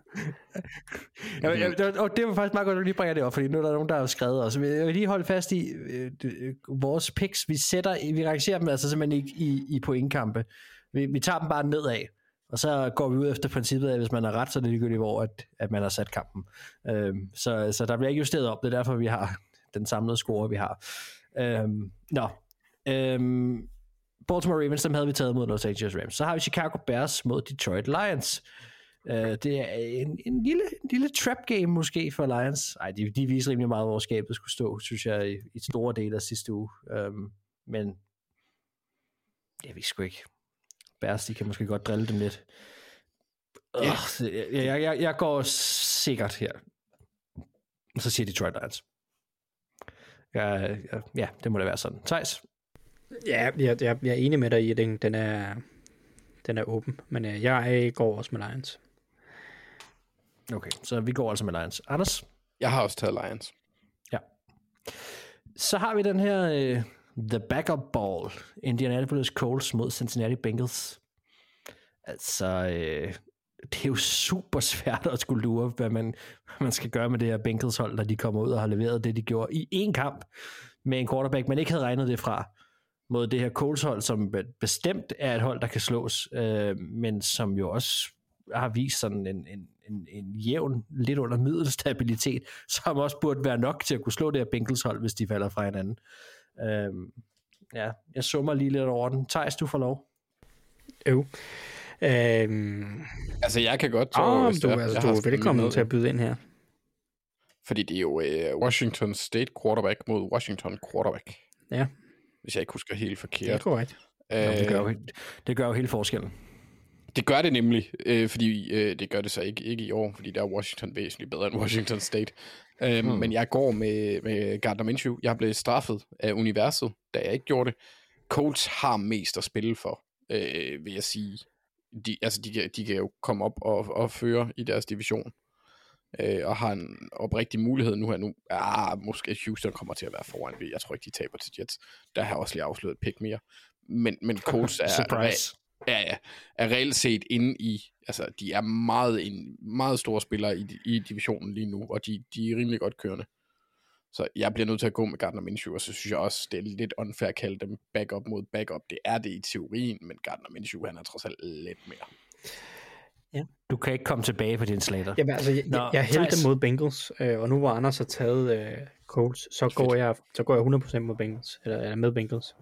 Ja, ja, det- og det var faktisk meget godt, at du lige bringer det op, fordi nu er der nogen, der har skrevet os. Jeg vil lige holde fast i øh, øh, vores picks. Vi sætter, vi rangerer dem altså simpelthen ikke i, i pointkampe. Vi, vi tager dem bare nedad, og så går vi ud efter princippet af, at hvis man er ret, så er det ligegyldigt, hvor at, at man har sat kampen. Øhm, så, så der bliver ikke justeret op. Det er derfor, vi har den samlede score, vi har. Øhm, nå. Øhm, Baltimore Ravens, dem havde vi taget mod Los Angeles Rams. Så har vi Chicago Bears mod Detroit Lions. Øh, det er en, en, lille, en lille trap game måske for Lions. Ej, de, de viser rimelig meget, hvor skabet skulle stå, synes jeg, i, i store dele af sidste uge. Øhm, men jeg ved sgu ikke. Bears, de kan måske godt drille dem lidt. Yeah. Uh, jeg, jeg, jeg, jeg går sikkert her. Og så siger Detroit Lions. Ja, ja, ja, det må da være sådan. Thijs? Ja, jeg, jeg, jeg er enig med dig i, at den, den, er, den er åben. Men øh, jeg går også med Lions. Okay, så vi går altså med Lions. Anders? Jeg har også taget Lions. Ja. Så har vi den her uh, The Backup Ball. Indianapolis Colts mod Cincinnati Bengals. Altså, øh, det er jo super svært at skulle lure, hvad man, hvad man skal gøre med det her Bengals hold, når de kommer ud og har leveret det, de gjorde i en kamp med en quarterback, man ikke havde regnet det fra mod det her Colts hold, som bestemt er et hold, der kan slås, øh, men som jo også har vist sådan en, en, en, en jævn, lidt under middelstabilitet, som også burde være nok til at kunne slå det her Bengals hold, hvis de falder fra hinanden. Øh, ja, jeg summer lige lidt over den. Thijs, du får lov. Jo. Øhm... Altså, jeg kan godt... Åh, oh, du, altså, du er velkommen til at byde ind her. Fordi det er jo uh, Washington State quarterback mod Washington quarterback. Ja. Hvis jeg ikke husker helt forkert. Det er korrekt. Uh, ja, det, gør jo, det gør jo hele forskellen. Det gør det nemlig, øh, fordi øh, det gør det så ikke, ikke i år, fordi der er Washington væsentligt bedre end Washington State. Um, hmm. Men jeg går med, med Gardner Minshew. Jeg blev straffet af universet, da jeg ikke gjorde det. Colts har mest at spille for, øh, vil jeg sige de, altså de, kan, de kan jo komme op og, og føre i deres division. Øh, og har en oprigtig mulighed nu her nu. Ah, måske Houston kommer til at være foran. Jeg tror ikke, de taber til Jets. Der har også lige afsløret pick mere. Men, men Colts er, Surprise. Ja, ja, er reelt set inde i, altså de er meget, en, meget store spillere i, i divisionen lige nu, og de, de er rimelig godt kørende. Så jeg bliver nødt til at gå med Gardner Minshew, og så synes jeg også, det er lidt unfair at kalde dem backup mod backup. Det er det i teorien, men Gardner Minshew, han er trods alt lidt mere. Ja. Du kan ikke komme tilbage på din slater. Jamen, altså, jeg, Nå, jeg hældte mod Bengals, øh, og nu hvor Anders har taget øh, Colts, så går, jeg, så går jeg 100% mod Bengals, eller, eller med Bengals.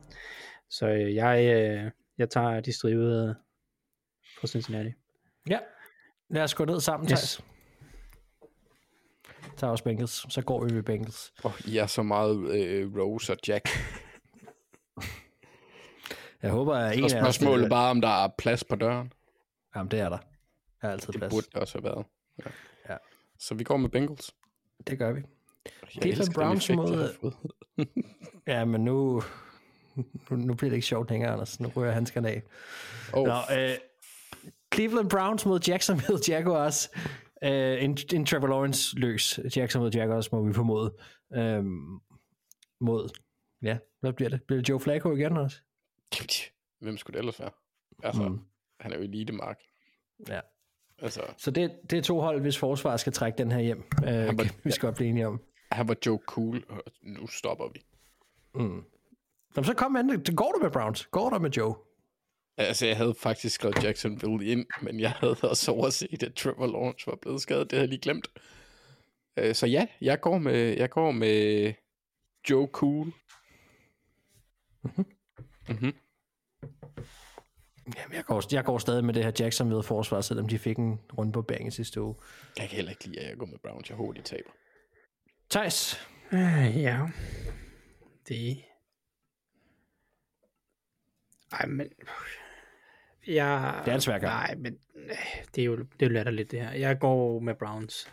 Så øh, jeg, øh, jeg tager de strivede fra Cincinnati. Ja, lad os gå ned sammen, yes. Thijs tager også Bengals. Så går vi med Bengals. Oh, I er så meget øh, Rose og Jack. Jeg håber, at en af spørgsmålet bare, om der er plads på døren. Jamen, det er der. Der er altid det plads. Det burde det også have været. Ja. ja. Så vi går med Bengals. Det gør vi. Cleveland Browns mod... ja, men nu, nu, nu bliver det ikke sjovt længere, Anders. Nu rører handskerne af. Oh. Nå, øh, Cleveland Browns mod Jacksonville Jaguars. Uh, en, en Trevor Lawrence løs Jackson mod Jaguars, må vi formode. Um, mod, ja, hvad bliver det? Bliver det Joe Flacco igen også? Hvem skulle det ellers være? Altså, mm. han er jo elite mark. Ja. Altså. Så det, det er to hold, hvis forsvar skal trække den her hjem. Uh, var, vi skal godt blive enige om. Han var Joe Cool, og nu stopper vi. Mm. Jamen, så kom an. Går du med Browns? Går du med Joe? Altså, jeg havde faktisk skrevet Jacksonville ind, men jeg havde også overset, at Trevor Lawrence var blevet skadet. Det havde jeg lige glemt. Uh, så ja, jeg går med, jeg går med Joe Cool. Mm-hmm. Mm-hmm. Jamen, jeg går, jeg går stadig med det her Jacksonville forsvar, selvom de fik en runde på bænken sidste uge. Jeg kan heller ikke lide, at jeg går med Browns. Jeg håber, de taber. Thijs? Uh, ja. Det... Ej, men... Jeg, det er en svær gang. Nej, men det er jo, det er jo latterligt det her. Jeg går med Browns.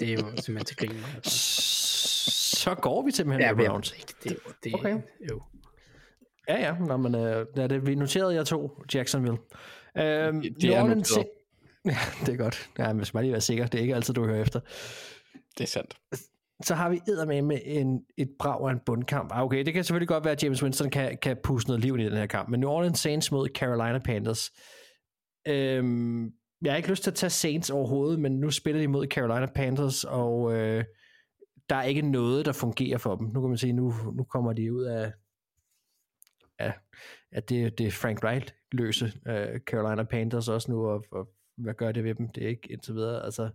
Det er jo simpelthen til grin. Så går vi simpelthen ja, med Browns. Ikke. Det, det, okay. Jo. Ja, ja. Nå, men, uh, det, vi noterede jeg to Jacksonville. Uh, det, det er noteret. Ja, det er godt. Ja, men skal bare lige være sikker. Det er ikke altid, du hører efter. Det er sandt så har vi med med en, et brag af en bundkamp. Ah, okay, det kan selvfølgelig godt være, at James Winston kan, kan puste noget liv i den her kamp, men New Orleans Saints mod Carolina Panthers. Øhm, jeg har ikke lyst til at tage Saints overhovedet, men nu spiller de mod Carolina Panthers, og øh, der er ikke noget, der fungerer for dem. Nu kan man sige, nu, nu kommer de ud af, af at det, det Frank Wright løse øh, Carolina Panthers også nu, og, og hvad gør det ved dem? Det er ikke indtil videre, altså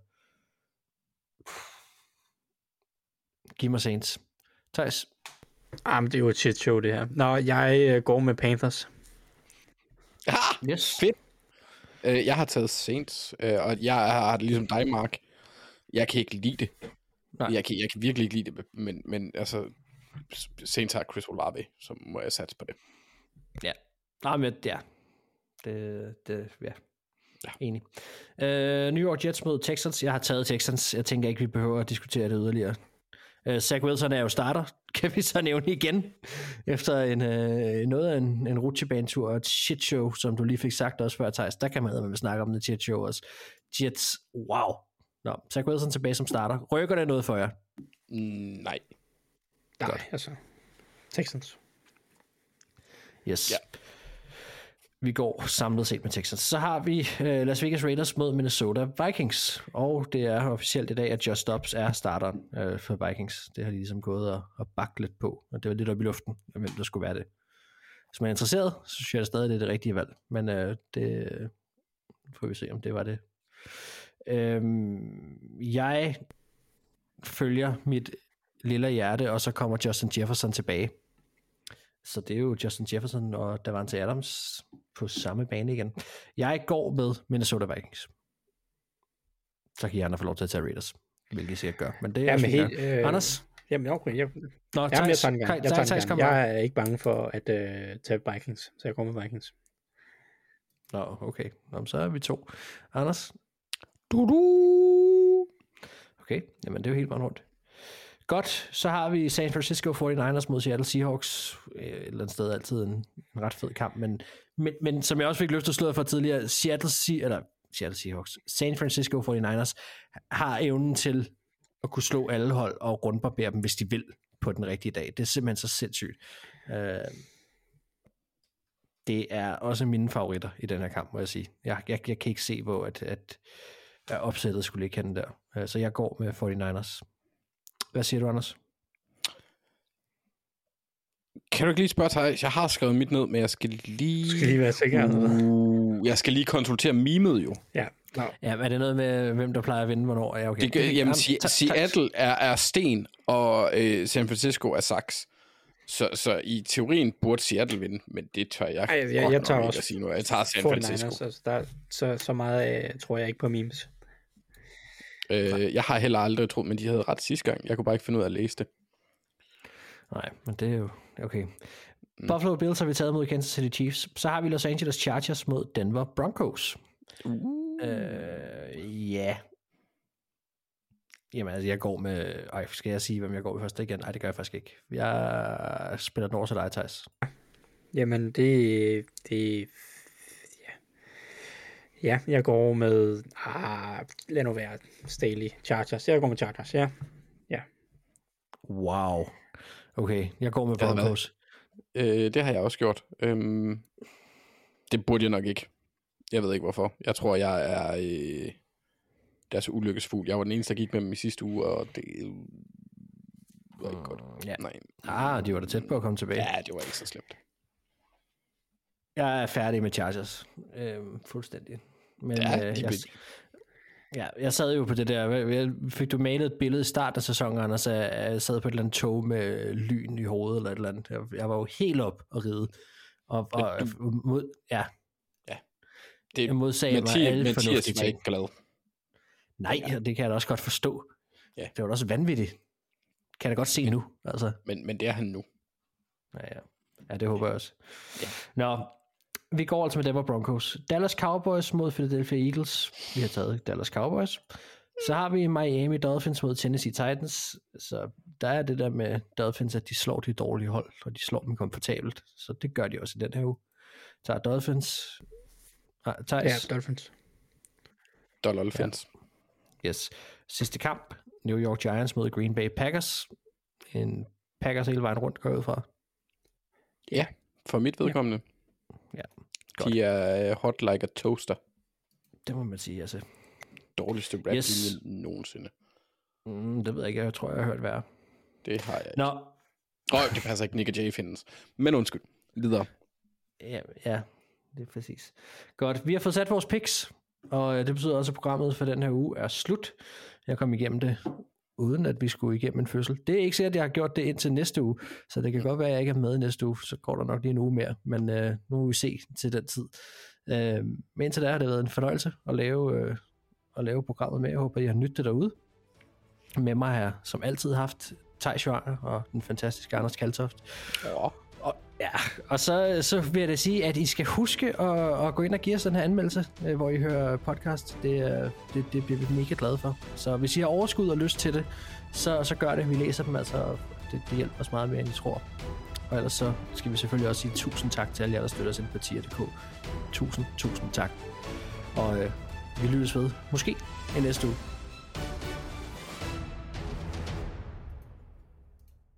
Giv mig Saints. Thijs? Ah, men det er jo et shit show, det her. Nå, jeg øh, går med Panthers. Ah, Yes. fedt. Øh, jeg har taget Saints, øh, og jeg har det ligesom dig, Mark. Jeg kan ikke lide det. Nej. Jeg kan, jeg kan virkelig ikke lide det, men, men altså, Saints har Chris Olave, så må jeg satse på det. Ja. Nej, men ja. Det, det, ja. Ja. ja. Enig. Uh, New York Jets mod Texans. Jeg har taget Texans. Jeg tænker ikke, vi behøver at diskutere det yderligere. Uh, Zach Wilson er jo starter, kan vi så nævne igen. Efter en, uh, noget af en, en rutsjebanetur og et shit show, som du lige fik sagt også før, Thijs. Der kan man med snakke om det shit show også. Jets, wow. Nå, Zach Wilson tilbage som starter. Rykker det noget for jer? Mm, nej. Nej, Godt. altså. Texans. Yes. Ja. Vi går samlet set med Texans. Så har vi øh, Las Vegas Raiders mod Minnesota Vikings. Og det er officielt i dag, at Josh Dobbs er starteren øh, for Vikings. Det har de ligesom gået og, og bakket lidt på. Og det var lidt op i luften, hvem der skulle være det. Hvis man er interesseret, så synes jeg det stadig, det er det rigtige valg. Men øh, det øh, får vi se, om det var det. Øhm, jeg følger mit lille hjerte, og så kommer Justin Jefferson tilbage. Så det er jo Justin Jefferson og Davante Adams på samme bane igen. Jeg går med Minnesota Vikings. Så kan I andre få lov til at tage Raiders, hvilket I gør. Men det er Jamen, helt, øh, Anders? Jamen, okay. Jeg, Nå, jamen, jeg tager den gang. Jeg, tager gang. jeg er ikke bange for at uh, tage Vikings, så jeg går med Vikings. Nå, okay. Nå, så er vi to. Anders? Du, du. Okay, jamen det er jo helt rundt. Godt, så har vi San Francisco 49ers mod Seattle Seahawks. Øh, et eller andet sted altid en, en ret fed kamp, men, men, men som jeg også fik løftet slået for tidligere, Seattle, Se- eller Seattle Seahawks, San Francisco 49ers har evnen til at kunne slå alle hold og rundbarbere dem, hvis de vil på den rigtige dag. Det er simpelthen så sindssygt. Øh, det er også mine favoritter i den her kamp, må jeg sige. Jeg, jeg, jeg kan ikke se, hvor at, at, at opsættet skulle ligge henne der. Øh, så jeg går med 49ers. Hvad siger du, Anders? Kan du ikke lige spørge Thijs? Jeg har skrevet mit ned, men jeg skal lige... Skal lige være sikker. Uh, jeg skal lige konsultere mimet jo. Ja. Nå. Ja, er det noget med, hvem der plejer at vinde, hvornår? Ja, okay. Det, gør- jamen, ta- Seattle er, er sten, og øh, San Francisco er saks. Så, så i teorien burde Seattle vinde, men det tør jeg, Ej, jeg, jeg, jeg tager ikke også at sige nu. Jeg tager San 49ers, Francisco. Altså, der, så, så meget uh, tror jeg ikke på memes. Øh, jeg har heller aldrig troet, men de havde ret sidste gang. Jeg kunne bare ikke finde ud af at læse det. Nej, men det er jo... Okay. Mm. Buffalo Bills har vi taget mod Kansas City Chiefs. Så har vi Los Angeles Chargers mod Denver Broncos. Uh. Øh, ja. Jamen, altså, jeg går med... Ej, skal jeg sige, hvem jeg går med først igen? Nej, det gør jeg faktisk ikke. Jeg spiller den over til dig, Thijs. Jamen, det... det. Ja, jeg går med... Ah, lad nu være Staley. Chargers. Jeg går med Chargers, ja. Wow. Okay, jeg går med Broncos. Øh, det har jeg også gjort. Øhm, det burde jeg nok ikke. Jeg ved ikke hvorfor. Jeg tror, jeg er øh, deres ulykkesfugl. Jeg var den eneste, der gik med dem i sidste uge, og det var ikke godt. Ja. Nej. Ah, de var da tæt på at komme tilbage. Ja, det var ikke så slemt. Jeg er færdig med Chargers. Øhm, fuldstændig. Men Ja, øh, jeg, ja, jeg sad jo på det der, hvad- fik du malet et billede i starten af sæsonen, Anders, at jeg sad på et eller andet tog med lyn i hovedet, eller et eller andet. Jeg, jeg var jo helt op og ride. Og, og mod, ja, Det, jeg modsagde mig Mathias, alle Mathias fornuftige ting. ikke glad. Nej, ja. det kan jeg da også godt forstå. Ja. Det var da også vanvittigt. Kan jeg da godt se nu, altså. Men, men det er han nu. Ja, ja. ja det håber jeg også. Ja. Nå, vi går altså med Denver Broncos. Dallas Cowboys mod Philadelphia Eagles. Vi har taget Dallas Cowboys. Så har vi Miami Dolphins mod Tennessee Titans. Så der er det der med Dolphins, at de slår de dårlige hold, og de slår dem komfortabelt. Så det gør de også i den her uge. Så Dolphins. Ah, Ja. Dolphins. Dolphins. Ja. Yes. Sidste kamp. New York Giants mod Green Bay Packers. En Packers hele vejen rundt går ud fra. ja, for mit vedkommende. Ja, godt. De er øh, hot like a toaster. Det må man sige, altså. Dårligste rap Yes. nogensinde. Mm, det ved jeg ikke, jeg tror, jeg har hørt værre. Det har jeg ikke. Nå, Åh, det passer ikke, Nick og Jay findes. Men undskyld. Videre. Ja, ja, det er præcis. Godt, vi har fået sat vores picks, og øh, det betyder også, at programmet for den her uge er slut. Jeg kom igennem det uden at vi skulle igennem en fødsel. Det er ikke sikkert, at jeg har gjort det indtil næste uge, så det kan godt være, at jeg ikke er med næste uge, så går der nok lige en uge mere, men øh, nu må vi se til den tid. Øh, men indtil da har det været en fornøjelse at lave, øh, at lave programmet med. Jeg håber, I har nyttet det derude. Med mig har som altid haft Thijs Schwanger og den fantastiske Anders Kaltoft. Ja. Ja, og så, så vil jeg da sige, at I skal huske at, at gå ind og give os den her anmeldelse, øh, hvor I hører podcast. Det, er- det, det bliver vi mega glade for. Så hvis I har overskud og lyst til det, så, så gør det. Vi læser dem altså. og Det, det hjælper os meget mere, end I tror. Og ellers så skal vi selvfølgelig også sige tusind tak til alle jer, der støtter os ind på tier.dk. Tusind, tusind tak. Og øh, vi lyttes ved, måske i næste uge.